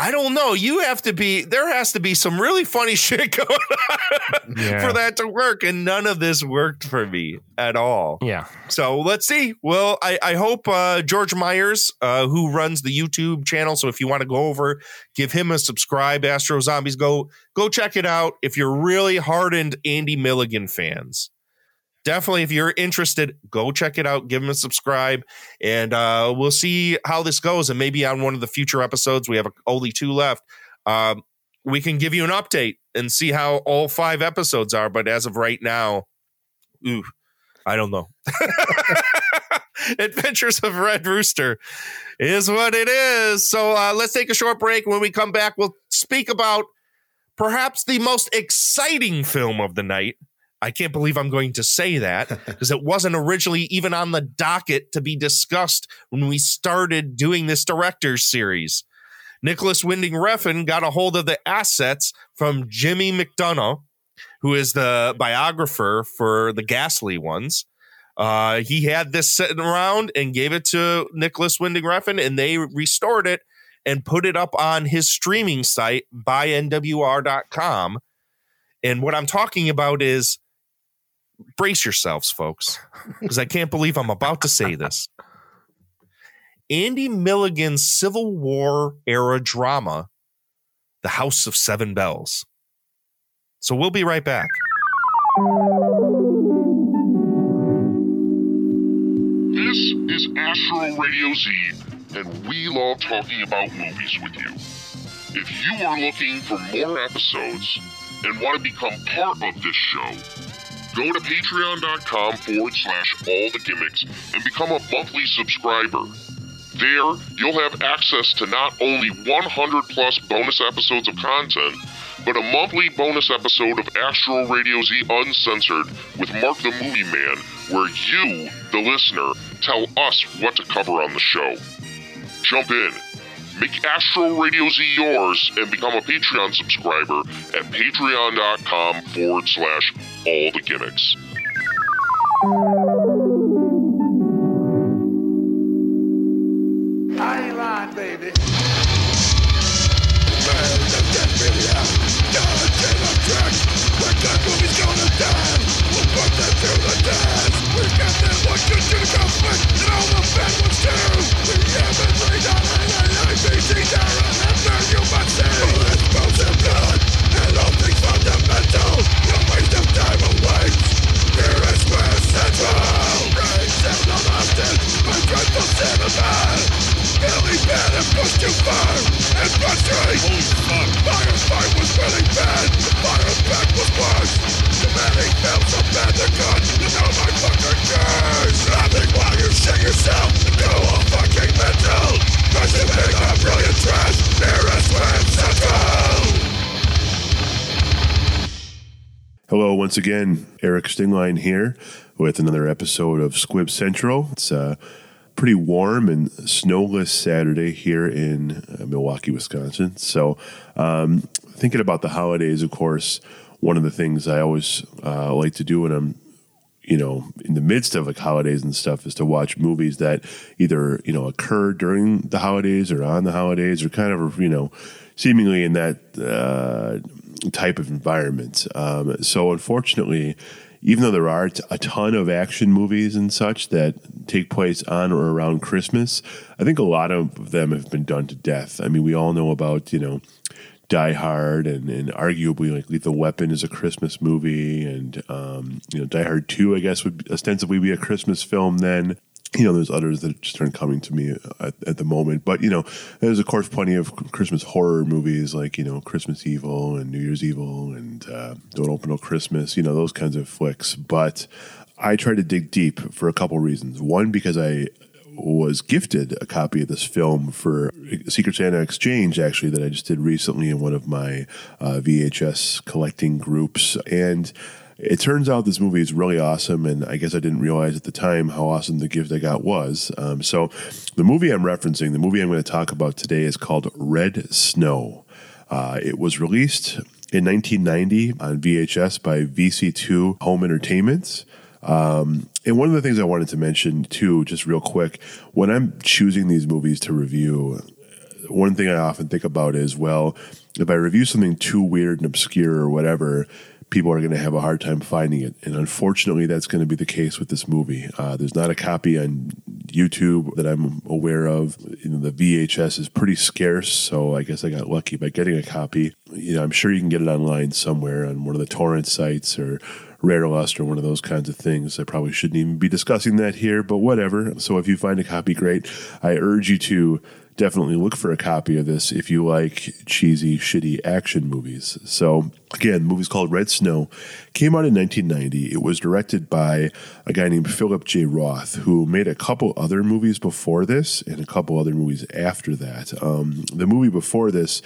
Speaker 5: I don't know. You have to be. There has to be some really funny shit going on
Speaker 6: Yeah.
Speaker 5: for that to work, and none of this worked for me at all.
Speaker 6: Yeah.
Speaker 5: So let's see. Well, I, I hope uh, George Myers, uh, who runs the YouTube channel, so if you want to go over, give him a subscribe. Astro Zombies, go go check it out. If you're really hardened Andy Milligan fans, definitely. If you're interested, go check it out. Give them a subscribe, and uh, we'll see how this goes. And maybe on one of the future episodes, we have only two left. Um, we can give you an update and see how all five episodes are. But as of right now, ooh, I don't know. Adventures of Red Rooster is what it is. So uh, let's take a short break. When we come back, we'll speak about perhaps the most exciting film of the night. I can't believe I'm going to say that because it wasn't originally even on the docket to be discussed when we started doing this director's series. Nicolas Winding Refn got a hold of the assets from Jimmy McDonough, who is the biographer for the Ghastly ones. Uh, he had this sitting around and gave it to Nicolas Winding Refn, and they restored it and put it up on his streaming site, bynwr.com. And what I'm talking about is brace yourselves, folks, because I can't believe I'm about to say this. Andy Milligan's Civil War era drama, The House of Seven Belles. So we'll be right back.
Speaker 22: This is Astro Radio Z, and we love talking about movies with you. If you are looking for more episodes and want to become part of this show, go to patreon.com forward slash all the gimmicks and become a monthly subscriber. There, you'll have access to not only 100 plus bonus episodes of content, but a monthly bonus episode of Astro Radio Z Uncensored with Mark the Movie Man, where you, the listener, tell us what to cover on the show. Jump in, make Astro Radio Z yours, and become a Patreon subscriber at patreon.com forward slash all the gimmicks.
Speaker 14: I ain't lying, baby. Fundamental, no waste of time awaits. Here is where central.
Speaker 23: Again, Eric Stingline here with another episode of Squib Central. It's a pretty warm and snowless Saturday here in uh, Milwaukee, Wisconsin. So, um, thinking about the holidays, of course, one of the things I always uh, like to do when I'm you know, in the midst of like holidays and stuff is to watch movies that either, you know, occur during the holidays or on the holidays or kind of, you know, seemingly in that uh, type of environment. Um, so unfortunately, even though there are a ton of action movies and such that take place on or around Christmas, I think a lot of them have been done to death. I mean, we all know about, you know, Die Hard and, and arguably like Lethal Weapon is a Christmas movie and um, you know Die Hard 2 I guess would ostensibly be a Christmas film then you know, there's others that just aren't coming to me at, at, the moment. But, you know, there's, of course, plenty of Christmas horror movies like, you know, Christmas Evil and New Year's Evil and uh, Don't Open No Christmas, you know, those kinds of flicks. But I try to dig deep for a couple reasons. One, because I was gifted a copy of this film for Secret Santa Exchange, actually, that I just did recently in one of my uh, VHS collecting groups. And it turns out this movie is really awesome, and I guess I didn't realize at the time how awesome the gift I got was. Um, so, the movie I'm referencing, the movie I'm going to talk about today, is called Red Snow. Uh, it was released in 1990 on VHS by VC2 Home Entertainment. Um, and one of the things I wanted to mention too, just real quick, when I'm choosing these movies to review, one thing I often think about is well, if I review something too weird and obscure or whatever, people are going to have a hard time finding it. And unfortunately, that's going to be the case with this movie. Uh, there's not a copy on YouTube that I'm aware of. You know, the VHS is pretty scarce, so I guess I got lucky by getting a copy. You know, I'm sure you can get it online somewhere on one of the torrent sites or Rarelust or one of those kinds of things. I probably shouldn't even be discussing that here, but whatever. So if you find a copy, great. I urge you to definitely look for a copy of this if you like cheesy, shitty action movies. So, again, the movie's called Red Snow. Came out in 1990. It was directed by a guy named Philip J. Roth, who made a couple other movies before this and a couple other movies after that. Um, the movie before this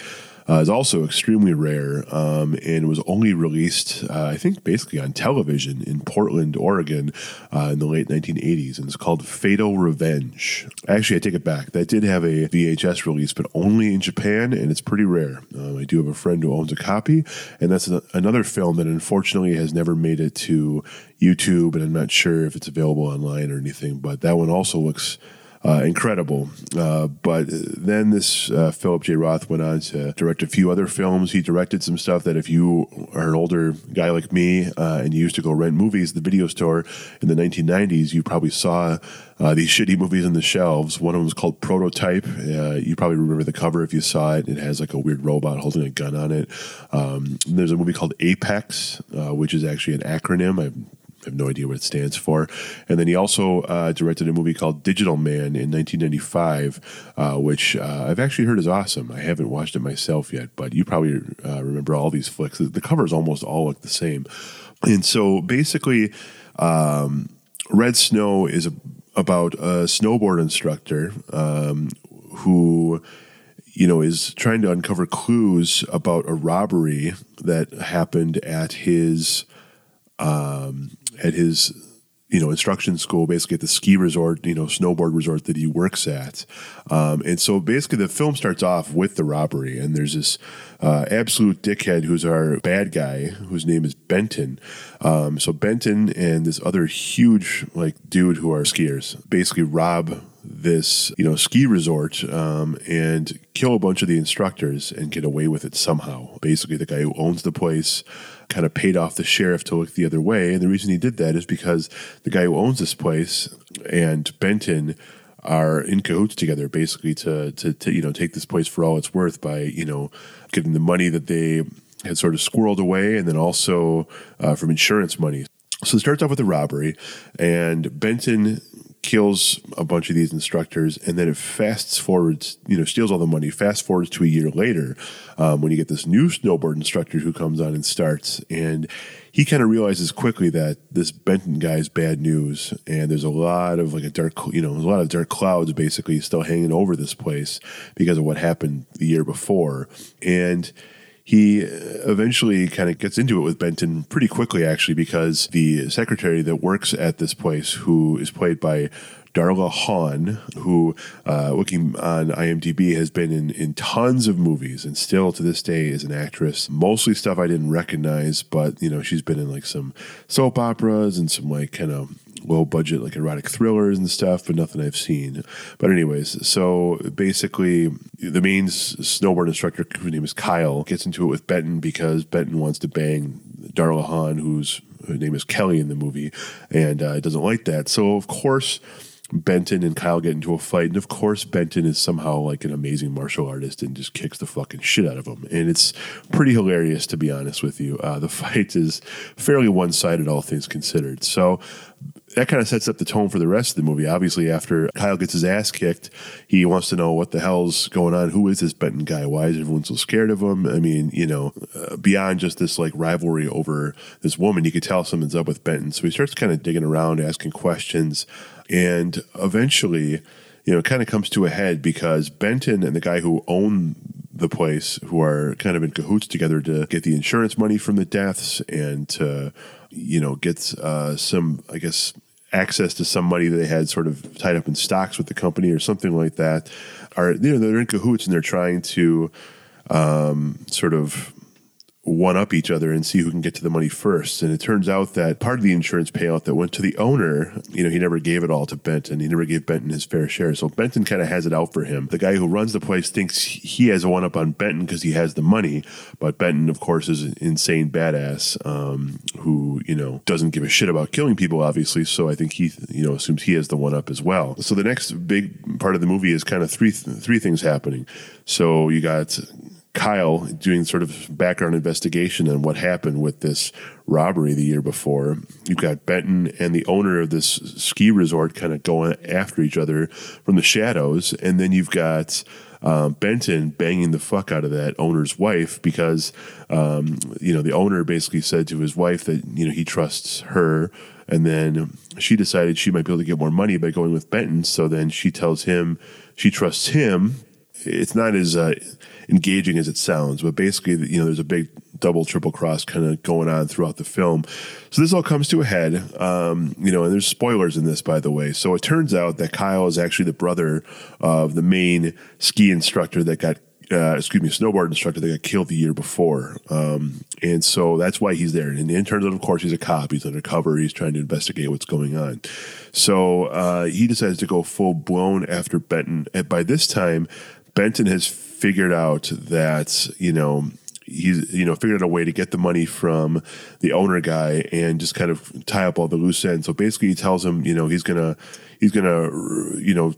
Speaker 23: uh, is also extremely rare um, and was only released, uh, I think, basically on television in Portland, Oregon uh, in the late 1980s. And it's called Fatal Revenge. Actually, I take it back. That did have a VHS release, but only in Japan, and it's pretty rare. Um, I do have a friend who owns a copy, and that's a, another film that unfortunately has never made it to YouTube, and I'm not sure if it's available online or anything, but that one also looks uh, incredible. Uh, but then this uh, Philip J. Roth went on to direct a few other films. He directed some stuff that if you are an older guy like me uh, and you used to go rent movies at the video store in the 1990s, you probably saw uh, these shitty movies on the shelves. One of them was called Prototype. You probably remember the cover if you saw it. It has like a weird robot holding a gun on it. Um, there's a movie called Apex, which is actually an acronym. I've I have no idea what it stands for. And then he also uh, directed a movie called Digital Man in 1995, uh, which uh, I've actually heard is awesome. I haven't watched it myself yet, but you probably uh, remember all these flicks. The covers almost all look the same. And so basically, um, Red Snow is a, about a snowboard instructor um, who you know, is trying to uncover clues about a robbery that happened at his um, at his you know instruction school basically at the ski resort you know snowboard resort that he works at. Um, and so basically the film starts off with the robbery and there's this uh, absolute dickhead who's our bad guy whose name is benton. Um, so benton and this other huge like dude who are skiers basically rob this you know ski resort um, and kill a bunch of the instructors and get away with it somehow. Basically the guy who owns the place kind of paid off the sheriff to look the other way. And the reason he did that is because the guy who owns this place and Benton are in cahoots together basically to, to, to, you know, take this place for all it's worth by, you know, getting the money that they had sort of squirreled away and then also uh, from insurance money. So it starts off with a robbery, and Benton kills a bunch of these instructors, and then it fasts forwards, you know, steals all the money, fast forwards to a year later um, when you get this new snowboard instructor who comes on and starts. And he kind of realizes quickly that this Benton guy is bad news, and there's a lot of like a dark, you know, a lot of dark clouds basically still hanging over this place because of what happened the year before. And he eventually kind of gets into it with Benton pretty quickly, actually, because the secretary that works at this place, who is played by Darla Haun, who, uh, looking on IMDb, has been in, in tons of movies and still to this day is an actress. Mostly stuff I didn't recognize, but, you know, she's been in like some soap operas and some like kind of low budget, like erotic thrillers and stuff, but nothing I've seen. But, anyways, so basically, the main snowboard instructor, whose name is Kyle, gets into it with Benton because Benton wants to bang Darla Haun, whose her name is Kelly in the movie, and uh, doesn't like that. So, of course, Benton and Kyle get into a fight, and of course, Benton is somehow like an amazing martial artist and just kicks the fucking shit out of him. And it's pretty hilarious, to be honest with you. Uh, the fight is fairly one sided, all things considered. So that kind of sets up the tone for the rest of the movie. Obviously, after Kyle gets his ass kicked, he wants to know what the hell's going on. Who is this Benton guy? Why is everyone so scared of him? I mean, you know, uh, beyond just this like rivalry over this woman, you could tell something's up with Benton. So he starts kind of digging around, asking questions, and eventually, you know, it kind of comes to a head because Benton and the guy who owned the place, who are kind of in cahoots together to get the insurance money from the deaths and to, you know, get uh, some, I guess, access to some money they had sort of tied up in stocks with the company or something like that, are you know they're in cahoots and they're trying to um, sort of one up each other and see who can get to the money first. And it turns out that part of the insurance payout that went to the owner, you know, he never gave it all to Benton. He never gave Benton his fair share. So Benton kind of has it out for him. The guy who runs the place thinks he has a one up on Benton because he has the money. But Benton, of course, is an insane badass um, who, you know, doesn't give a shit about killing people, obviously. So I think he, you know, assumes he has the one up as well. So the next big part of the movie is kind of three, three things happening. So you got Kyle doing sort of background investigation on what happened with this robbery the year before. You've got Benton and the owner of this ski resort kind of going after each other from the shadows. And then you've got um, Benton banging the fuck out of that owner's wife because, um, you know, the owner basically said to his wife that, you know, he trusts her. And then she decided she might be able to get more money by going with Benton. So then she tells him she trusts him. It's not as uh, engaging as it sounds, but basically, you know, there's a big double, triple cross kind of going on throughout the film. So this all comes to a head, um, you know, and there's spoilers in this, by the way. So it turns out that Kyle is actually the brother of the main ski instructor that got uh, excuse me, snowboard instructor that got killed the year before. Um, and so that's why he's there. And it turns out, of course, he's a cop. He's undercover. He's trying to investigate what's going on. So uh, he decides to go full blown after Benton. And by this time, Benton has figured out that, you know, he's you know figured out a way to get the money from the owner guy and just kind of tie up all the loose ends. So basically, he tells him, you know, he's gonna he's gonna you know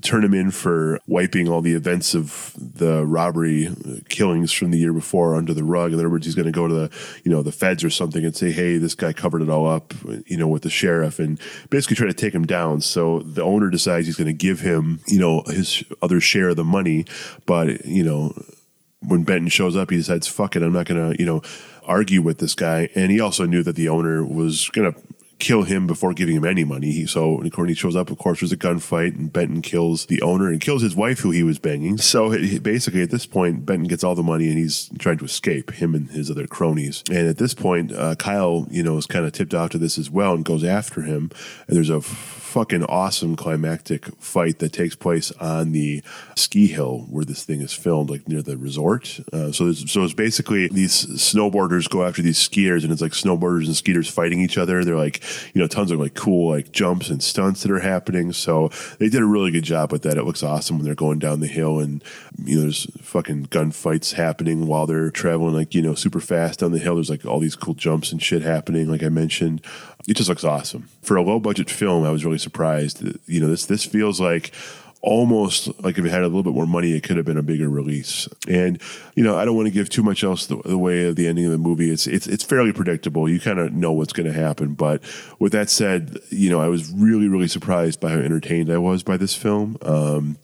Speaker 23: turn him in for wiping all the events of the robbery killings from the year before under the rug. In other words, he's going to go to the, you know, the feds or something and say, "Hey, this guy covered it all up," you know, with the sheriff, and basically try to take him down. So the owner decides he's going to give him, you know, his other share of the money, but you know, when Benton shows up, he decides, "Fuck it, I'm not going to," you know, argue with this guy. And he also knew that the owner was going to kill him before giving him any money. He, so when he shows up, of course, there's a gunfight, and Benton kills the owner and kills his wife, who he was banging. So he- basically, at this point, Benton gets all the money, and he's trying to escape. Him and his other cronies. And at this point, uh, Kyle, you know, is kind of tipped off to this as well, and goes after him. And there's a fucking awesome climactic fight that takes place on the ski hill where this thing is filmed, like near the resort. Uh, so, so it's basically these snowboarders go after these skiers, and it's like snowboarders and skiers fighting each other. They're like, you know, tons of like cool like jumps and stunts that are happening. So they did a really good job with that. It looks awesome when they're going down the hill, and you know, there's fucking gunfights happening while they're traveling like you know super fast down the hill. There's like all these cool jumps and shit happening, like I mentioned. It just looks awesome for a low budget film. I was really surprised. that, You know, this this feels like almost like if it had a little bit more money, it could have been a bigger release. And you know, I don't want to give too much else the, the way of the ending of the movie. It's it's it's fairly predictable. You kind of know what's going to happen. But with that said, you know, I was really really surprised by how entertained I was by this film. Um,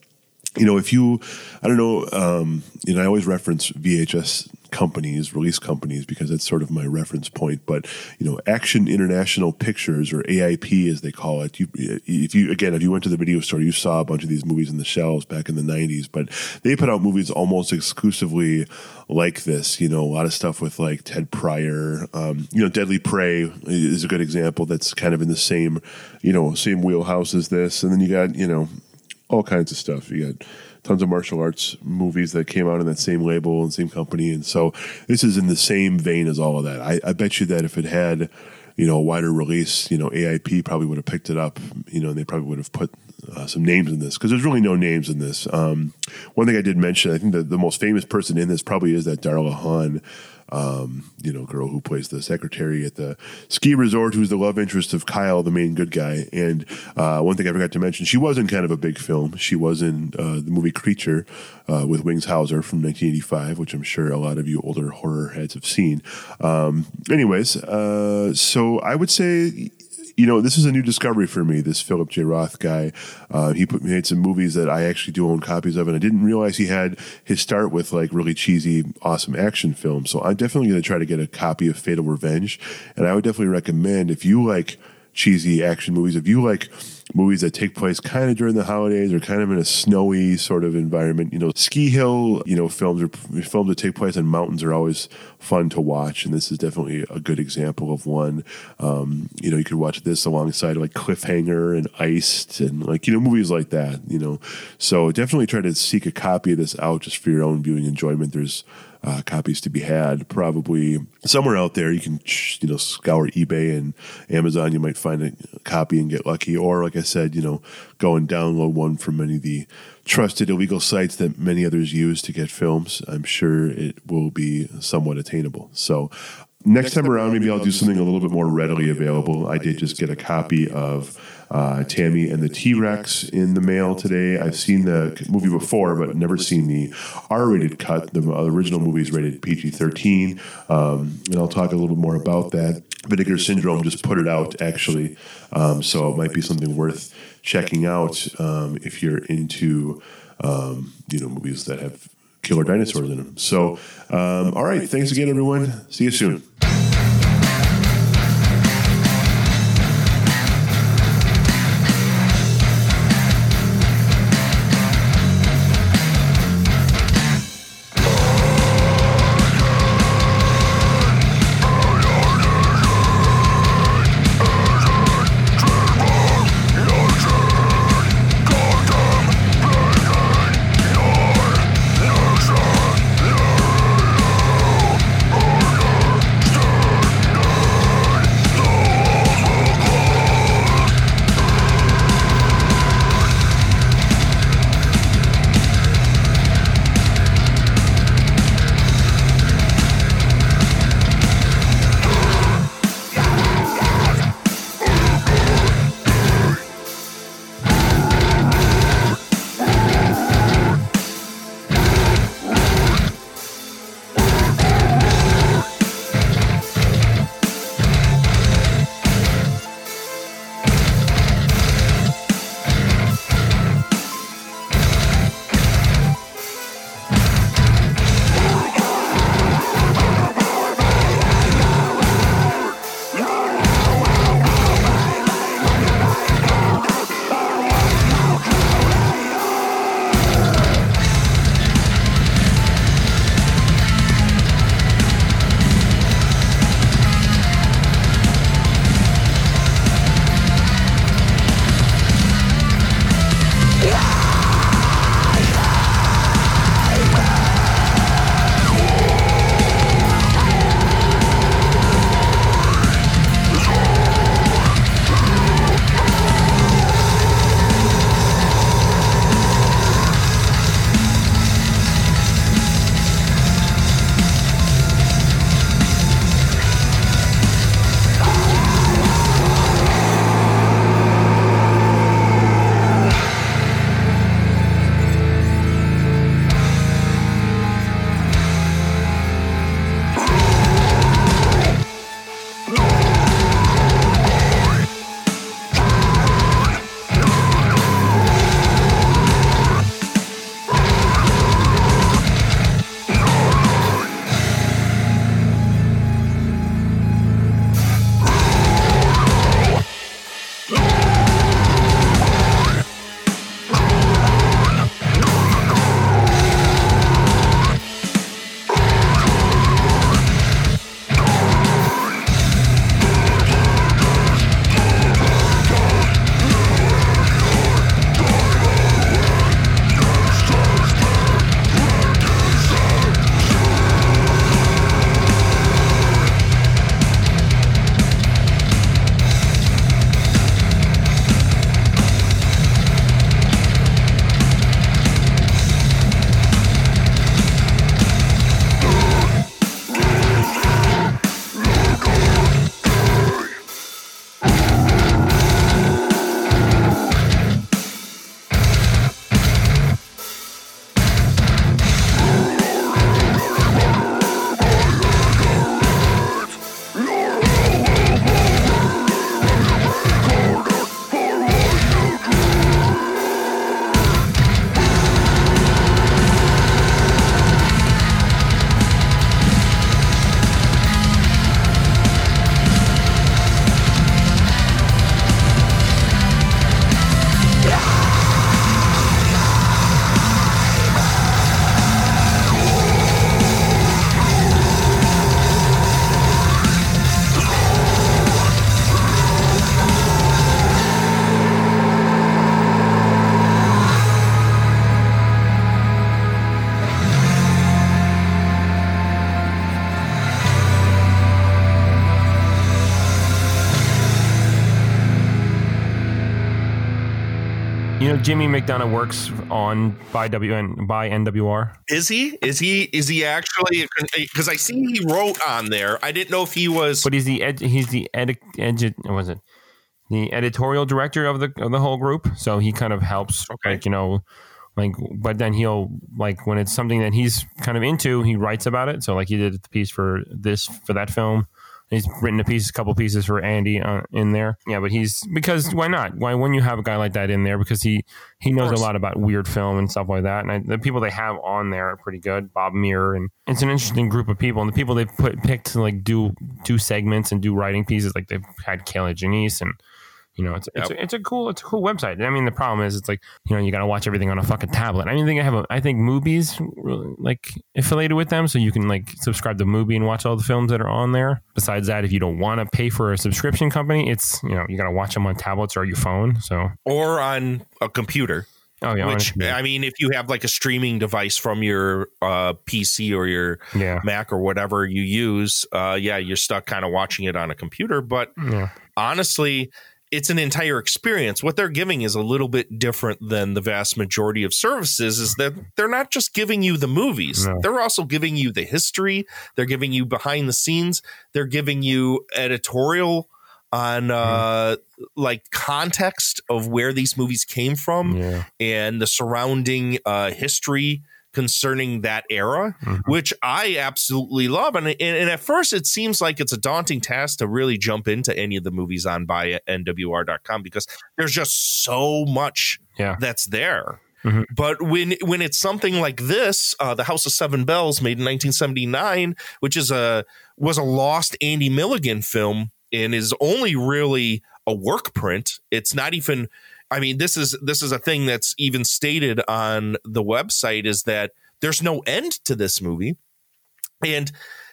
Speaker 23: you know, if you, I don't know, um, you know, I always reference VHS companies, release companies, because that's sort of my reference point. But you know, Action International Pictures or AIP as they call it. You, if you again, if you went to the video store, you saw a bunch of these movies in the shelves back in the '90s. But they put out movies almost exclusively like this. You know, a lot of stuff with like Ted Prior. Um, you know, Deadly Prey is a good example. That's kind of in the same, you know, same wheelhouse as this. And then you got you know all kinds of stuff. You got tons of martial arts movies that came out in that same label and same company, and so this is in the same vein as all of that. I, I bet you that if it had, you know, a wider release, you know, AIP probably would have picked it up. You know, and they probably would have put uh, some names in this because there's really no names in this. Um, one thing I did mention, I think that the most famous person in this probably is that Darla Haun um, you know, girl who plays the secretary at the ski resort, who's the love interest of Kyle, the main good guy. And uh, one thing I forgot to mention, she was in kind of a big film. She was in uh, the movie Creature uh, with Wings Hauser from 1985, which I'm sure a lot of you older horror heads have seen. Um, anyways, uh, so I would say you know, this is a new discovery for me. This Philip J. Roth guy, uh, he put made some movies that I actually do own copies of, and I didn't realize he had his start with like really cheesy, awesome action films. So I'm definitely going to try to get a copy of Fatal Revenge, and I would definitely recommend if you like cheesy action movies, if you like movies that take place kind of during the holidays or kind of in a snowy sort of environment. You know, ski hill, you know, films are films that take place on mountains are always fun to watch, and this is definitely a good example of one. Um, you know, you could watch this alongside like Cliffhanger and Iced and like you know movies like that. You know, so definitely try to seek a copy of this out just for your own viewing enjoyment. There's uh, copies to be had. Probably somewhere out there, you can you know scour eBay and Amazon. You might find a copy and get lucky, or like I said, you know, go and download one from many of the trusted illegal sites that many others use to get films. I'm sure it will be somewhat attainable. So. Next, time around, maybe I'll do something a little bit more readily available. I did just get a copy of uh, Tammy and the T Rex in the mail today. I've seen the movie before, but never seen the R rated cut. The original movie is rated PG 13. Um, and I'll talk a little bit more about that. Vinegar Syndrome just put it out, actually. Um, so it might be something worth checking out um, if you're into um, you know movies that have killer dinosaurs in them. So, um, all right. Thanks again, everyone. See you soon.
Speaker 6: Jimmy McDonough works on by WN by NWR.
Speaker 5: Is he? Is he? Is he actually? Because eh, I see he wrote on there. I didn't know if he was.
Speaker 6: But he's the ed, he's the ed, ed, was it? The editorial director of the of the whole group. So he kind of helps, like you know, like. But then he'll like when it's something that he's kind of into, he writes about it. So like he did the piece for this for that film. He's written a piece, a couple pieces for Andy uh, in there. Yeah, but he's because why not? Why wouldn't you have a guy like that in there? Because he he knows a lot about weird film and stuff like that. And I, the people they have on there are pretty good. Bob Muir, and it's an interesting group of people. And the people they've put picked to like do do segments and do writing pieces, like they've had Kayla Janice and you know, it's it's, a, it's a cool it's a cool website. I mean, the problem is it's like you know you got to watch everything on a fucking tablet. I mean, I think I have a I think movies really, like affiliated with them, so you can like subscribe to MUBI and watch all the films that are on there. Besides that, if you don't want to pay for a subscription company, it's you know you got to watch them on tablets or your phone. So
Speaker 5: or on a computer.
Speaker 6: Oh yeah,
Speaker 5: Which I mean, if you have like a streaming device from your uh, PC or your
Speaker 6: Yeah.
Speaker 5: Mac or whatever you use, uh, yeah, you're stuck kind of watching it on a computer. But
Speaker 6: Yeah.
Speaker 5: honestly, it's an entire experience. What they're giving is a little bit different than the vast majority of services. Is that they're not just giving you the movies;
Speaker 6: No.
Speaker 5: they're also giving you the history. They're giving you behind the scenes. They're giving you editorial on uh like context of where these movies came from
Speaker 6: Yeah.
Speaker 5: and the surrounding uh history concerning that era which i absolutely love and, and and at first it seems like it's a daunting task to really jump into any of the movies on by nwr.com because there's just so much
Speaker 6: Yeah.
Speaker 5: that's there
Speaker 6: Mhm.
Speaker 5: but when when it's something like this, uh, the House of Seven Belles, made in 1979, which is a was a lost Andy Milligan film and is only really a work print. It's not even. I mean, this is this is a thing that's even stated on the website is that there's no end to this movie, and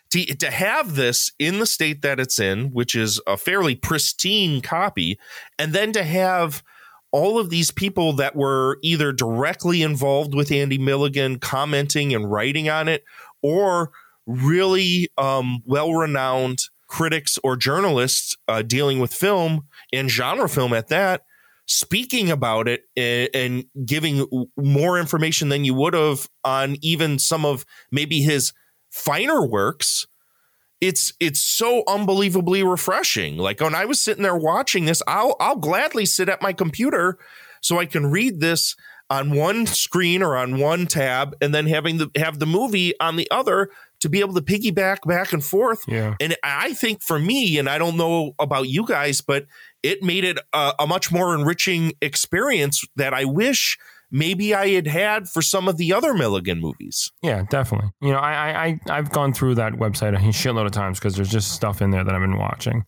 Speaker 5: to, to have this in the state that it's in, which is a fairly pristine copy, and then to have all of these people that were either directly involved with Andy Milligan commenting and writing on it, or really um, well renowned critics or journalists uh, dealing with film and genre film at that, speaking about it and, and giving more information than you would have on even some of maybe his finer works it's it's so unbelievably refreshing. Like when I was sitting there watching this, I'll I'll gladly sit at my computer so I can read this on one screen or on one tab, and then having the have the movie on the other to be able to piggyback back and forth.
Speaker 6: Yeah.
Speaker 5: And I think for me, and I don't know about you guys, but it made it a, a much more enriching experience that I wish maybe I had had for some of the other Milligan movies.
Speaker 6: Yeah, definitely. You know, I I I've gone through that website a shitload of times because there's just stuff in there that I've been watching.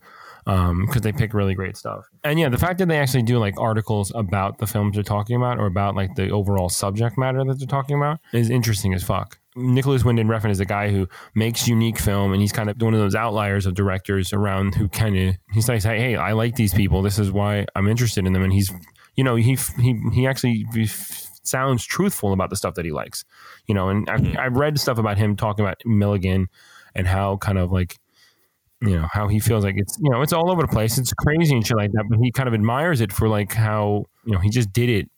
Speaker 6: Um, because they pick really great stuff. And yeah, the fact that they actually do like articles about the films they're talking about or about like the overall subject matter that they're talking about is interesting as fuck. Nicolas Winding Refn is a guy who makes unique film, and he's kind of one of those outliers of directors around who kind of he's like, hey, I like these people. This is why I'm interested in them, and he's you know he he he actually sounds truthful about the stuff that he likes, you know. And I've, I've read stuff about him talking about Milligan and how kind of like you know how he feels like it's you know it's all over the place. It's crazy and shit like that, but he kind of admires it for like how you know he just did it.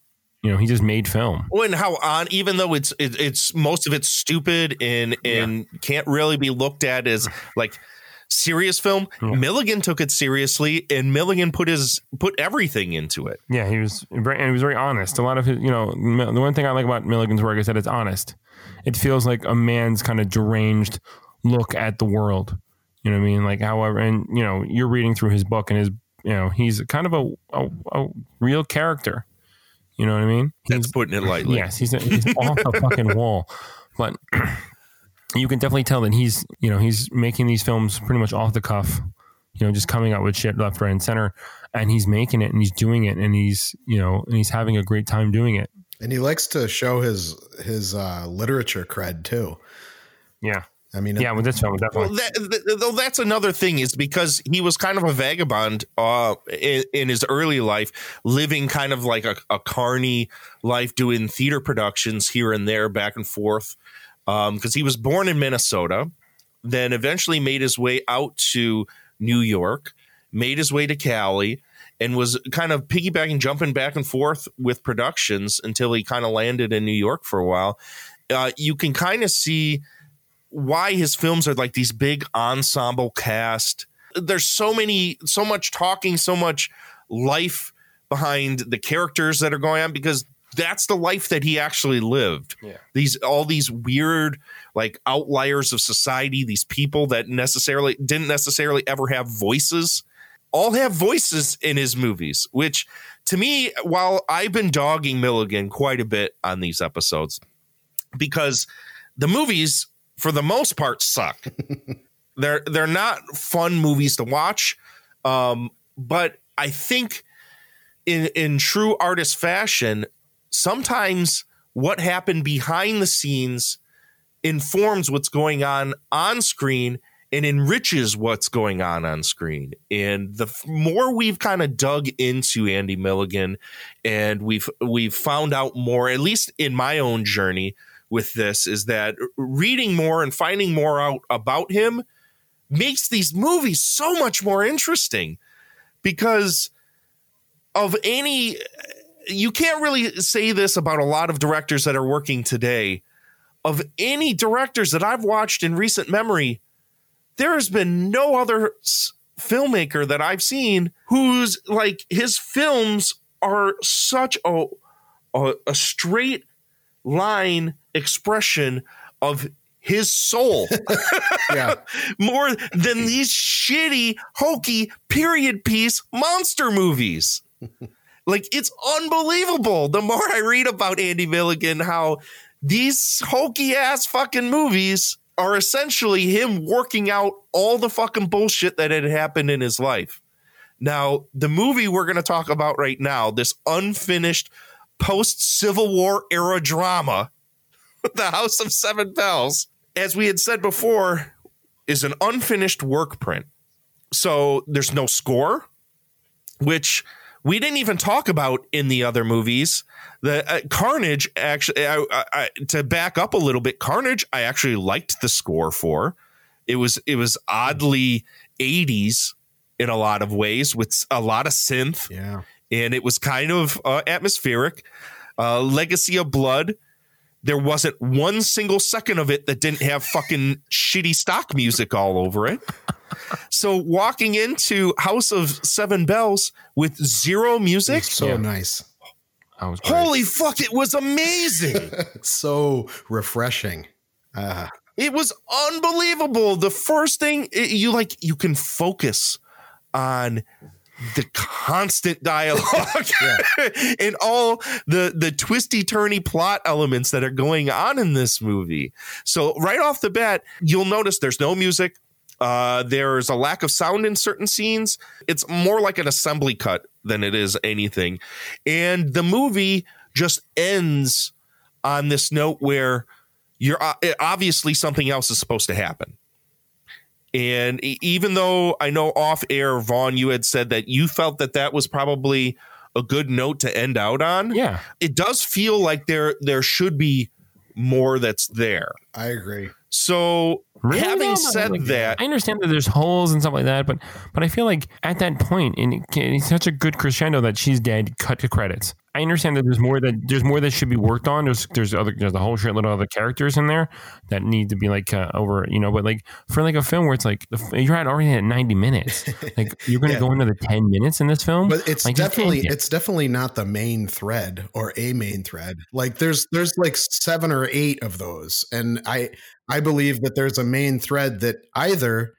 Speaker 6: You know, he just made film.
Speaker 5: Well, and how on even though it's it, it's most of it's stupid and and can't really be looked at as like serious film. Milligan took it seriously, and Milligan put his put everything into it.
Speaker 6: Yeah, he was very, and he was very honest. A lot of his, you know, the one thing I like about Milligan's work is that it's honest. It feels like a man's kind of deranged look at the world. You know what I mean? Like, however, and you know, you're reading through his book, and his, you know, he's kind of a a, a real character. You know what I mean?
Speaker 5: That's putting it lightly.
Speaker 6: Yes, he's, he's off the fucking wall, but you can definitely tell that he's, you know, he's making these films pretty much off the cuff. You know, just coming out with shit left, right, and center, and he's making it, and he's doing it, and he's, you know, and he's having a great time doing it.
Speaker 7: And he likes to show his his uh, literature cred too.
Speaker 6: Yeah.
Speaker 7: I mean,
Speaker 6: yeah, with this film, definitely.
Speaker 5: Well, that, though that's another thing is because he was kind of a vagabond uh, in, in his early life, living kind of like a, a carny life, doing theater productions here and there, back and forth. Because he was born in Minnesota, then eventually made his way out to New York, made his way to Cali, and was kind of piggybacking, jumping back and forth with productions until he kind of landed in New York for a while. Uh, you can kind of see why his films are like these big ensemble cast. There's so many, so much talking, so much life behind the characters that are going on because that's the life that he actually lived.
Speaker 6: Yeah.
Speaker 5: These all these weird like outliers of society, these people that necessarily didn't necessarily ever have voices, all have voices in his movies, which to me, while I've been dogging Milligan quite a bit on these episodes, because the movies for the most part suck. they're they're not fun movies to watch. Um, but I think in in true artist fashion, sometimes what happened behind the scenes informs what's going on on screen and enriches what's going on on screen. And the f- more we've kind of dug into Andy Milligan and we've we've found out more at least in my own journey with this is that reading more and finding more out about him makes these movies so much more interesting because of any you can't really say this about a lot of directors that are working today. Of any directors that I've watched in recent memory there has been no other filmmaker that I've seen who's like his films are such a a, a straight line expression of his soul.
Speaker 7: Yeah.
Speaker 5: more than these shitty hokey period piece monster movies. Like it's unbelievable. The more i read about andy milligan how these hokey ass fucking movies are essentially him working out all the fucking bullshit that had happened in his life. Now the movie we're going to talk about right now this unfinished post civil war era drama the House of Seven Belles, as we had said before, is an unfinished work print. So there's no score, which we didn't even talk about in the other movies. The uh, Carnage actually, I, I, I, to back up a little bit, Carnage I actually liked the score for. It was it was oddly 80s in a lot of ways with a lot of synth.
Speaker 7: Yeah.
Speaker 5: And it was kind of uh, atmospheric. Uh, Legacy of Blood there wasn't one single second of it that didn't have fucking shitty stock music all over it. So walking into House of Seven Belles with zero music,
Speaker 7: so nice.
Speaker 5: holy fuck, it was amazing.
Speaker 7: so refreshing. Uh,
Speaker 5: It was unbelievable. The first thing it- you like, you can focus on the constant dialogue and all the the twisty turny plot elements that are going on in this movie. So right off the bat, you'll notice there's no music. Uh, there's a lack of sound in certain scenes. It's more like an assembly cut than it is anything. And the movie just ends on this note where you're uh, obviously something else is supposed to happen. And even though I know off air, Vaughn, you had said that you felt that that was probably a good note to end out on.
Speaker 6: Yeah,
Speaker 5: it does feel like there there should be more that's there.
Speaker 7: I agree.
Speaker 5: So
Speaker 6: Really?
Speaker 5: having
Speaker 6: No,
Speaker 5: said
Speaker 6: like,
Speaker 5: that,
Speaker 6: I understand that there's holes and stuff like that, but but I feel like at that point, and it, it's such a good crescendo that she's dead. Cut to credits. I understand that there's more that there's more that should be worked on. There's there's other there's a whole shitload of other characters in there that need to be like uh, over, you know. But like for like a film where it's like you're at already at 90 minutes, like you're going to
Speaker 7: Yeah.
Speaker 6: go the 10 minutes in this film.
Speaker 7: but it's
Speaker 6: Like,
Speaker 7: definitely it's definitely not the main thread or a main thread like there's there's like seven or eight of those and i i believe that there's a main thread that either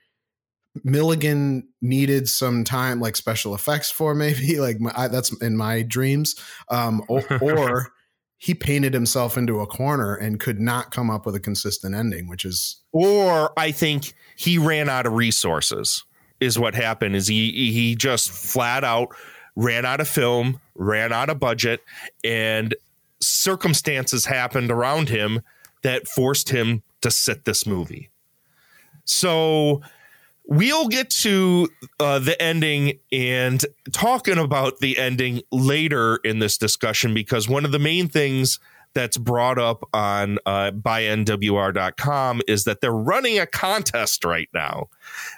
Speaker 7: milligan needed some time like special effects for maybe like my, I, that's in my dreams um or, or he painted himself into a corner and could not come up with a consistent ending which is
Speaker 5: or I think he ran out of resources. Is what happened. Is he he just flat out ran out of film, ran out of budget, and circumstances happened around him that forced him to sit this movie. So we'll get to uh, the ending and talking about the ending later in this discussion because one of the main things that's brought up on uh, by NWR.com is that they're running a contest right now,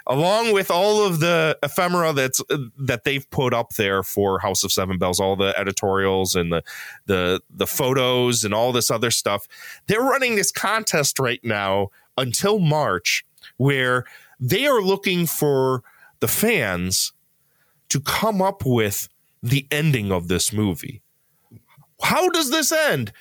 Speaker 5: along with all of the ephemera that's that they've put up there for House of Seven Belles, all the editorials and the the the photos and all this other stuff. They're running this contest right now until March, where they are looking for the fans to come up with the ending of this movie. How does this end?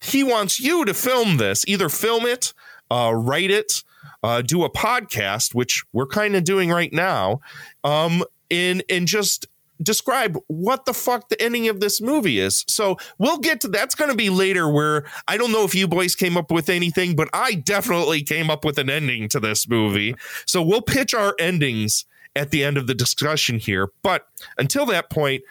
Speaker 5: He wants you to film this, either film it, uh, write it, uh, do a podcast, which we're kind of doing right now, um, and just describe what the fuck the ending of this movie is. So we'll get to that's going to be later. Where I don't know if you boys came up with anything, but I definitely came up with an ending to this movie. So we'll pitch our endings at the end of the discussion here. But until that point,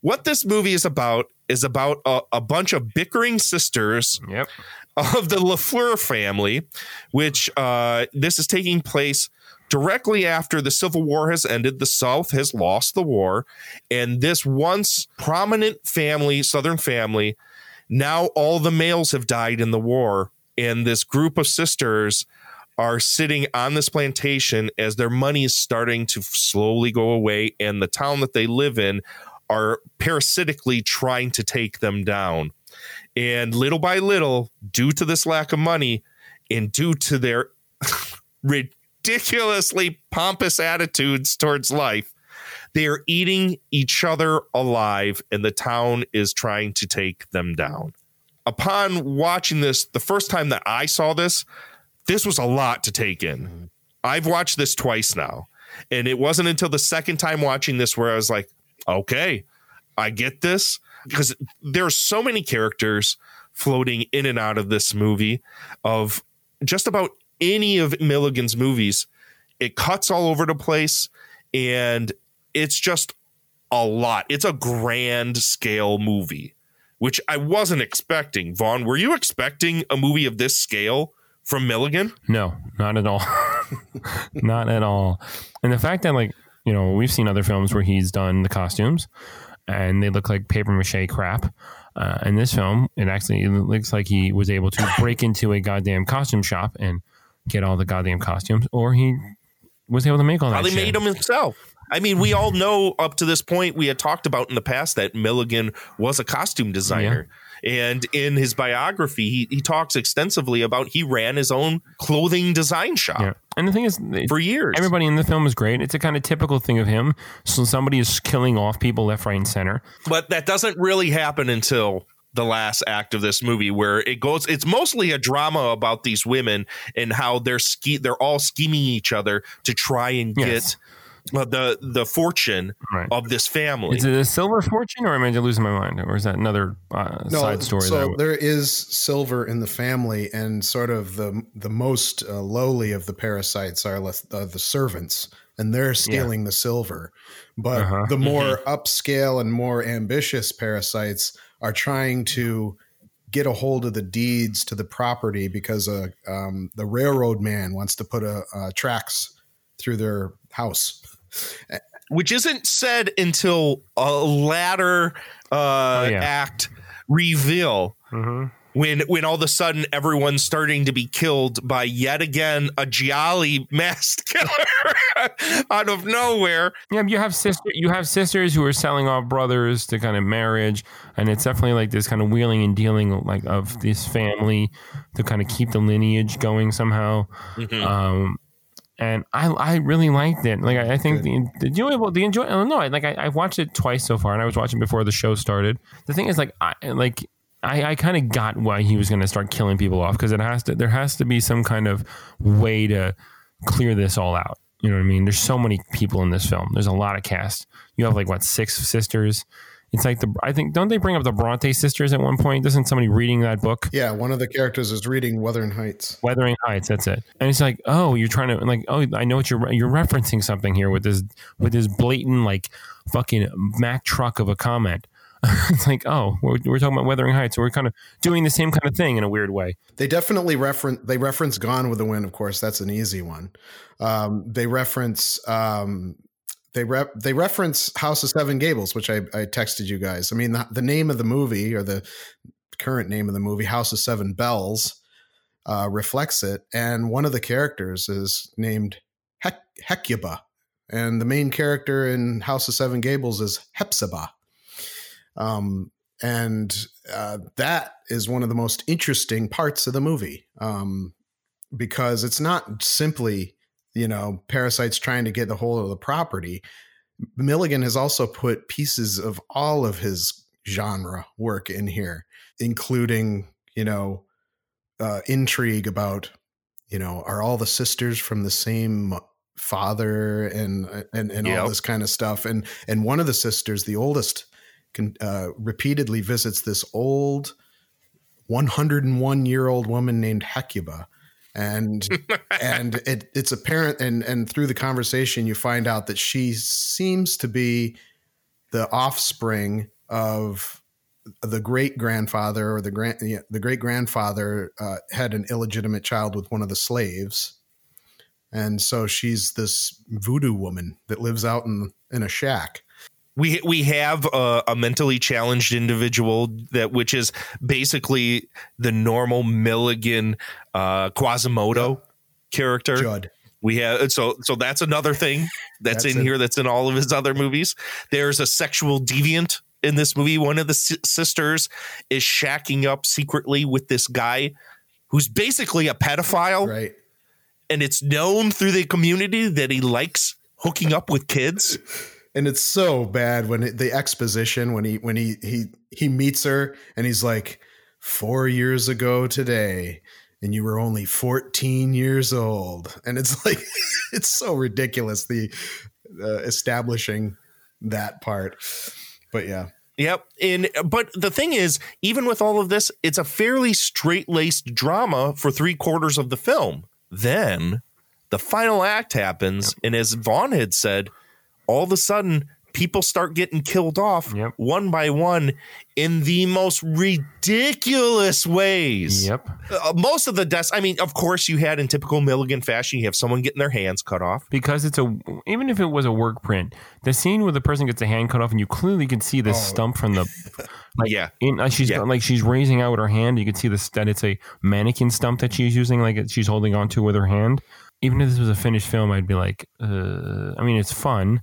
Speaker 5: what this movie is about is about a, a bunch of bickering sisters
Speaker 6: yep.
Speaker 5: of the Lafleur family, which uh, this is taking place directly after the Civil War has ended. The South has lost the war, and this once prominent family, Southern family, now all the males have died in the war, and this group of sisters are sitting on this plantation as their money is starting to slowly go away, and the town that they live in are parasitically trying to take them down. And little by little, due to this lack of money and due to their ridiculously pompous attitudes towards life, they are eating each other alive, and the town is trying to take them down. Upon watching this, the first time that I saw this, this was a lot to take in. Mm-hmm. I've watched this twice now. And it wasn't until the second time watching this where I was like, okay, I get this. Because there are so many characters floating in and out of this movie of just about any of Milligan's movies. It cuts all over the place and it's just a lot. It's a grand scale movie, which I wasn't expecting. Vaughn, were you expecting a movie of this scale from Milligan?
Speaker 6: No, not at all. not at all. And the fact that, like, you know, we've seen other films where he's done the costumes and they look like paper mache crap. Uh, in this film, it actually it looks like he was able to break into a goddamn costume shop and get all the goddamn costumes, or he was able to make all that.
Speaker 5: Probably
Speaker 6: shit.
Speaker 5: made them himself. I mean, we all know up to this point, we had talked about in the past that Milligan was a costume designer. And in his biography, he, he talks extensively about he ran his own clothing design shop.
Speaker 6: Yeah. And the thing is,
Speaker 5: for years,
Speaker 6: everybody in the film is great. It's a kind of typical thing of him. So somebody is killing off people left, right, and center.
Speaker 5: But that doesn't really happen until the last act of this movie where it goes it's mostly a drama about these women and how they're ske- they're all scheming each other to try and
Speaker 6: Yes.
Speaker 5: get uh, the the fortune of this family
Speaker 6: Is it a silver fortune, or am I losing my mind, or is that another uh, side story?
Speaker 7: So
Speaker 6: that
Speaker 7: there is silver in the family, and sort of the the most uh, lowly of the parasites are less, uh, the servants, and they're stealing the silver. But
Speaker 6: Uh-huh.
Speaker 7: the more upscale and more ambitious parasites are trying to get a hold of the deeds to the property because uh, um, the railroad man wants to put a, uh, tracks through their house.
Speaker 5: which isn't said until a latter uh,
Speaker 6: yeah.
Speaker 5: act reveal
Speaker 6: Mm-hmm.
Speaker 5: When when all of a sudden everyone's starting to be killed by yet again a Gialli masked killer out of nowhere.
Speaker 6: Yeah, you have sister, you have sisters who are selling off brothers to kind of marriage, and it's definitely like this kind of wheeling and dealing like of this family to kind of keep the lineage going somehow.
Speaker 5: Mhm.
Speaker 6: Um, and I I really liked it. Like I, I think the the enjoyable the enjoy. I don't know. Like I, I've watched it twice so far, and I was watching before the show started. The thing is, like I like. I, I kind of got why he was going to start killing people off because it has to. There has to be some kind of way to clear this all out. You know what I mean? There's so many people in this film. There's a lot of cast. You have like what six sisters. It's like the I think don't they bring up the Bronte sisters at one point? Doesn't somebody reading that book?
Speaker 7: Yeah, one of the characters is reading Wuthering Heights.
Speaker 6: Wuthering Heights. That's it. And it's like, oh, you're trying to like, oh, I know what you're you're referencing something here with this with this blatant like fucking Mack truck of a comment. it's like, oh, we're, we're talking about Wuthering Heights. So we're kind of doing the same kind of thing in a weird way.
Speaker 7: They definitely reference they reference Gone with the Wind, of course. That's an easy one. Um, they reference um, they rep they reference House of Seven Gables, which I, I texted you guys. I mean, the, the name of the movie or the current name of the movie, House of Seven Belles, uh, reflects it. And one of the characters is named Hec- Hecuba, and the main character in House of Seven Gables is Hepzibah. Um, and uh, that is one of the most interesting parts of the movie um, because it's not simply you know parasites trying to get the hold of the property. Milligan has also put pieces of all of his genre work in here, including you know uh, intrigue about you know are all the sisters from the same father and and and all this kind of stuff and and one of the sisters the oldest can uh, repeatedly visits this old 101 year old woman named Hecuba. And and it, it's apparent and and through the conversation you find out that she seems to be the offspring of the great grandfather or the grand the great grandfather uh, had an illegitimate child with one of the slaves. And so she's this voodoo woman that lives out in in a shack
Speaker 5: we we have a, a mentally challenged individual that which is basically the normal Milligan uh, Quasimodo character.
Speaker 7: Judd.
Speaker 5: We have so so that's another thing that's,
Speaker 7: That's
Speaker 5: in
Speaker 7: it.
Speaker 5: here that's in all of his other movies. There's a sexual deviant in this movie. One of the si- sisters is shacking up secretly with this guy who's basically a pedophile.
Speaker 7: Right.
Speaker 5: And it's known through the community that he likes hooking up with kids.
Speaker 7: and it's so bad when it, the exposition when he when he he he meets her and he's like four years ago today and you were only 14 years old and it's like it's so ridiculous the uh, establishing that part but yeah
Speaker 5: Yep. And but the thing is, even with all of this, it's a fairly straight-laced drama for three quarters of the film. Then the final act happens, and as Vaughn had said, all of a sudden people start getting killed off one by one in the most ridiculous ways.
Speaker 6: Yep.
Speaker 5: Uh, most of the deaths, I mean, of course, you had in typical Milligan fashion, you have someone getting their hands cut off.
Speaker 6: because it's a even if it was a work print, the scene where the person gets a hand cut off and you clearly can see the
Speaker 5: Oh.
Speaker 6: stump from the like
Speaker 5: yeah,
Speaker 6: in, uh, she's got- like she's raising out her hand. You can see this that it's a mannequin stump that she's using, like she's holding onto with her hand. Even if this was a finished film, I'd be like, uh, I mean, it's fun.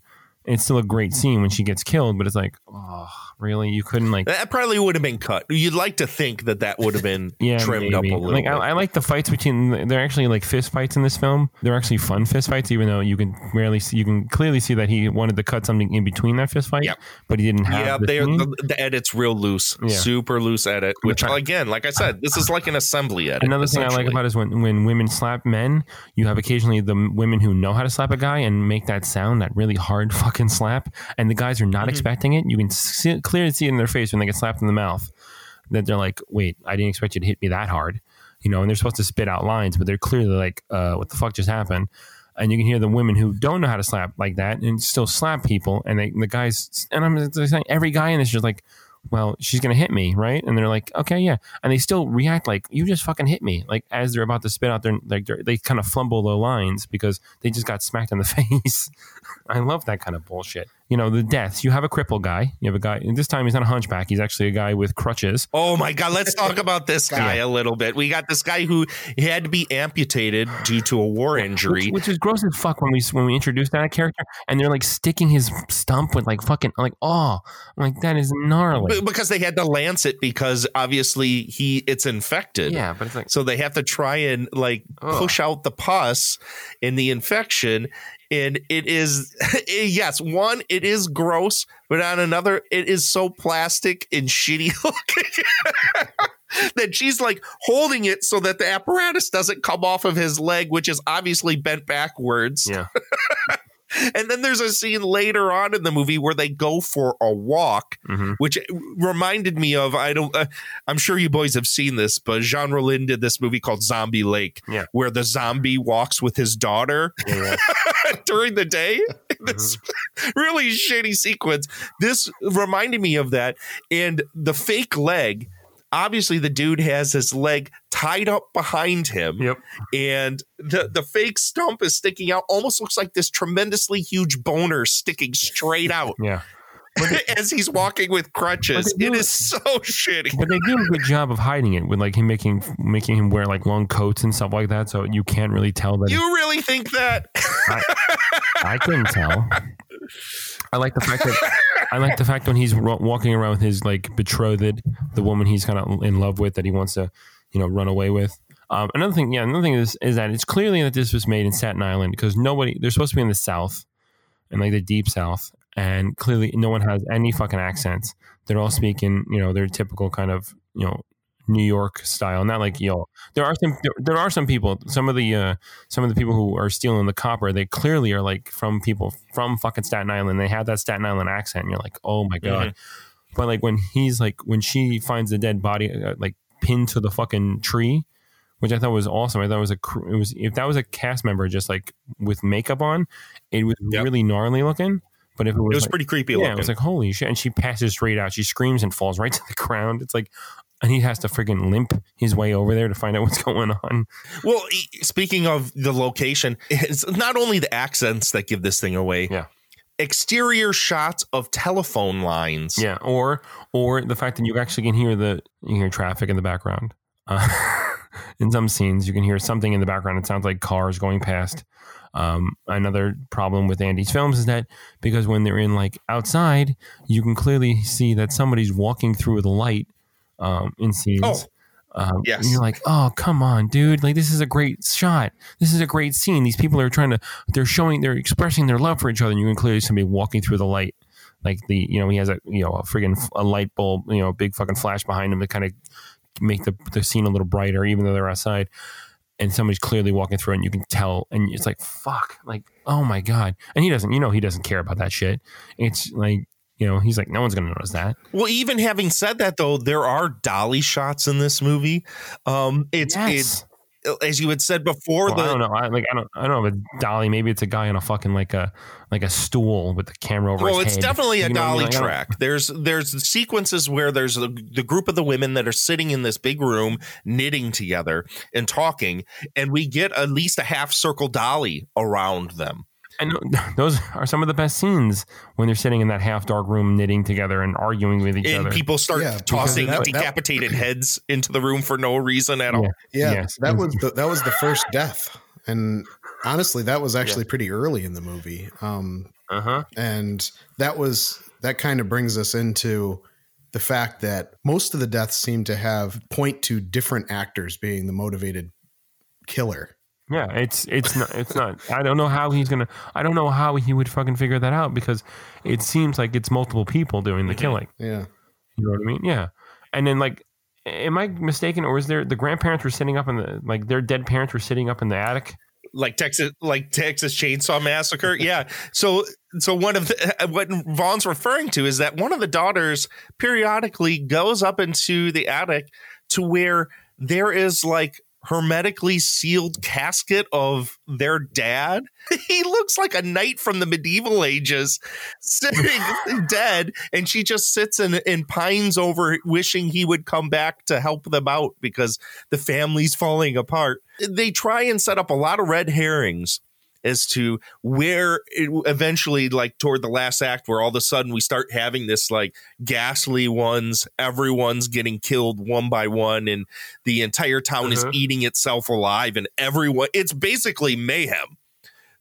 Speaker 6: It's still a great scene when she gets killed, but it's like, oh, really? You couldn't like
Speaker 5: That probably would have been cut. You'd like to think that that would have been
Speaker 6: yeah,
Speaker 5: trimmed
Speaker 6: maybe.
Speaker 5: up a little
Speaker 6: Like
Speaker 5: bit.
Speaker 6: I, I like the fights between. They're actually like fist fights in this film. They're actually fun fist fights, even though you can rarely see. You can clearly see that he wanted to cut something in between that fist fight, Yeah, but he didn't have.
Speaker 5: yeah,
Speaker 6: the
Speaker 5: they the, the edit's real loose,
Speaker 6: Yeah.
Speaker 5: super loose edit. Which again, like I said, this is like an assembly edit.
Speaker 6: Another thing I like about it is when, when women slap men, you have occasionally the women who know how to slap a guy and make that sound, that really hard fucking slap, and the guys are not
Speaker 5: Mm-hmm.
Speaker 6: expecting it. You can see, clearly see it in their face when they get slapped in the mouth that they're like, "Wait, I didn't expect you to hit me that hard," you know. And they're supposed to spit out lines, but they're clearly like, uh, "What the fuck just happened?" And you can hear the women who don't know how to slap like that and still slap people, and they the guys and I'm saying every guy in this is just like well, she's gonna hit me, right? And they're like, okay, yeah, and they still react like you just fucking hit me, like as they're about to spit out their like they kind of fumble their lines because they just got smacked in the face. I love that kind of bullshit. You know, the deaths. You have a cripple guy. You have a guy. And this time he's not a hunchback. He's actually a guy with crutches.
Speaker 5: Oh my god, let's talk about this guy a little bit. We got this guy who had to be amputated due to a war injury.
Speaker 6: Which, which is gross as fuck when we when we introduced that character, and they're like sticking his stump with like fucking like oh, like that is gnarly.
Speaker 5: B- because they had to lance it because obviously he it's infected.
Speaker 6: Yeah, but it's like
Speaker 5: so they have to try and like push out the pus in the infection. And it is eh, yes, one, it is gross, but on another, it is so plastic and shitty looking that she's like holding it so that the apparatus doesn't come off of his leg, which is obviously bent backwards.
Speaker 6: Yeah.
Speaker 5: And then there's a scene later on in the movie where they go for a walk,
Speaker 6: Mm-hmm.
Speaker 5: which reminded me of I don't. Uh, I'm sure you boys have seen this, but Jean Rollin did this movie called Zombie Lake,
Speaker 6: Yeah.
Speaker 5: where the zombie walks with his daughter during the day. This really shitty sequence. This reminded me of that, and the fake leg. Obviously, the dude has his leg tied up behind him.
Speaker 6: Yep.
Speaker 5: And the, the fake stump is sticking out, almost looks like this tremendously huge boner sticking straight out.
Speaker 6: Yeah.
Speaker 5: as he's walking with crutches. It is so shitty.
Speaker 6: But they do a good job of hiding it with like him making making him wear like long coats and stuff like that, so you can't really tell that.
Speaker 5: You really think that?
Speaker 6: I couldn't tell. I like the fact that I like the fact when he's walking around with his like betrothed, the woman he's kind of in love with that he wants to, you know, run away with. Um, another thing, yeah, another thing is is that it's clearly that this was made in Staten Island because nobody they're supposed to be in the South, and like the deep South, and clearly no one has any fucking accents. They're all speaking, you know, their typical kind of you know New York style, not like you know. There are some there, are some people, some of the uh, some of the people who are stealing the copper. They clearly are like from people from fucking Staten Island. They have that Staten Island accent. And you're like, oh my god. But like when he's like when she finds the dead body uh, like pinned to the fucking tree, which I thought was awesome. I thought it was a cr- it was if that was a cast member just like with makeup on, it was really gnarly looking. But if it was, it
Speaker 5: was
Speaker 6: like-
Speaker 5: pretty creepy
Speaker 6: Yeah, it was like holy shit. And she passes straight out. She screams and falls right to the ground. It's like, and he has to friggin' limp his way over there to find out what's going on.
Speaker 5: Well, speaking of the location, it's not only the accents that give this thing away.
Speaker 6: Yeah.
Speaker 5: Exterior shots of telephone lines.
Speaker 6: Yeah, or or the fact that you actually can hear the you hear traffic in the background. Uh, in some scenes, you can hear something in the background. It sounds like cars going past. Um, another problem with Andy's films is that because when they're in like outside, you can clearly see that somebody's walking through the light um, in scenes.
Speaker 5: Oh,
Speaker 6: Um,
Speaker 5: yes.
Speaker 6: And you're like, oh, come on, dude. Like, this is a great shot. This is a great scene. These people are trying to, they're showing, they're expressing their love for each other. And you can clearly see somebody walking through the light. Like, the, you know, he has a, you know, a friggin' a light bulb, you know, a big fucking flash behind him to kind of make the, the scene a little brighter, even though they're outside. And somebody's clearly walking through it and you can tell. And it's like, fuck, like, oh my God. And he doesn't, you know, he doesn't care about that shit. It's like, you know, he's like, no one's going to notice that.
Speaker 5: Well, even having said that, though, there are dolly shots in this movie. Um, it's
Speaker 6: Yes.
Speaker 5: it's as you had said before.
Speaker 6: Well,
Speaker 5: the
Speaker 6: I don't know. I like I don't I don't know a dolly. Maybe it's a guy on a fucking like a like a stool with the camera over
Speaker 5: well, it's
Speaker 6: head.
Speaker 5: definitely a
Speaker 6: You know what I mean?
Speaker 5: dolly
Speaker 6: Like,
Speaker 5: track. There's there's sequences where there's a, the group of the women that are sitting in this big room knitting together and talking, and we get at least a half circle dolly around them.
Speaker 6: And those are some of the best scenes when they're sitting in that half dark room knitting together and arguing with each other
Speaker 5: And
Speaker 6: other.
Speaker 5: people start
Speaker 7: Yeah,
Speaker 5: tossing
Speaker 7: that- that-
Speaker 5: decapitated heads into the room for no reason at all.
Speaker 7: Yeah,
Speaker 6: Yes.
Speaker 7: that was the, that was the first death, and honestly, that was actually pretty early in the movie. Um,
Speaker 6: uh huh.
Speaker 7: and that was that kind of brings us into the fact that most of the deaths seem to have point to different actors being the motivated killer.
Speaker 6: Yeah, it's it's not it's not. I don't know how he's gonna. I don't know how he would fucking figure that out because it seems like it's multiple people doing the killing.
Speaker 7: Yeah,
Speaker 6: You know what I mean? Yeah. And then like, am I mistaken, or is there the grandparents were sitting up in the like their dead parents were sitting up in the attic?
Speaker 5: like Texas, like Texas Chainsaw Massacre. yeah. So, so one of the, what Vaughn's referring to is that one of the daughters periodically goes up into the attic to where there is like hermetically sealed casket of their dad. he looks like a knight from the medieval ages sitting dead and she just sits and, and pines over wishing he would come back to help them out because the family's falling apart. They try and set up a lot of red herrings as to where it eventually like toward the last act where all of a sudden we start having this like ghastly ones everyone's getting killed one by one and the entire town is
Speaker 6: Uh-huh.
Speaker 5: eating itself alive and everyone it's basically mayhem.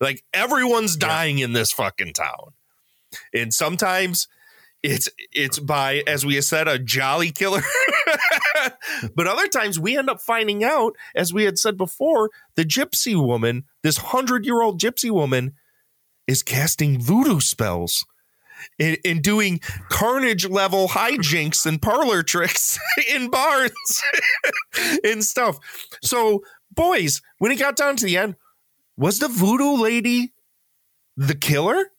Speaker 5: Like everyone's dying in this fucking town. And sometimes it's it's by as we said a giallo killer but other times we end up finding out as we had said before the gypsy woman this 100 year old gypsy woman is casting voodoo spells and, and doing carnage level hijinks and parlor tricks in bars and stuff. So boys when it got down to the end was the voodoo lady the killer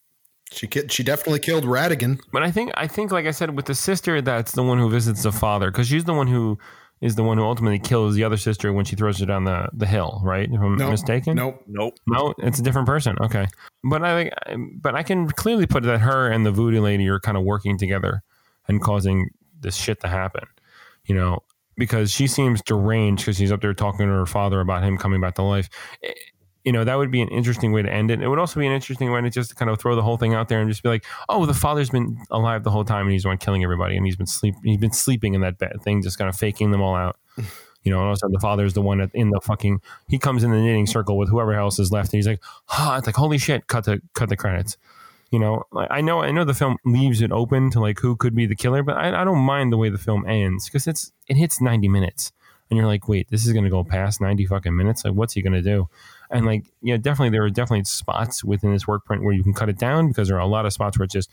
Speaker 7: she ki- she definitely killed Radigan.
Speaker 6: But I think I think like I said with the sister, that's the one who visits the father because she's the one who is the one who ultimately kills the other sister when she throws her down the, the hill. Right? If I'm
Speaker 7: Nope.
Speaker 6: mistaken.
Speaker 7: Nope.
Speaker 5: Nope.
Speaker 6: No, it's a different person. Okay, but I think, but I can clearly put that her and the voodoo lady are kind of working together and causing this shit to happen. You know, because she seems deranged because she's up there talking to her father about him coming back to life. You know that would be an interesting way to end it. It would also be an interesting way to just kind of throw the whole thing out there and just be like, oh, the father's been alive the whole time and he's the one killing everybody and he's been sleep he's been sleeping in that bed thing, just kind of faking them all out. You know, and sudden, the father's the one that in the fucking he comes in the knitting circle with whoever else is left and he's like, ah, it's like holy shit, cut the cut the credits. You know, I know I know the film leaves it open to like who could be the killer, but I, I don't mind the way the film ends because it's it hits ninety minutes and you're like, wait, this is gonna go past ninety fucking minutes. Like, what's he gonna do? And like, yeah, definitely there are definitely spots within this work print where you can cut it down because there are a lot of spots where it's just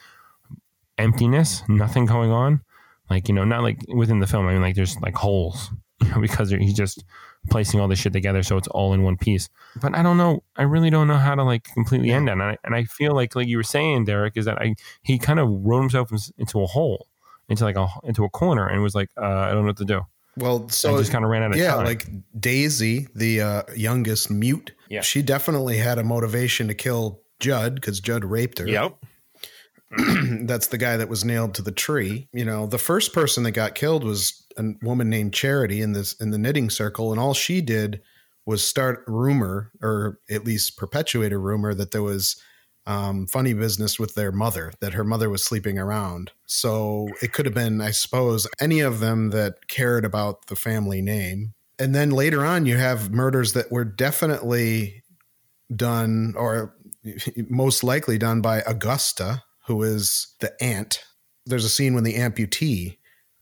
Speaker 6: emptiness, nothing going on. Like, you know, not like within the film. I mean, like there's like holes you know, because he's just placing all this shit together so it's all in one piece. But I don't know. I really don't know how to like completely end it. And I, and I feel like, like you were saying, Derek, is that I he kind of wrote himself into a hole, into like a into a corner, and was like, uh, I don't know what to do.
Speaker 7: Well, so
Speaker 6: I just kind of ran out of
Speaker 7: yeah,
Speaker 6: time.
Speaker 7: like Daisy, the uh, youngest mute.
Speaker 6: Yeah.
Speaker 7: she definitely had a motivation to kill Judd because Judd raped her.
Speaker 5: Yep.
Speaker 7: That's the guy that was nailed to the tree. You know, the first person that got killed was a woman named Charity in this in the knitting circle, and all she did was start rumor, or at least perpetuate a rumor that there was um, funny business with their mother, that her mother was sleeping around. So it could have been, I suppose, any of them that cared about the family name. And then later on, you have murders that were definitely done, or most likely done by Augusta, who is the aunt. There's a scene when the amputee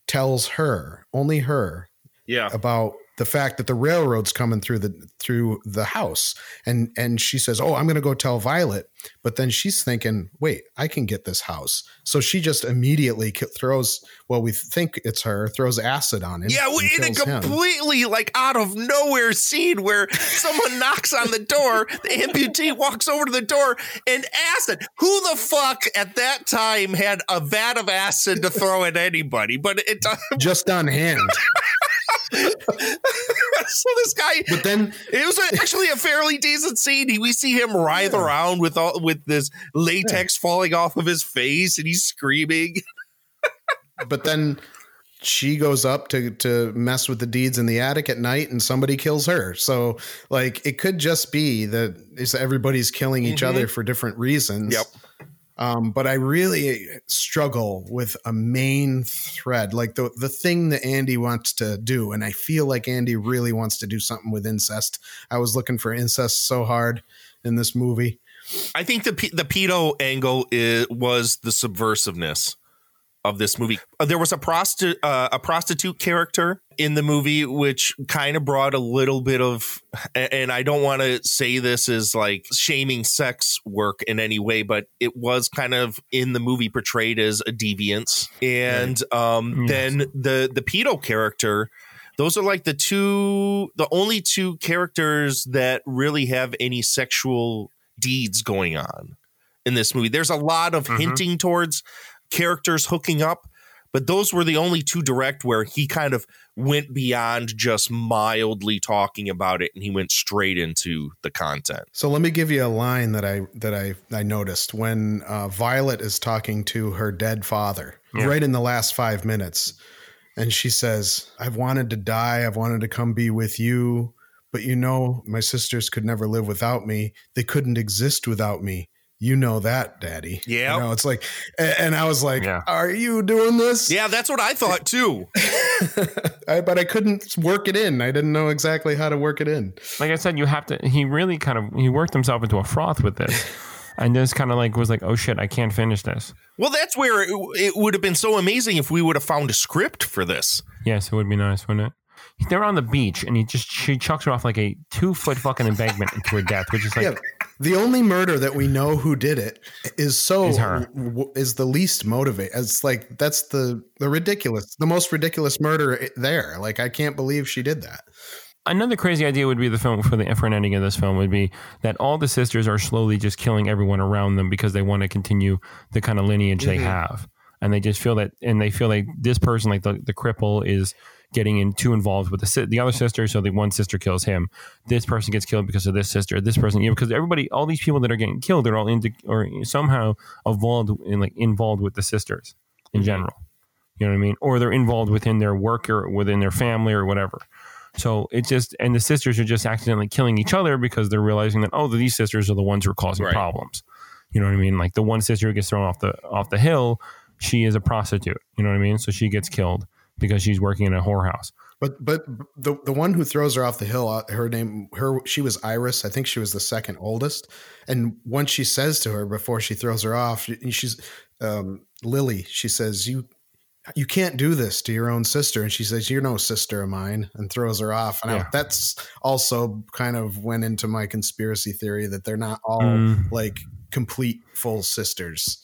Speaker 7: tells her, only her,
Speaker 5: Yeah.
Speaker 7: about the fact that the railroad's coming through the through the house and and she says oh i'm going to go tell violet but then she's thinking wait i can get this house so she just immediately throws well we think it's her throws acid on him
Speaker 5: Yeah, in a
Speaker 7: kills him.
Speaker 5: completely like out of nowhere scene where someone knocks on the door, the amputee walks over to the door and acid. Who the fuck at that time had a vat of acid to throw at anybody? But it
Speaker 7: just on hand.
Speaker 5: so this guy,
Speaker 7: but then
Speaker 5: it was actually a fairly decent scene. He- We see him writhe around with all with this latex falling off of his face, and he's screaming.
Speaker 7: but then she goes up to to mess with the deeds in the attic at night and somebody kills her so like it could just be that it's everybody's killing each
Speaker 5: Mhm.
Speaker 7: other for different reasons
Speaker 5: Yep.
Speaker 7: Um, but I really struggle with a main thread, like the the thing that Andy wants to do, and I feel like Andy really wants to do something with incest. I was looking for incest so hard in this movie.
Speaker 5: I think the the pedo angle is, was the subversiveness of this movie. Uh, There was a prosti- uh, a prostitute character in the movie, which kind of brought a little bit of, and I don't want to say this is like shaming sex work in any way, but it was kind of in the movie portrayed as a deviance. And um, then the the pedo character. Those are like the two, the only two characters that really have any sexual deeds going on in this movie. There's a lot of hinting towards characters hooking up, but those were the only two direct where he kind of went beyond just mildly talking about it and he went straight into the content.
Speaker 7: So let me give you a line that I that I I noticed when uh, Violet is talking to her dead father,
Speaker 5: Yeah.
Speaker 7: right in the last five minutes, and she says, "I've wanted to die. I've wanted to come be with you, but you know, my sisters could never live without me. They couldn't exist without me." You know that, Daddy.
Speaker 5: Yeah.
Speaker 7: You know, it's like, and I was like, "Are you doing this?"
Speaker 5: Yeah, that's what I thought too.
Speaker 7: I, but I couldn't work it in. I didn't know exactly how to work it in.
Speaker 6: like I said, you have to. He really kind of he worked himself into a froth with this, and just kind of like was like, oh shit, I can't finish this.
Speaker 5: Well, that's where it, it would have been so amazing if we would have found a script for this.
Speaker 6: Yes, it would be nice, wouldn't it? They're on the beach, and he just she chucks her off like a two foot fucking embankment into her death, which is like
Speaker 7: yeah, the only murder that we know who did it is so
Speaker 6: Is her.
Speaker 7: w- is the least motivated. It's like that's the the ridiculous, the most ridiculous murder there. Like I can't believe she did that.
Speaker 6: Another crazy idea would be the film for the for an ending of this film would be that all the sisters are slowly just killing everyone around them because they want to continue the kind of lineage they
Speaker 7: Mhm.
Speaker 6: have, and they just feel that, and they feel like this person, like the, the cripple, is getting in too involved with the the other sister, so the one sister kills him. This person gets killed because of this sister. This person, you know, because everybody, all these people that are getting killed, they're all into or somehow involved in like involved with the sisters in mm-hmm. general. You know what I mean? Or they're involved within their work or within their family or whatever. So it's just, and the sisters are just accidentally killing each other because they're realizing that oh, these sisters are the ones who are causing
Speaker 5: Right.
Speaker 6: problems. You know what I mean? Like the one sister who gets thrown off the off the hill, she is a prostitute. You know what I mean? So she gets killed because she's working in a whorehouse.
Speaker 7: But but the the one who throws her off the hill, uh, her name, her she was Iris. I think she was the second oldest. And once she says to her before she throws her off, she's um, Lily. She says, "You you can't do this to your own sister." And she says, "You're no sister of mine," and throws her off. And I- that's also kind of went into my conspiracy theory that they're not all
Speaker 6: Mm.
Speaker 7: like complete full sisters.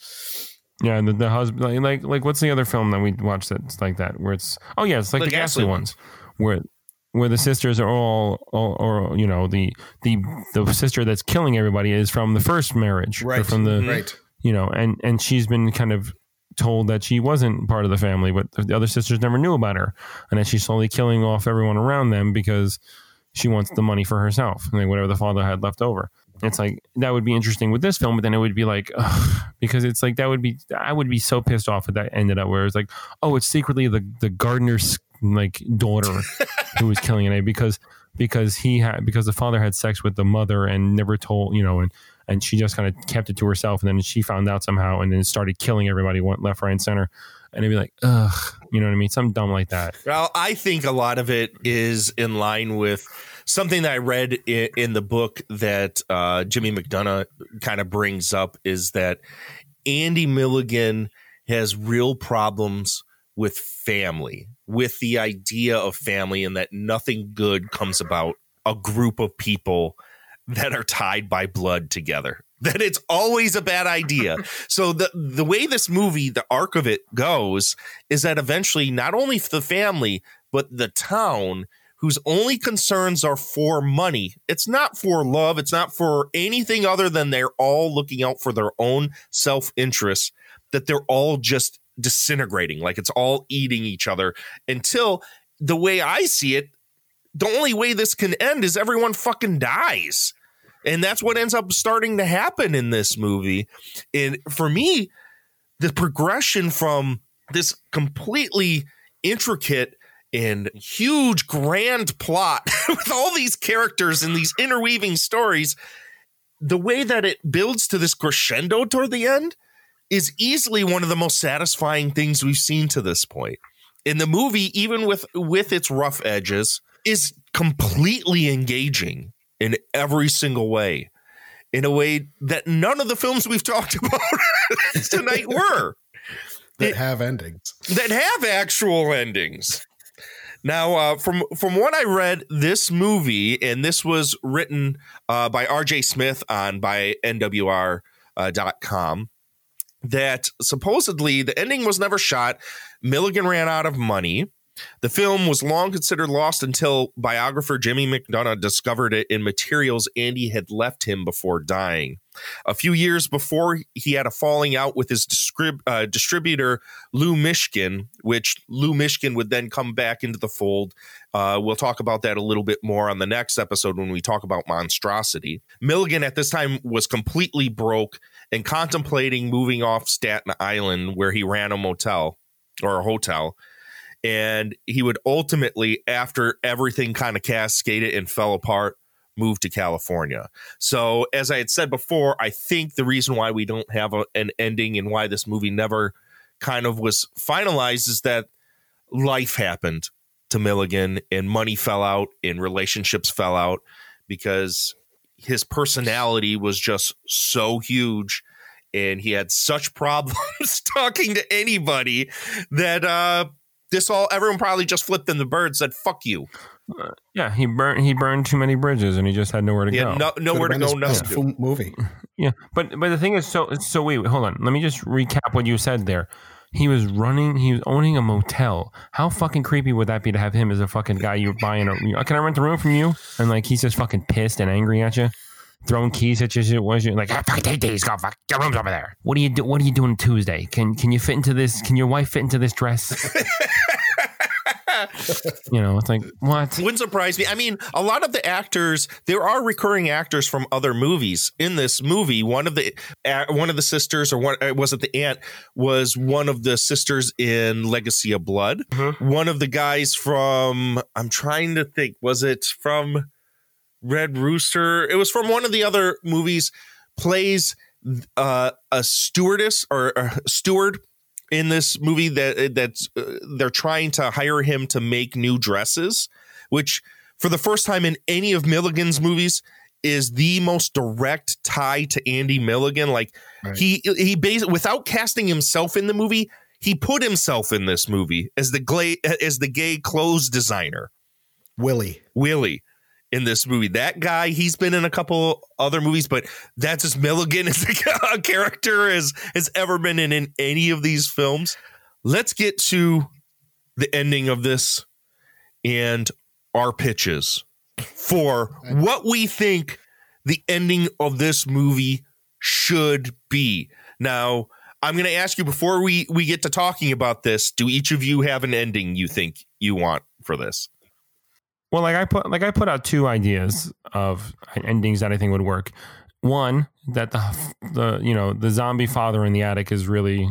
Speaker 6: Yeah, and the, the husband like, like like what's the other film that we watched that's like that where it's oh yeah it's like
Speaker 5: The
Speaker 6: the,
Speaker 5: Ghastly
Speaker 6: ghastly ones where where the sisters are all, all or you know the the the sister that's killing everybody is from the first marriage
Speaker 7: Right,
Speaker 6: from the mm-hmm.
Speaker 7: right.
Speaker 6: you know and and she's been kind of told that she wasn't part of the family but the other sisters never knew about her and then she's slowly killing off everyone around them because she wants the money for herself like whatever the father had left over it's like that would be interesting with this film but then it would be like ugh, because it's like that would be i would be so pissed off if that ended up where it's like oh it's secretly the the gardener's like daughter who was killing it because because he had because the father had sex with the mother and never told you know and and she just kind of kept it to herself and then she found out somehow and then started killing everybody went left right and center. And it'd be like ugh you know what i mean? Something dumb like that.
Speaker 5: Well, I think a lot of it is in line with something that I read in, in the book that uh, Jimmy McDonough kind of brings up is that Andy Milligan has real problems with family, with the idea of family, and that nothing good comes about a group of people that are tied by blood together. That it's always a bad idea. so the the way this movie, the arc of it goes, is that eventually not only the family but the town whose only concerns are for money. It's not for love, it's not for anything other than they're all looking out for their own self-interest that they're all just disintegrating, like it's all eating each other until the way I see it, the only way this can end is everyone fucking dies. And that's what ends up starting to happen in this movie. And for me, the progression from this completely intricate and huge grand plot with all these characters and these interweaving stories, the way that it builds to this crescendo toward the end is easily one of the most satisfying things we've seen to this point. In the movie, even with with its rough edges, is completely engaging in every single way. In a way that none of the films we've talked about tonight were
Speaker 7: that have endings.
Speaker 5: that have actual endings. Now, uh, from from what I read, this movie, and this was written uh, by R.J. Smith on by NWR uh, dot com, that supposedly the ending was never shot. Milligan ran out of money. The film was long considered lost until biographer Jimmy McDonough discovered it in materials Andy had left him before dying. A few years before, he had a falling out with his distrib- uh, distributor, Lou Mishkin, which Lou Mishkin would then come back into the fold. Uh, we'll talk about that a little bit more on the next episode when we talk about monstrosity. Milligan at this time was completely broke and contemplating moving off Staten Island, where he ran a motel or a hotel and he would ultimately after everything kind of cascaded and fell apart move to california. So as i had said before i think the reason why we don't have a, an ending and why this movie never kind of was finalized is that life happened to milligan and money fell out and relationships fell out because his personality was just so huge and he had such problems talking to anybody that uh this all everyone probably just flipped in the bird said fuck you
Speaker 6: yeah he burned he burned too many bridges and he just had nowhere to
Speaker 5: Yeah,
Speaker 6: go
Speaker 5: no- nowhere to go, nothing to do.
Speaker 7: movie.
Speaker 6: Yeah, but but the thing is, so so wait, hold on. Let me just recap what you said there. He was running. He was owning a motel. How fucking creepy would that be to have him as a fucking guy you're buying? A, you know, Can I rent the room from you? And like he's just fucking pissed and angry at you, throwing keys at you. Was you like, ah, fucking take these? Go fuck. Your room's over there. What do you do? What are you doing Tuesday? Can can you fit into this? Can your wife fit into this dress? You know, it's like what?
Speaker 5: Wouldn't surprise me. I mean, a lot of the actors, there are recurring actors from other movies in this movie. One of the uh, one of the sisters, or one was it the aunt, was one of the sisters in Legacy of Blood. One of the guys from I'm trying to think, was it from Red Rooster? It was from one of the other movies. Plays uh, a stewardess or a steward in this movie that uh, that's uh, they're trying to hire him to make new dresses, which for the first time in any of Milligan's movies is the most direct tie to Andy Milligan. Like he uh, he bas- without casting himself in the movie, he put himself in this movie as the gay uh, as the gay clothes designer.
Speaker 7: Willie.
Speaker 5: Willie in this movie. That guy, he's been in a couple other movies, but that's as Milligan as a character as has ever been in, in any of these films. Let's get to the ending of this and our pitches for what we think the ending of this movie should be. Now, I'm going to ask you before we we get to talking about this, do each of you have an ending you think you want for this?
Speaker 6: Well, like I put like I put out two ideas of endings that I think would work. One that the the you know the zombie father in the attic is really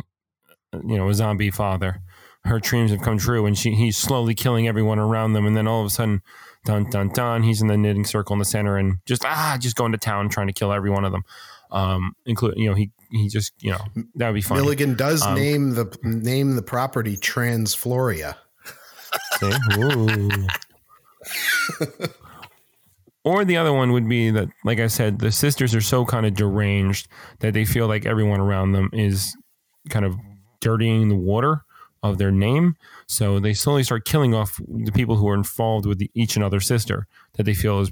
Speaker 6: you know a zombie father. Her dreams have come true, and she he's slowly killing everyone around them, and then all of a sudden, dun dun dun, he's in the knitting circle in the center, and just ah, just going to town trying to kill every one of them. Um, including you know he he just you know that would be fun.
Speaker 7: Milligan does
Speaker 6: Um,
Speaker 7: name the name the property Transfloria.
Speaker 6: See? Or the other one would be that, like I said, the sisters are so kind of deranged that they feel like everyone around them is kind of dirtying the water of their name. So they slowly start killing off the people who are involved with the, each another sister that they feel is,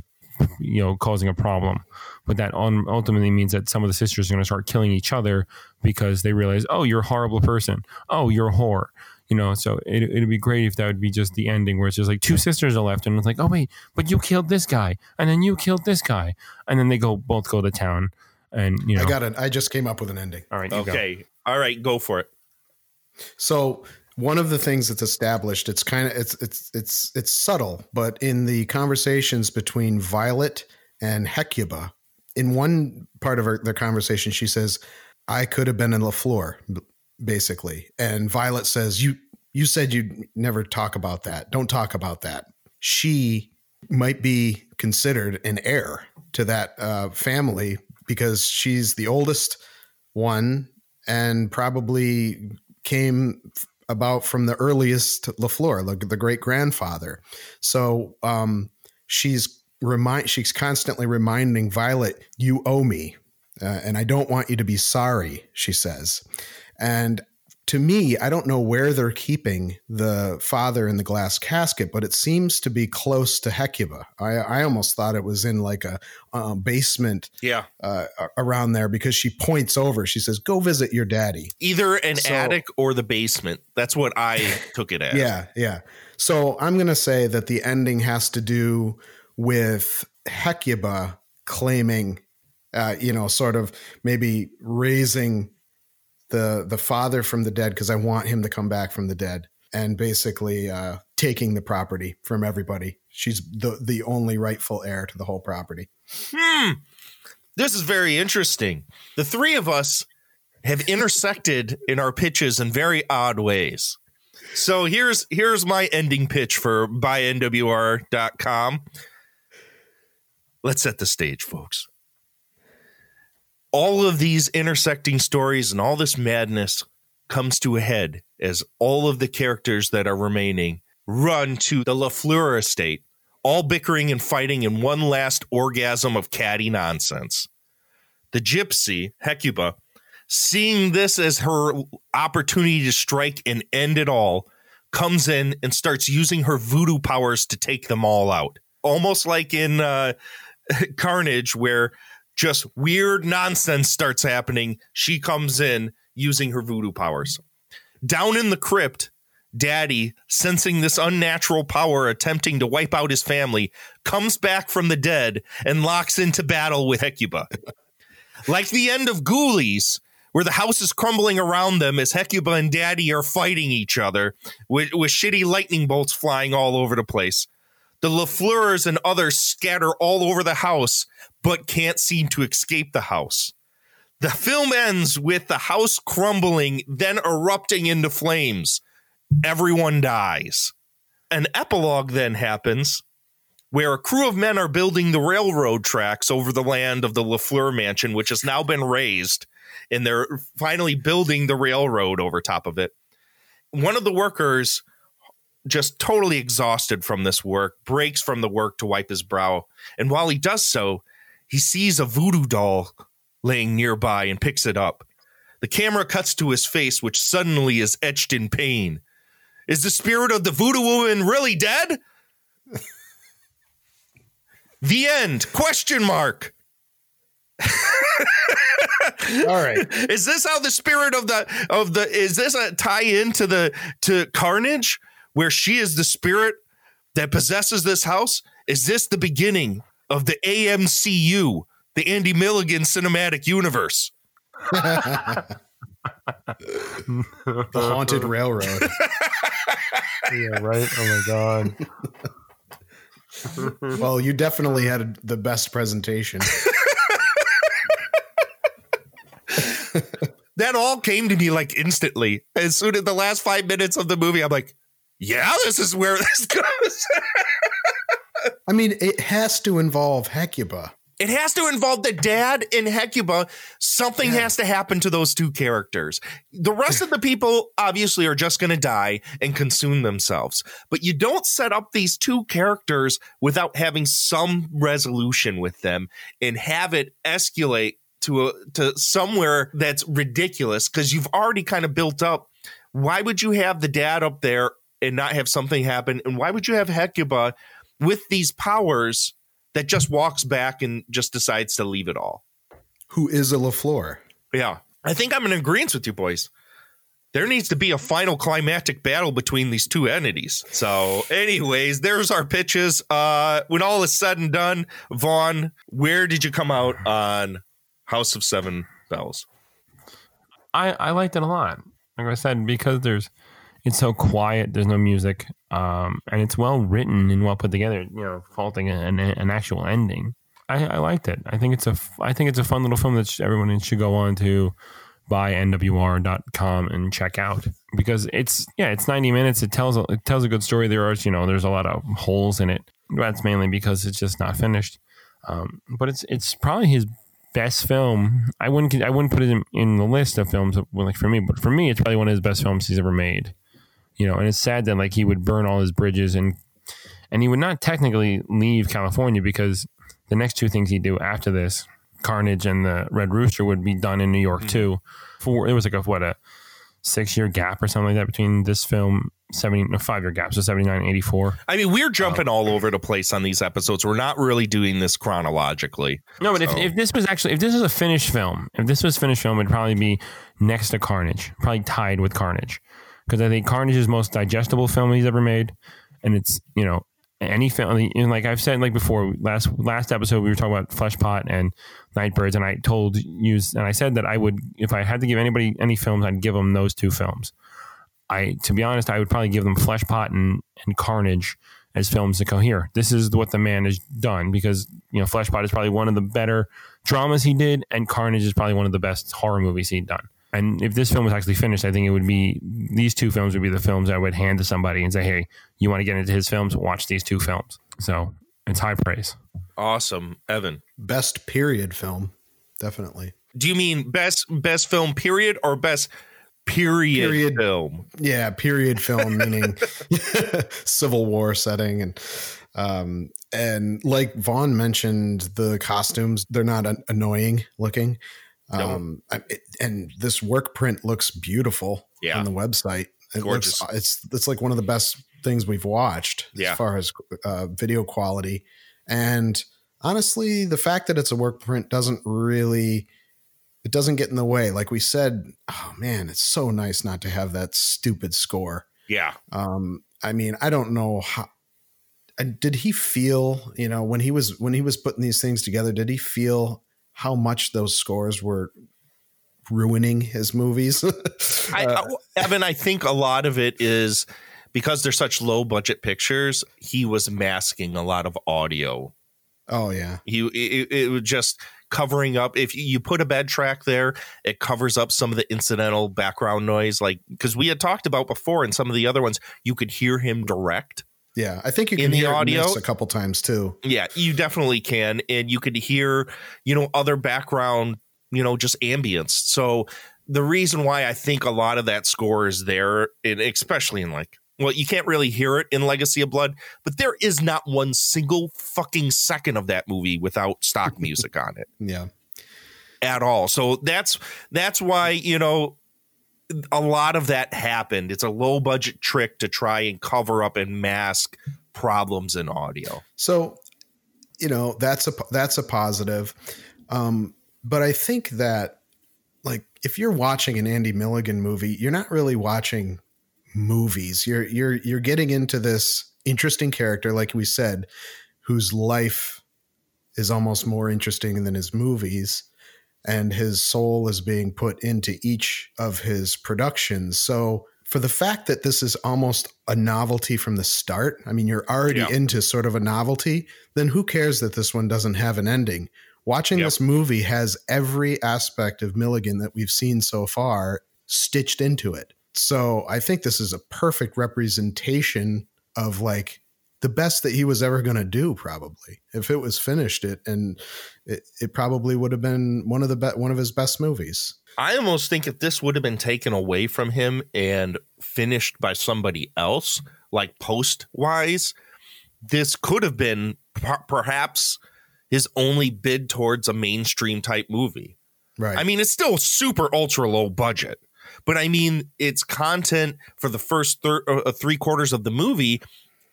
Speaker 6: you know, causing a problem. But that ultimately means that some of the sisters are going to start killing each other because they realize, oh, you're a horrible person. Oh, you're a whore you know so it, it'd be great if that would be just the ending where it's just like two sisters are left and it's like oh wait but you killed this guy and then you killed this guy and then they go both go to town and you know
Speaker 7: I got it. I just came up with an ending.
Speaker 6: all right you go.
Speaker 5: Okay. All right, go for it.
Speaker 7: So one of the things that's established, it's kind of it's it's it's it's subtle, but in the conversations between Violet and Hecuba, in one part of her, their conversation, she says, "I could have been in Lafleur," b- basically, and Violet says, "You you said you'd never talk about that. Don't talk about that." She might be considered an heir to that uh, family because she's the oldest one and probably came about from the earliest Lafleur, like the great grandfather. So um, she's remind she's constantly reminding Violet, "You owe me, uh, and I don't want you to be sorry." She says, and to me, I don't know where they're keeping the father in the glass casket, but it seems to be close to Hecuba. I, I almost thought it was in like a, uh basement
Speaker 5: Yeah.
Speaker 7: uh, around there because she points over. She says, "Go visit your daddy."
Speaker 5: Either an
Speaker 7: So-
Speaker 5: attic or the basement. That's what I took it as.
Speaker 7: Yeah, yeah. So I'm going to say that the ending has to do with Hecuba claiming, uh, you know, sort of maybe raising the the father from the dead because I want him to come back from the dead, and basically uh, taking the property from everybody. She's the the only rightful heir to the whole property.
Speaker 5: Hmm. This is very interesting. The three of us have intersected in our pitches in very odd ways. So here's here's my ending pitch for byNWR.com. Let's set the stage, folks. All of these intersecting stories and all this madness comes to a head as all of the characters that are remaining run to the LaFleur estate, all bickering and fighting in one last orgasm of catty nonsense. The gypsy, Hecuba, seeing this as her opportunity to strike and end it all, comes in and starts using her voodoo powers to take them all out. Almost like in uh, Carnage, where just weird nonsense starts happening. She comes in using her voodoo powers. Down in the crypt, Daddy, sensing this unnatural power attempting to wipe out his family, comes back from the dead and locks into battle with Hecuba. like the end of Ghoulies, where the house is crumbling around them as Hecuba and Daddy are fighting each other with, with shitty lightning bolts flying all over the place. The LaFleurs and others scatter all over the house, but can't seem to escape the house. The film ends with the house crumbling, then erupting into flames. Everyone dies. An epilogue then happens where a crew of men are building the railroad tracks over the land of the LaFleur mansion, which has now been raised, and they're finally building the railroad over top of it. One of the workers, just totally exhausted from this work, breaks from the work to wipe his brow. And while he does so, he sees a voodoo doll laying nearby and picks it up. The camera cuts to his face, which suddenly is etched in pain. Is the spirit of the voodoo woman really dead? the end. Question mark.
Speaker 7: All right.
Speaker 5: Is this how the spirit of the of the is this a tie in to the to Carnage where she is the spirit that possesses this house? Is this the beginning of the AMCU, the Andy Milligan cinematic universe?
Speaker 7: the haunted railroad.
Speaker 6: yeah, right. Oh my god.
Speaker 7: well, you definitely had the best presentation.
Speaker 5: that all came to me like instantly. As soon as the last five minutes of the movie, I'm like, yeah, this is where this goes.
Speaker 7: I mean, it has to involve Hecuba.
Speaker 5: It has to involve the dad in Hecuba. Something has to happen to those two characters. The rest of the people obviously are just going to die and consume themselves. But you don't set up these two characters without having some resolution with them and have it escalate to a, to somewhere that's ridiculous because you've already kind of built up. Why would you have the dad up there and not have something happen? And why would you have Hecuba with these powers that just walks back and just decides to leave it all?
Speaker 7: Who is a LaFleur?
Speaker 5: Yeah. I think I'm in agreement with you boys. There needs to be a final climactic battle between these two entities. So, anyways, there's our pitches. Uh, when all is said and done, Vaughn, where did you come out on House of Seven Belles?
Speaker 6: I I liked it a lot. Like I said, because there's it's so quiet. There's no music, um, and it's well written and well put together. You know, faulting an, an actual ending. I, I liked it. I think it's a I think it's a fun little film that everyone should go on to byNWR.com and check out because it's yeah it's 90 minutes it tells a, it tells a good story there are you know there's a lot of holes in it that's mainly because it's just not finished um, but it's it's probably his best film i wouldn't i wouldn't put it in, in the list of films like for me but for me it's probably one of his best films he's ever made you know and it's sad that like he would burn all his bridges and and he would not technically leave california because the next two things he'd do after this carnage and the red rooster would be done in new york mm-hmm. too for it was like a what a six year gap or something like that between this film 70 no, five year gap so 79 84
Speaker 5: I mean, we're um, jumping all over the place on these episodes. We're not really doing this chronologically.
Speaker 6: no but if, if this was actually if this was a finished film if this was finished film it'd probably be next to carnage probably tied with carnage because i think carnage is most digestible film he's ever made and it's you know any film know, like i've said like before last last episode we were talking about fleshpot and nightbirds and i told you and i said that i would if i had to give anybody any films i'd give them those two films. I to be honest i would probably give them fleshpot and, and carnage as films to go here this is what the man has done because you know fleshpot is probably one of the better dramas he did and carnage is probably one of the best horror movies he'd done and if this film was actually finished, I think it would be these two films would be the films I would hand to somebody and say, "Hey, you want to get into his films? Watch these two films." So it's high praise.
Speaker 5: awesome, Evan.
Speaker 7: Best period film, definitely.
Speaker 5: Do you mean best best film period or best period,
Speaker 7: Period.
Speaker 5: film?
Speaker 7: Yeah, period film meaning Civil War setting and um and like Vaughn mentioned the costumes they're not an- annoying looking. Um I- it- and this work print looks beautiful
Speaker 5: Yeah.
Speaker 7: on the website. It
Speaker 5: Gorgeous.
Speaker 7: looks it's it's like one of the best things we've watched
Speaker 5: Yeah.
Speaker 7: as far as uh, video quality. And honestly, the fact that it's a work print doesn't really it doesn't get in the way. Like we said, oh man, it's so nice not to have that stupid score.
Speaker 5: Yeah.
Speaker 7: Um, I mean, I don't know how did he feel, you know, when he was when he was putting these things together, did he feel how much those scores were ruining his movies.
Speaker 5: I, I, uh, Evan, I think a lot of it is because they're such low budget pictures. He was masking a lot of audio.
Speaker 7: oh yeah,
Speaker 5: He it, it was just covering up. If you put a bed track there, it covers up some of the incidental background noise. Like because we had talked about before in some of the other ones, you could hear him direct.
Speaker 7: Yeah. I think you
Speaker 5: In
Speaker 7: can
Speaker 5: the
Speaker 7: hear
Speaker 5: audio-
Speaker 7: audio a couple times too.
Speaker 5: Yeah, you definitely can, and you could hear, you know, other background, you know, just ambience. So the reason why I think a lot of that score is there, and especially in like, well, you can't really hear it in Legacy of Blood, but there is not one single fucking second of that movie without stock music on it
Speaker 7: Yeah.
Speaker 5: at all. So that's that's why you know a lot of that happened. It's a low budget trick to try and cover up and mask problems in audio.
Speaker 7: So, you know, that's a that's a positive. Um, but I think that like if you're watching an Andy Milligan movie, you're not really watching movies. You're you're you're getting into this interesting character, like we said, whose life is almost more interesting than his movies. And his soul is being put into each of his productions. So, for the fact that this is almost a novelty from the start, I mean, you're already
Speaker 5: Yeah.
Speaker 7: into sort of a novelty, then who cares that this one doesn't have an ending? Watching this movie has every aspect of Milligan that we've seen so far stitched into it. So I think this is a perfect representation of like the best that he was ever going to do probably. If it was finished it and it, it probably would have been one of the be- one of his best movies.
Speaker 5: I almost think if this would have been taken away from him and finished by somebody else, like post wise, this could have been per- perhaps his only bid towards a mainstream type movie.
Speaker 7: right.
Speaker 5: I mean, it's still super ultra low budget, but I mean, its content for the first thir- uh, three quarters of the movie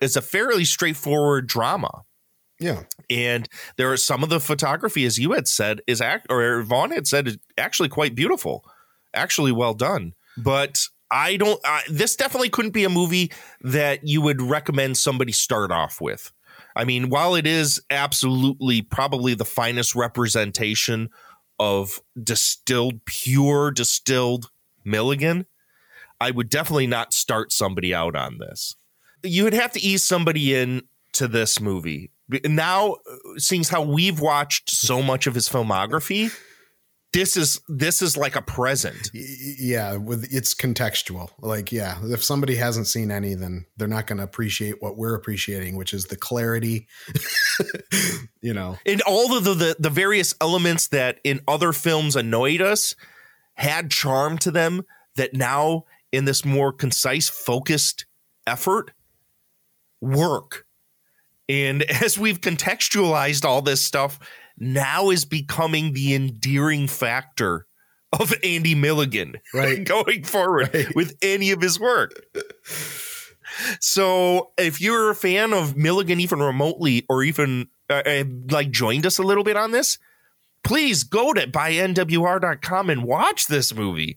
Speaker 5: is a fairly straightforward drama.
Speaker 7: yeah
Speaker 5: And there are some of the photography, as you had said, is act or Vaughn had said, is actually quite beautiful, actually well done. But I don't. Uh, this definitely couldn't be a movie that you would recommend somebody start off with. I mean, while it is absolutely probably the finest representation of distilled, pure distilled Milligan, I would definitely not start somebody out on this. You would have to ease somebody in to this movie. Now, uh, seeing how we've watched so much of his filmography, this is this is like a present.
Speaker 7: Yeah with it's contextual like yeah if somebody hasn't seen any then they're not going to appreciate what we're appreciating which is the clarity you know
Speaker 5: and all of the, the the various elements that in other films annoyed us had charm to them that now in this more concise focused effort work and as we've contextualized all this stuff now is becoming the endearing factor of Andy Milligan
Speaker 7: Right.
Speaker 5: going forward with any of his work. So if you're a fan of Milligan, even remotely, or even uh, uh, like joined us a little bit on this, please go to bynwr.com and watch this movie.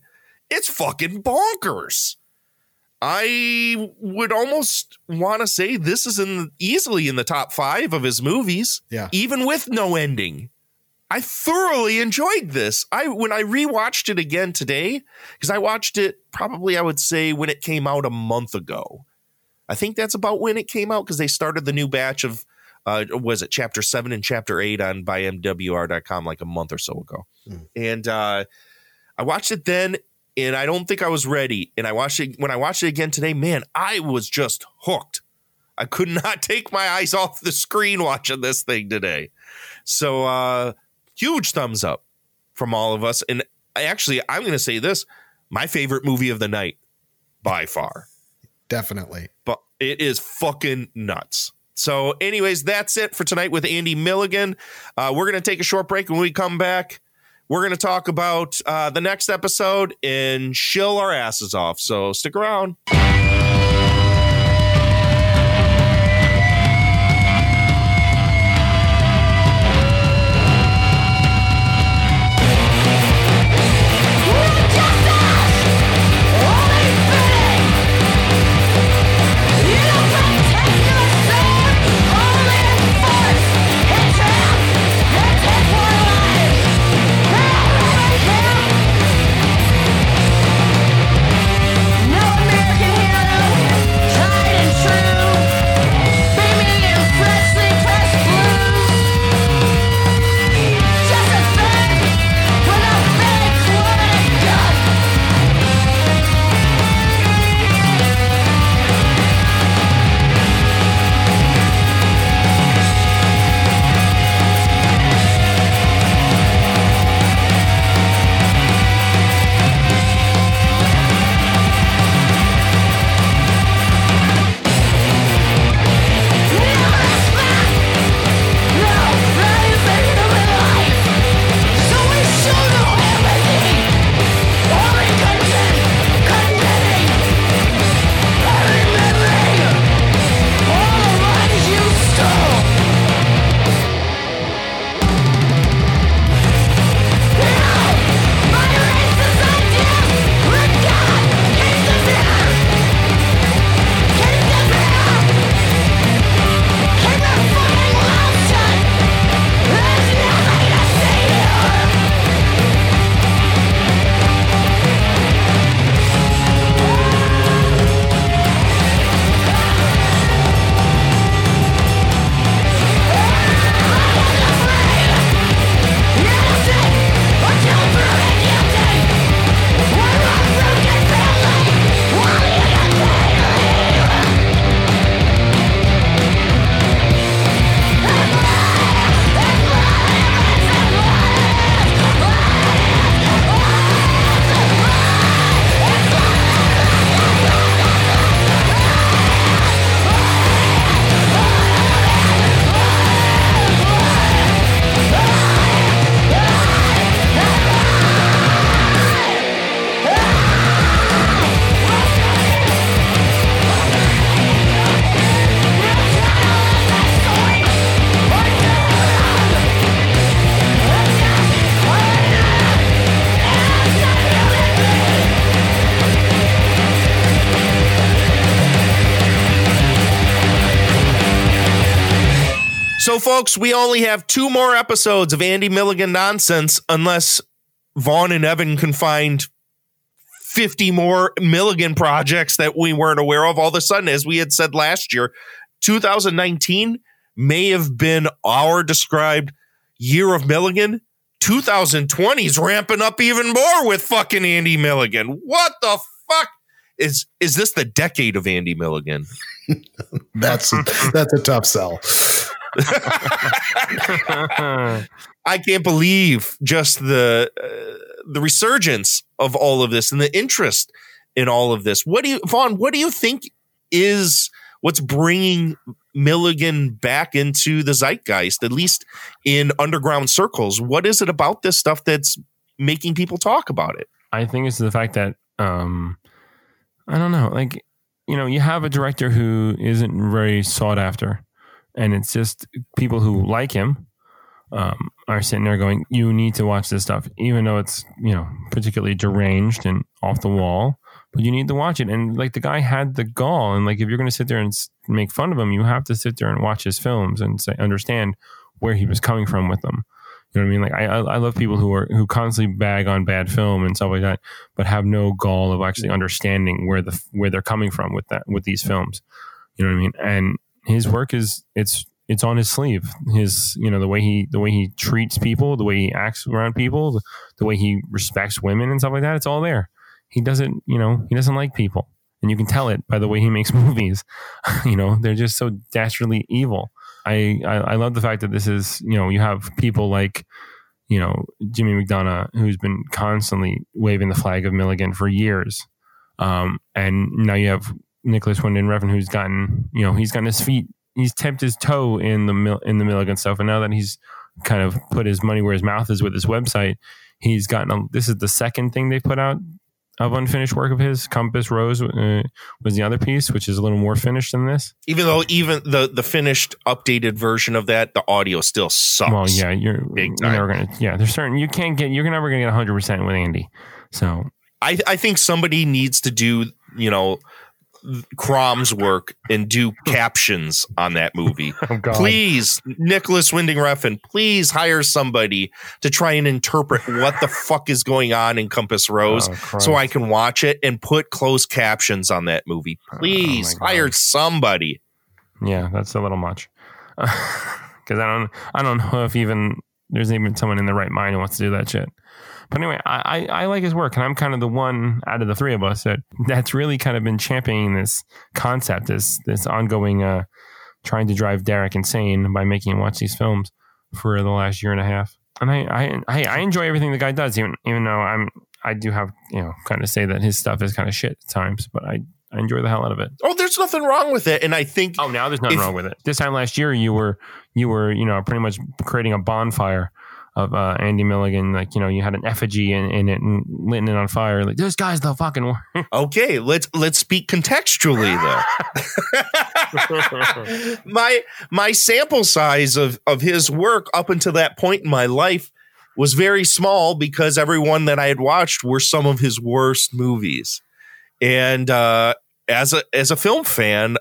Speaker 5: It's fucking bonkers. I would almost want to say this is in easily in the top five of his movies,
Speaker 7: yeah
Speaker 5: even with no ending. I thoroughly enjoyed this. I when I rewatched it again today because I watched it probably I would say when it came out a month ago. I think that's about when it came out because they started the new batch of uh was it chapter 7 and chapter 8 on byNWR.com like a month or so ago. And uh I watched it then and I don't think I was ready and I watched it when I watched it again today, man, I was just hooked. I could not take my eyes off the screen watching this thing today. So uh huge thumbs up from all of us. And I actually I'm gonna say this, my favorite movie of the night by far.
Speaker 7: definitely
Speaker 5: But it is fucking nuts. So, anyways, that's it for tonight with Andy Milligan. Uh, we're going to take a short break. When we come back, we're going to talk about uh, the next episode and chill our asses off. So, stick around. Folks, we only have two more episodes of Andy Milligan nonsense unless Vaughn and Evan can find 50 more Milligan projects that we weren't aware of. All of a sudden, as we had said last year, 2019 may have been our described year of Milligan. 2020 is ramping up even more with fucking Andy Milligan. What the fuck? Is is this the decade of Andy Milligan?
Speaker 7: That's that's a tough sell.
Speaker 5: I can't believe just the uh, the resurgence of all of this and the interest in all of this. What do you, Vaughn? What do you think is what's bringing Milligan back into the zeitgeist, at least in underground circles? What is it about this stuff that's making people talk about it?
Speaker 6: I think it's the fact that um, I don't know, like you know, you have a director who isn't very sought after, and it's just people who like him um, are sitting there going, "You need to watch this stuff," even though it's you know particularly deranged and off the wall. But you need to watch it, and like the guy had the gall, and like if you're going to sit there and make fun of him, you have to sit there and watch his films and say, understand where he was coming from with them. You know what I mean? Like I, I love people who are who constantly bag on bad film and stuff like that, but have no gall of actually understanding where the where they're coming from with that with these films. You know what I mean? And his work is it's it's on his sleeve. His you know the way he the way he treats people, the way he acts around people, the, the way he respects women and stuff like that. It's all there. He doesn't you know he doesn't like people, and you can tell it by the way he makes movies. you know they're just so dastardly evil. I, I I love the fact that this is you know you have people like you know Jimmy McDonough who's been constantly waving the flag of Milligan for years, um, and now you have Nicolas Winding Refn who's gotten you know he's gotten his feet he's tapped his toe in the Mil- in the Milligan stuff, and now that he's kind of put his money where his mouth is with his website, he's gotten a, this is the second thing they put out of unfinished work of his. Compass Rose uh, was the other piece, which is a little more finished than this.
Speaker 5: Even though even the the finished updated version of that, the audio still sucks.
Speaker 6: Well, yeah, you're
Speaker 5: Big
Speaker 6: you're never gonna. Yeah, there's certain you can't get. You're never gonna get 100 percent with Andy. So
Speaker 5: I, I think somebody needs to do, you know, Crom's work and do captions on that movie.
Speaker 6: Oh, God.
Speaker 5: please, Nicolas Winding Refn, please hire somebody to try and interpret what the fuck is going on in Compass Rose
Speaker 6: Oh,
Speaker 5: so I can watch it and put closed captions on that movie. Oh, please hire somebody.
Speaker 6: yeah, that's a little much. Because I don't. I don't know if even there's even someone in the right mind who wants to do that shit. But anyway, I, I, I like his work, and I'm kind of the one out of the three of us that that's really kind of been championing this concept, this this ongoing uh, trying to drive Derek insane by making him watch these films for the last year and a half. And I I, I, enjoy everything the guy does, even even though I'm I do have you know kind of say that his stuff is kind of shit at times, but I, I enjoy the hell out of it.
Speaker 5: Oh, there's nothing wrong with it. And I think
Speaker 6: Oh, now there's nothing
Speaker 5: if-
Speaker 6: wrong with it. This time last year, you were you were you know pretty much creating a bonfire of uh, Andy Milligan. Like you know, you had an effigy in, in it and lit it on fire. Like this guy's the fucking. wor-"
Speaker 5: Okay, let's let's speak contextually though. my my sample size of of his work up until that point in my life was very small because everyone that I had watched were some of his worst movies. And uh as a as a film fan,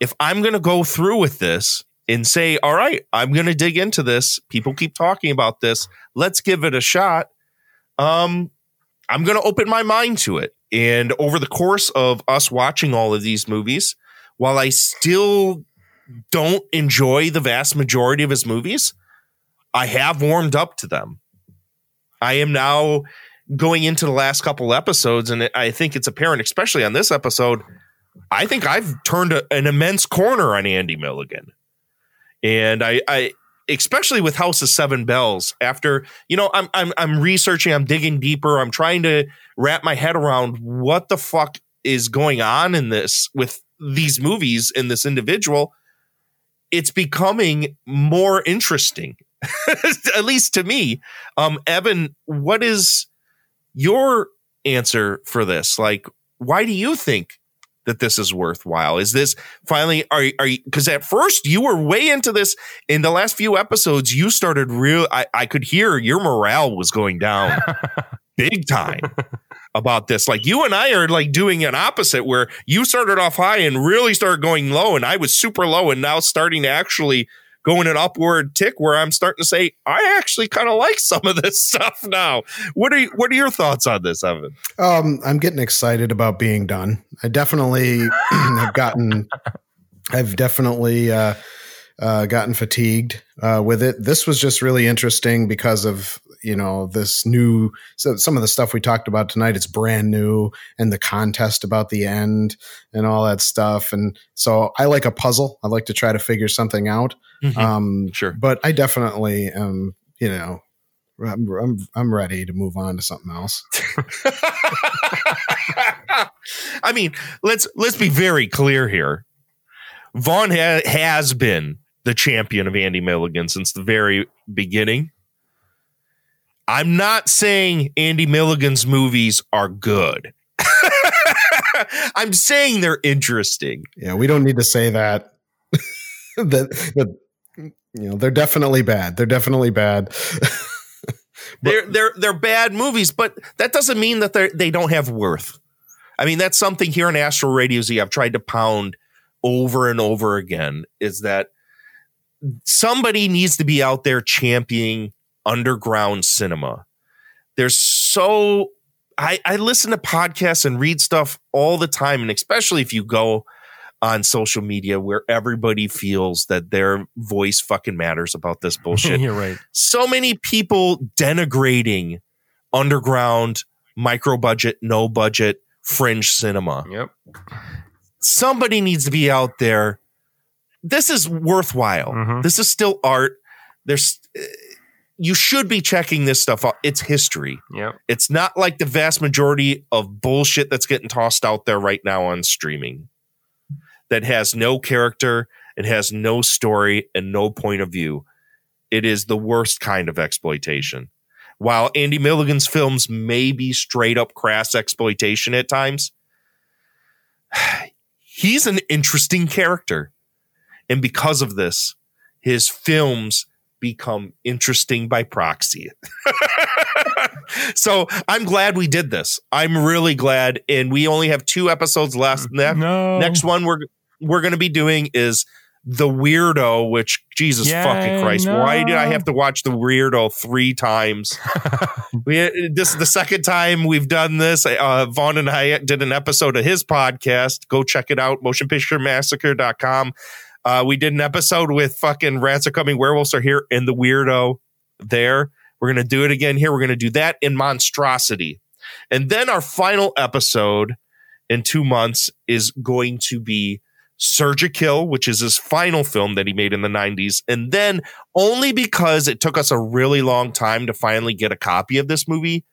Speaker 5: if I'm going to go through with this and say, "All right, I'm going to dig into this. People keep talking about this. Let's give it a shot." Um I'm going to open my mind to it. And over the course of us watching all of these movies, while I still don't enjoy the vast majority of his movies, I have warmed up to them. I am now going into the last couple episodes, and I think it's apparent, especially on this episode. I think I've turned a, an immense corner on Andy Milligan, and I, I, especially with House of Seven Belles. After you know, I'm, I'm, I'm researching, I'm digging deeper, I'm trying to wrap my head around what the fuck is going on in this with these movies and this individual. It's becoming more interesting, at least to me. Um, Evan, what is your answer for this? Like, why do you think that this is worthwhile? Is this finally are are you because at first you were way into this in the last few episodes, you started real I, I could hear your morale was going down big time about this. Like you and I are like doing an opposite where you started off high and really started going low, and I was super low and now starting to actually going an upward tick where I'm starting to say I actually kind of like some of this stuff now. What are you, what are your thoughts on this, Evan?
Speaker 7: Um, I'm getting excited about being done. I definitely have gotten, I've definitely uh, uh, gotten fatigued uh, with it. This was just really interesting because of you know this new so some of the stuff we talked about tonight. It's brand new, and the contest about the end and all that stuff. And so I like a puzzle. I like to try to figure something out.
Speaker 5: Mhm.
Speaker 7: Um,
Speaker 5: sure,
Speaker 7: but I definitely am. You know, I'm, I'm I'm ready to move on to something else.
Speaker 5: I mean, let's let's be very clear here. Vaughn ha- has been the champion of Andy Milligan since the very beginning. I'm not saying Andy Milligan's movies are good. I'm saying they're interesting.
Speaker 7: Yeah, we don't need to say that. that, that you know, they're definitely bad. They're definitely bad.
Speaker 5: they're they're they're bad movies, but that doesn't mean that they they don't have worth. I mean, that's something here in Astro Radio Z I've tried to pound over and over again is that somebody needs to be out there championing underground cinema. There's so I, I listen to podcasts and read stuff all the time, and especially if you go on social media where everybody feels that their voice fucking matters about this bullshit.
Speaker 6: You're right.
Speaker 5: So many people denigrating underground, micro budget, no budget, fringe cinema.
Speaker 6: Yep.
Speaker 5: Somebody needs to be out there. This is worthwhile. This is still art. There's uh, you should be checking this stuff out. It's history.
Speaker 6: Yep.
Speaker 5: It's not like the vast majority of bullshit that's getting tossed out there right now on streaming that has no character, it has no story and no point of view. It is the worst kind of exploitation. While Andy Milligan's films may be straight up crass exploitation at times, he's an interesting character. And because of this, his films become interesting by proxy. so I'm glad we did this. I'm really glad. And we only have two episodes left. Ne- Next one we're we're gonna be doing is the weirdo, which Jesus
Speaker 6: Yay,
Speaker 5: fucking Christ, why did I have to watch the weirdo three times? we this is the second time we've done this. Uh, Vaughn and I did an episode of his podcast. Go check it out, motionpicturemassacre.com. Uh, we did an episode with fucking Rats Are Coming, Werewolves Are Here, and the weirdo there. We're going to do it again here. We're going to do that in Monstrosity. And then our final episode in two months is going to be Surgikill, which is his final film that he made in the 90s. And then only because it took us a really long time to finally get a copy of this movie,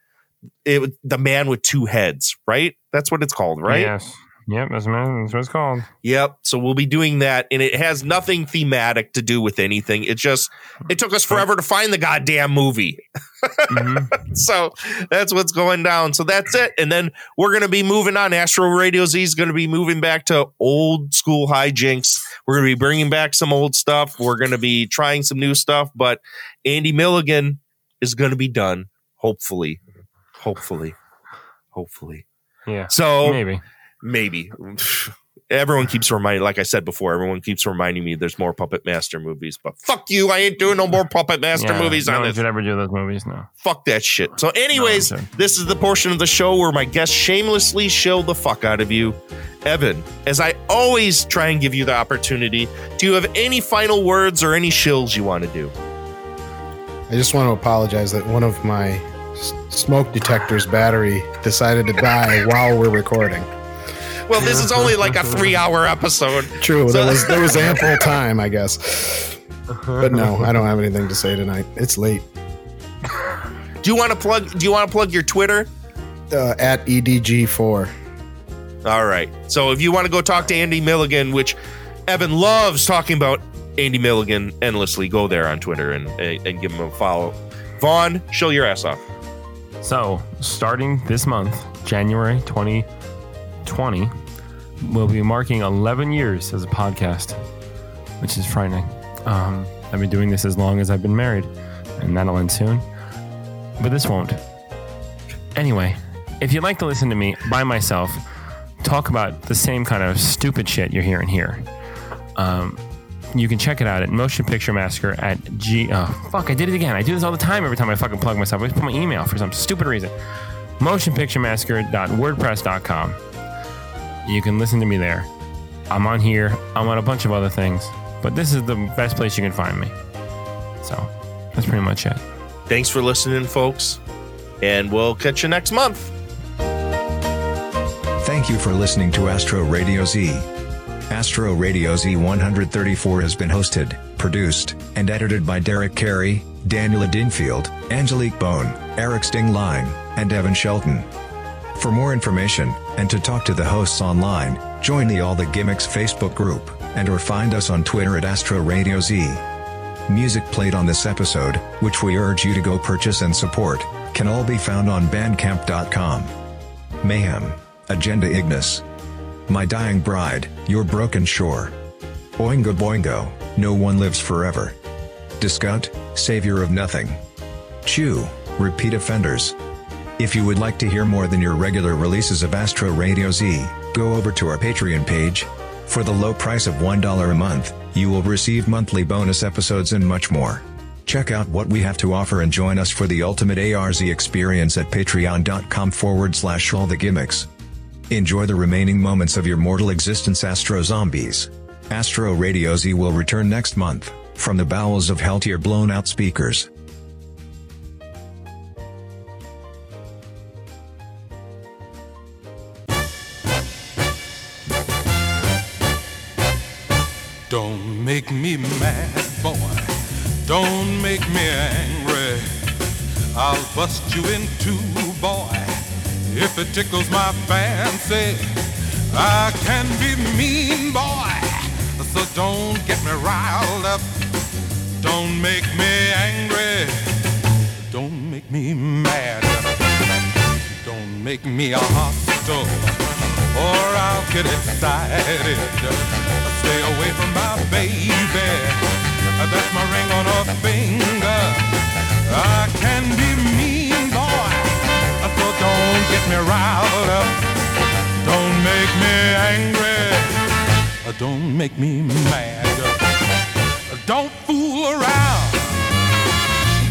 Speaker 5: it the man with two heads, right? That's what it's called, right?
Speaker 6: Yes. Yep. That's, what it's called.
Speaker 5: Yep. So we'll be doing that, and it has nothing thematic to do with anything. It just it took us forever to find the goddamn movie. Mm-hmm. so that's what's going down. So that's it. And then we're gonna be moving on. Astro Radio Z is gonna be moving back to old school hijinks. We're gonna be bringing back some old stuff. We're gonna be trying some new stuff. But Andy Milligan is gonna be done. Hopefully, hopefully, hopefully.
Speaker 6: Yeah.
Speaker 5: So
Speaker 6: maybe.
Speaker 5: Maybe. Everyone keeps reminding, like I said before, everyone keeps reminding me there's more Puppet Master movies, but fuck you, I ain't doing no more Puppet Master
Speaker 6: Yeah,
Speaker 5: movies
Speaker 6: no
Speaker 5: on
Speaker 6: one
Speaker 5: this.
Speaker 6: should ever do those movies. No.
Speaker 5: Fuck that shit. So, anyways,
Speaker 6: No,
Speaker 5: this is the portion of the show where my guests shamelessly shill the fuck out of you. Evan, as I always try and give you the opportunity, do you have any final words or any shills you want to do?
Speaker 7: I just want to apologize that one of my smoke detector's battery decided to die while we're recording.
Speaker 5: Well, this is only like a three hour episode.
Speaker 7: True,
Speaker 5: So-
Speaker 7: there was there was ample time, I guess. But no, I don't have anything to say tonight. It's late.
Speaker 5: Do you want to plug? Do you want to plug your Twitter?
Speaker 7: Uh, at EDG4.
Speaker 5: All right. So if you want to go talk to Andy Milligan, which Evan loves talking about Andy Milligan endlessly, go there on Twitter and and give him a follow. Vaughn, show your ass off.
Speaker 6: So, starting this month, January 2020, we'll be marking 11 years as a podcast, which is frightening. Um, I've been doing this as long as I've been married, and that'll end soon. But this won't. Anyway, if you'd like to listen to me by myself talk about the same kind of stupid shit you're hearing here, um, you can check it out at Motion Picture Massacre at G. Oh, fuck, I did it again. I do this all the time every time I fucking plug myself. I put my email for some stupid reason. Motion Picture Motionpicturemassacre.wordpress.com. You can listen to me there. I'm on here. I'm on a bunch of other things. But this is the best place you can find me. So that's pretty much it.
Speaker 5: Thanks for listening, folks. And we'll catch you next month.
Speaker 4: Thank you for listening to Astro Radio Z. Astro Radio Z 134 has been hosted, produced, and edited by Derek Carey, Daniela Dinfield, Angelique Bone, Eric Stingline, and Evan Shelton. For more information, and to talk to the hosts online, join the All the Gimmicks Facebook group, and or find us on Twitter at Astro Radio Z. Music played on this episode, which we urge you to go purchase and support, can all be found on bandcamp.com. Mayhem, Agenda Ignis. My Dying Bride, Your Broken Shore. Oingo Boingo, No One Lives Forever. Discount, Savior of Nothing. Chew, Repeat Offenders. If you would like to hear more than your regular releases of Astro Radio Z, go over to our Patreon page. For the low price of $1 a month, you will receive monthly bonus episodes and much more. Check out what we have to offer and join us for the ultimate ARZ experience at patreon.com forward slash all the gimmicks. Enjoy the remaining moments of your mortal existence, Astro Zombies. Astro Radio Z will return next month, from the bowels of your blown out speakers.
Speaker 24: Bust you in two, boy. If it tickles my fancy, I can be mean, boy. So don't get me riled up. Don't make me angry. Don't make me mad. Don't make me a hostile, or I'll get excited. Stay away from my baby. That's my ring on her finger. I can be mean, don't get me riled up. Don't make me angry. Don't make me mad. Don't fool around.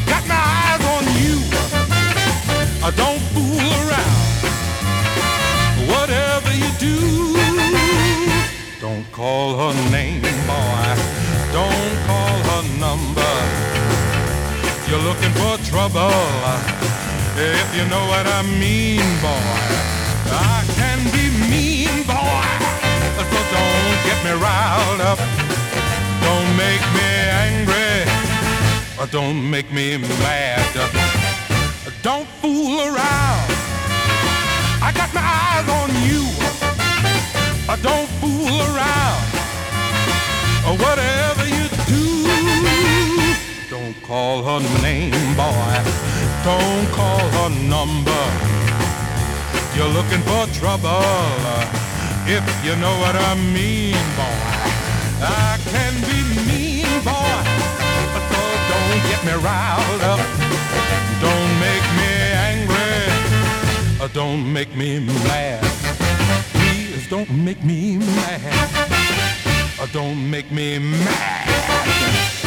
Speaker 24: Got my eyes on you. Don't fool around. Whatever you do, don't call her name, boy. Don't call her number. You're looking for trouble. If you know what I mean, boy. I can be mean, boy. So don't get me riled up. Don't make me angry. Don't make me mad. Don't fool around. I got my eyes on you. Don't fool around. Whatever you do, don't call her name, boy. Don't call her number. You're looking for trouble. Uh, if you know what I mean, boy. I can be mean, boy. So oh, don't get me riled up. Don't make me angry. Don't make me mad. Please don't make me mad. Don't make me mad.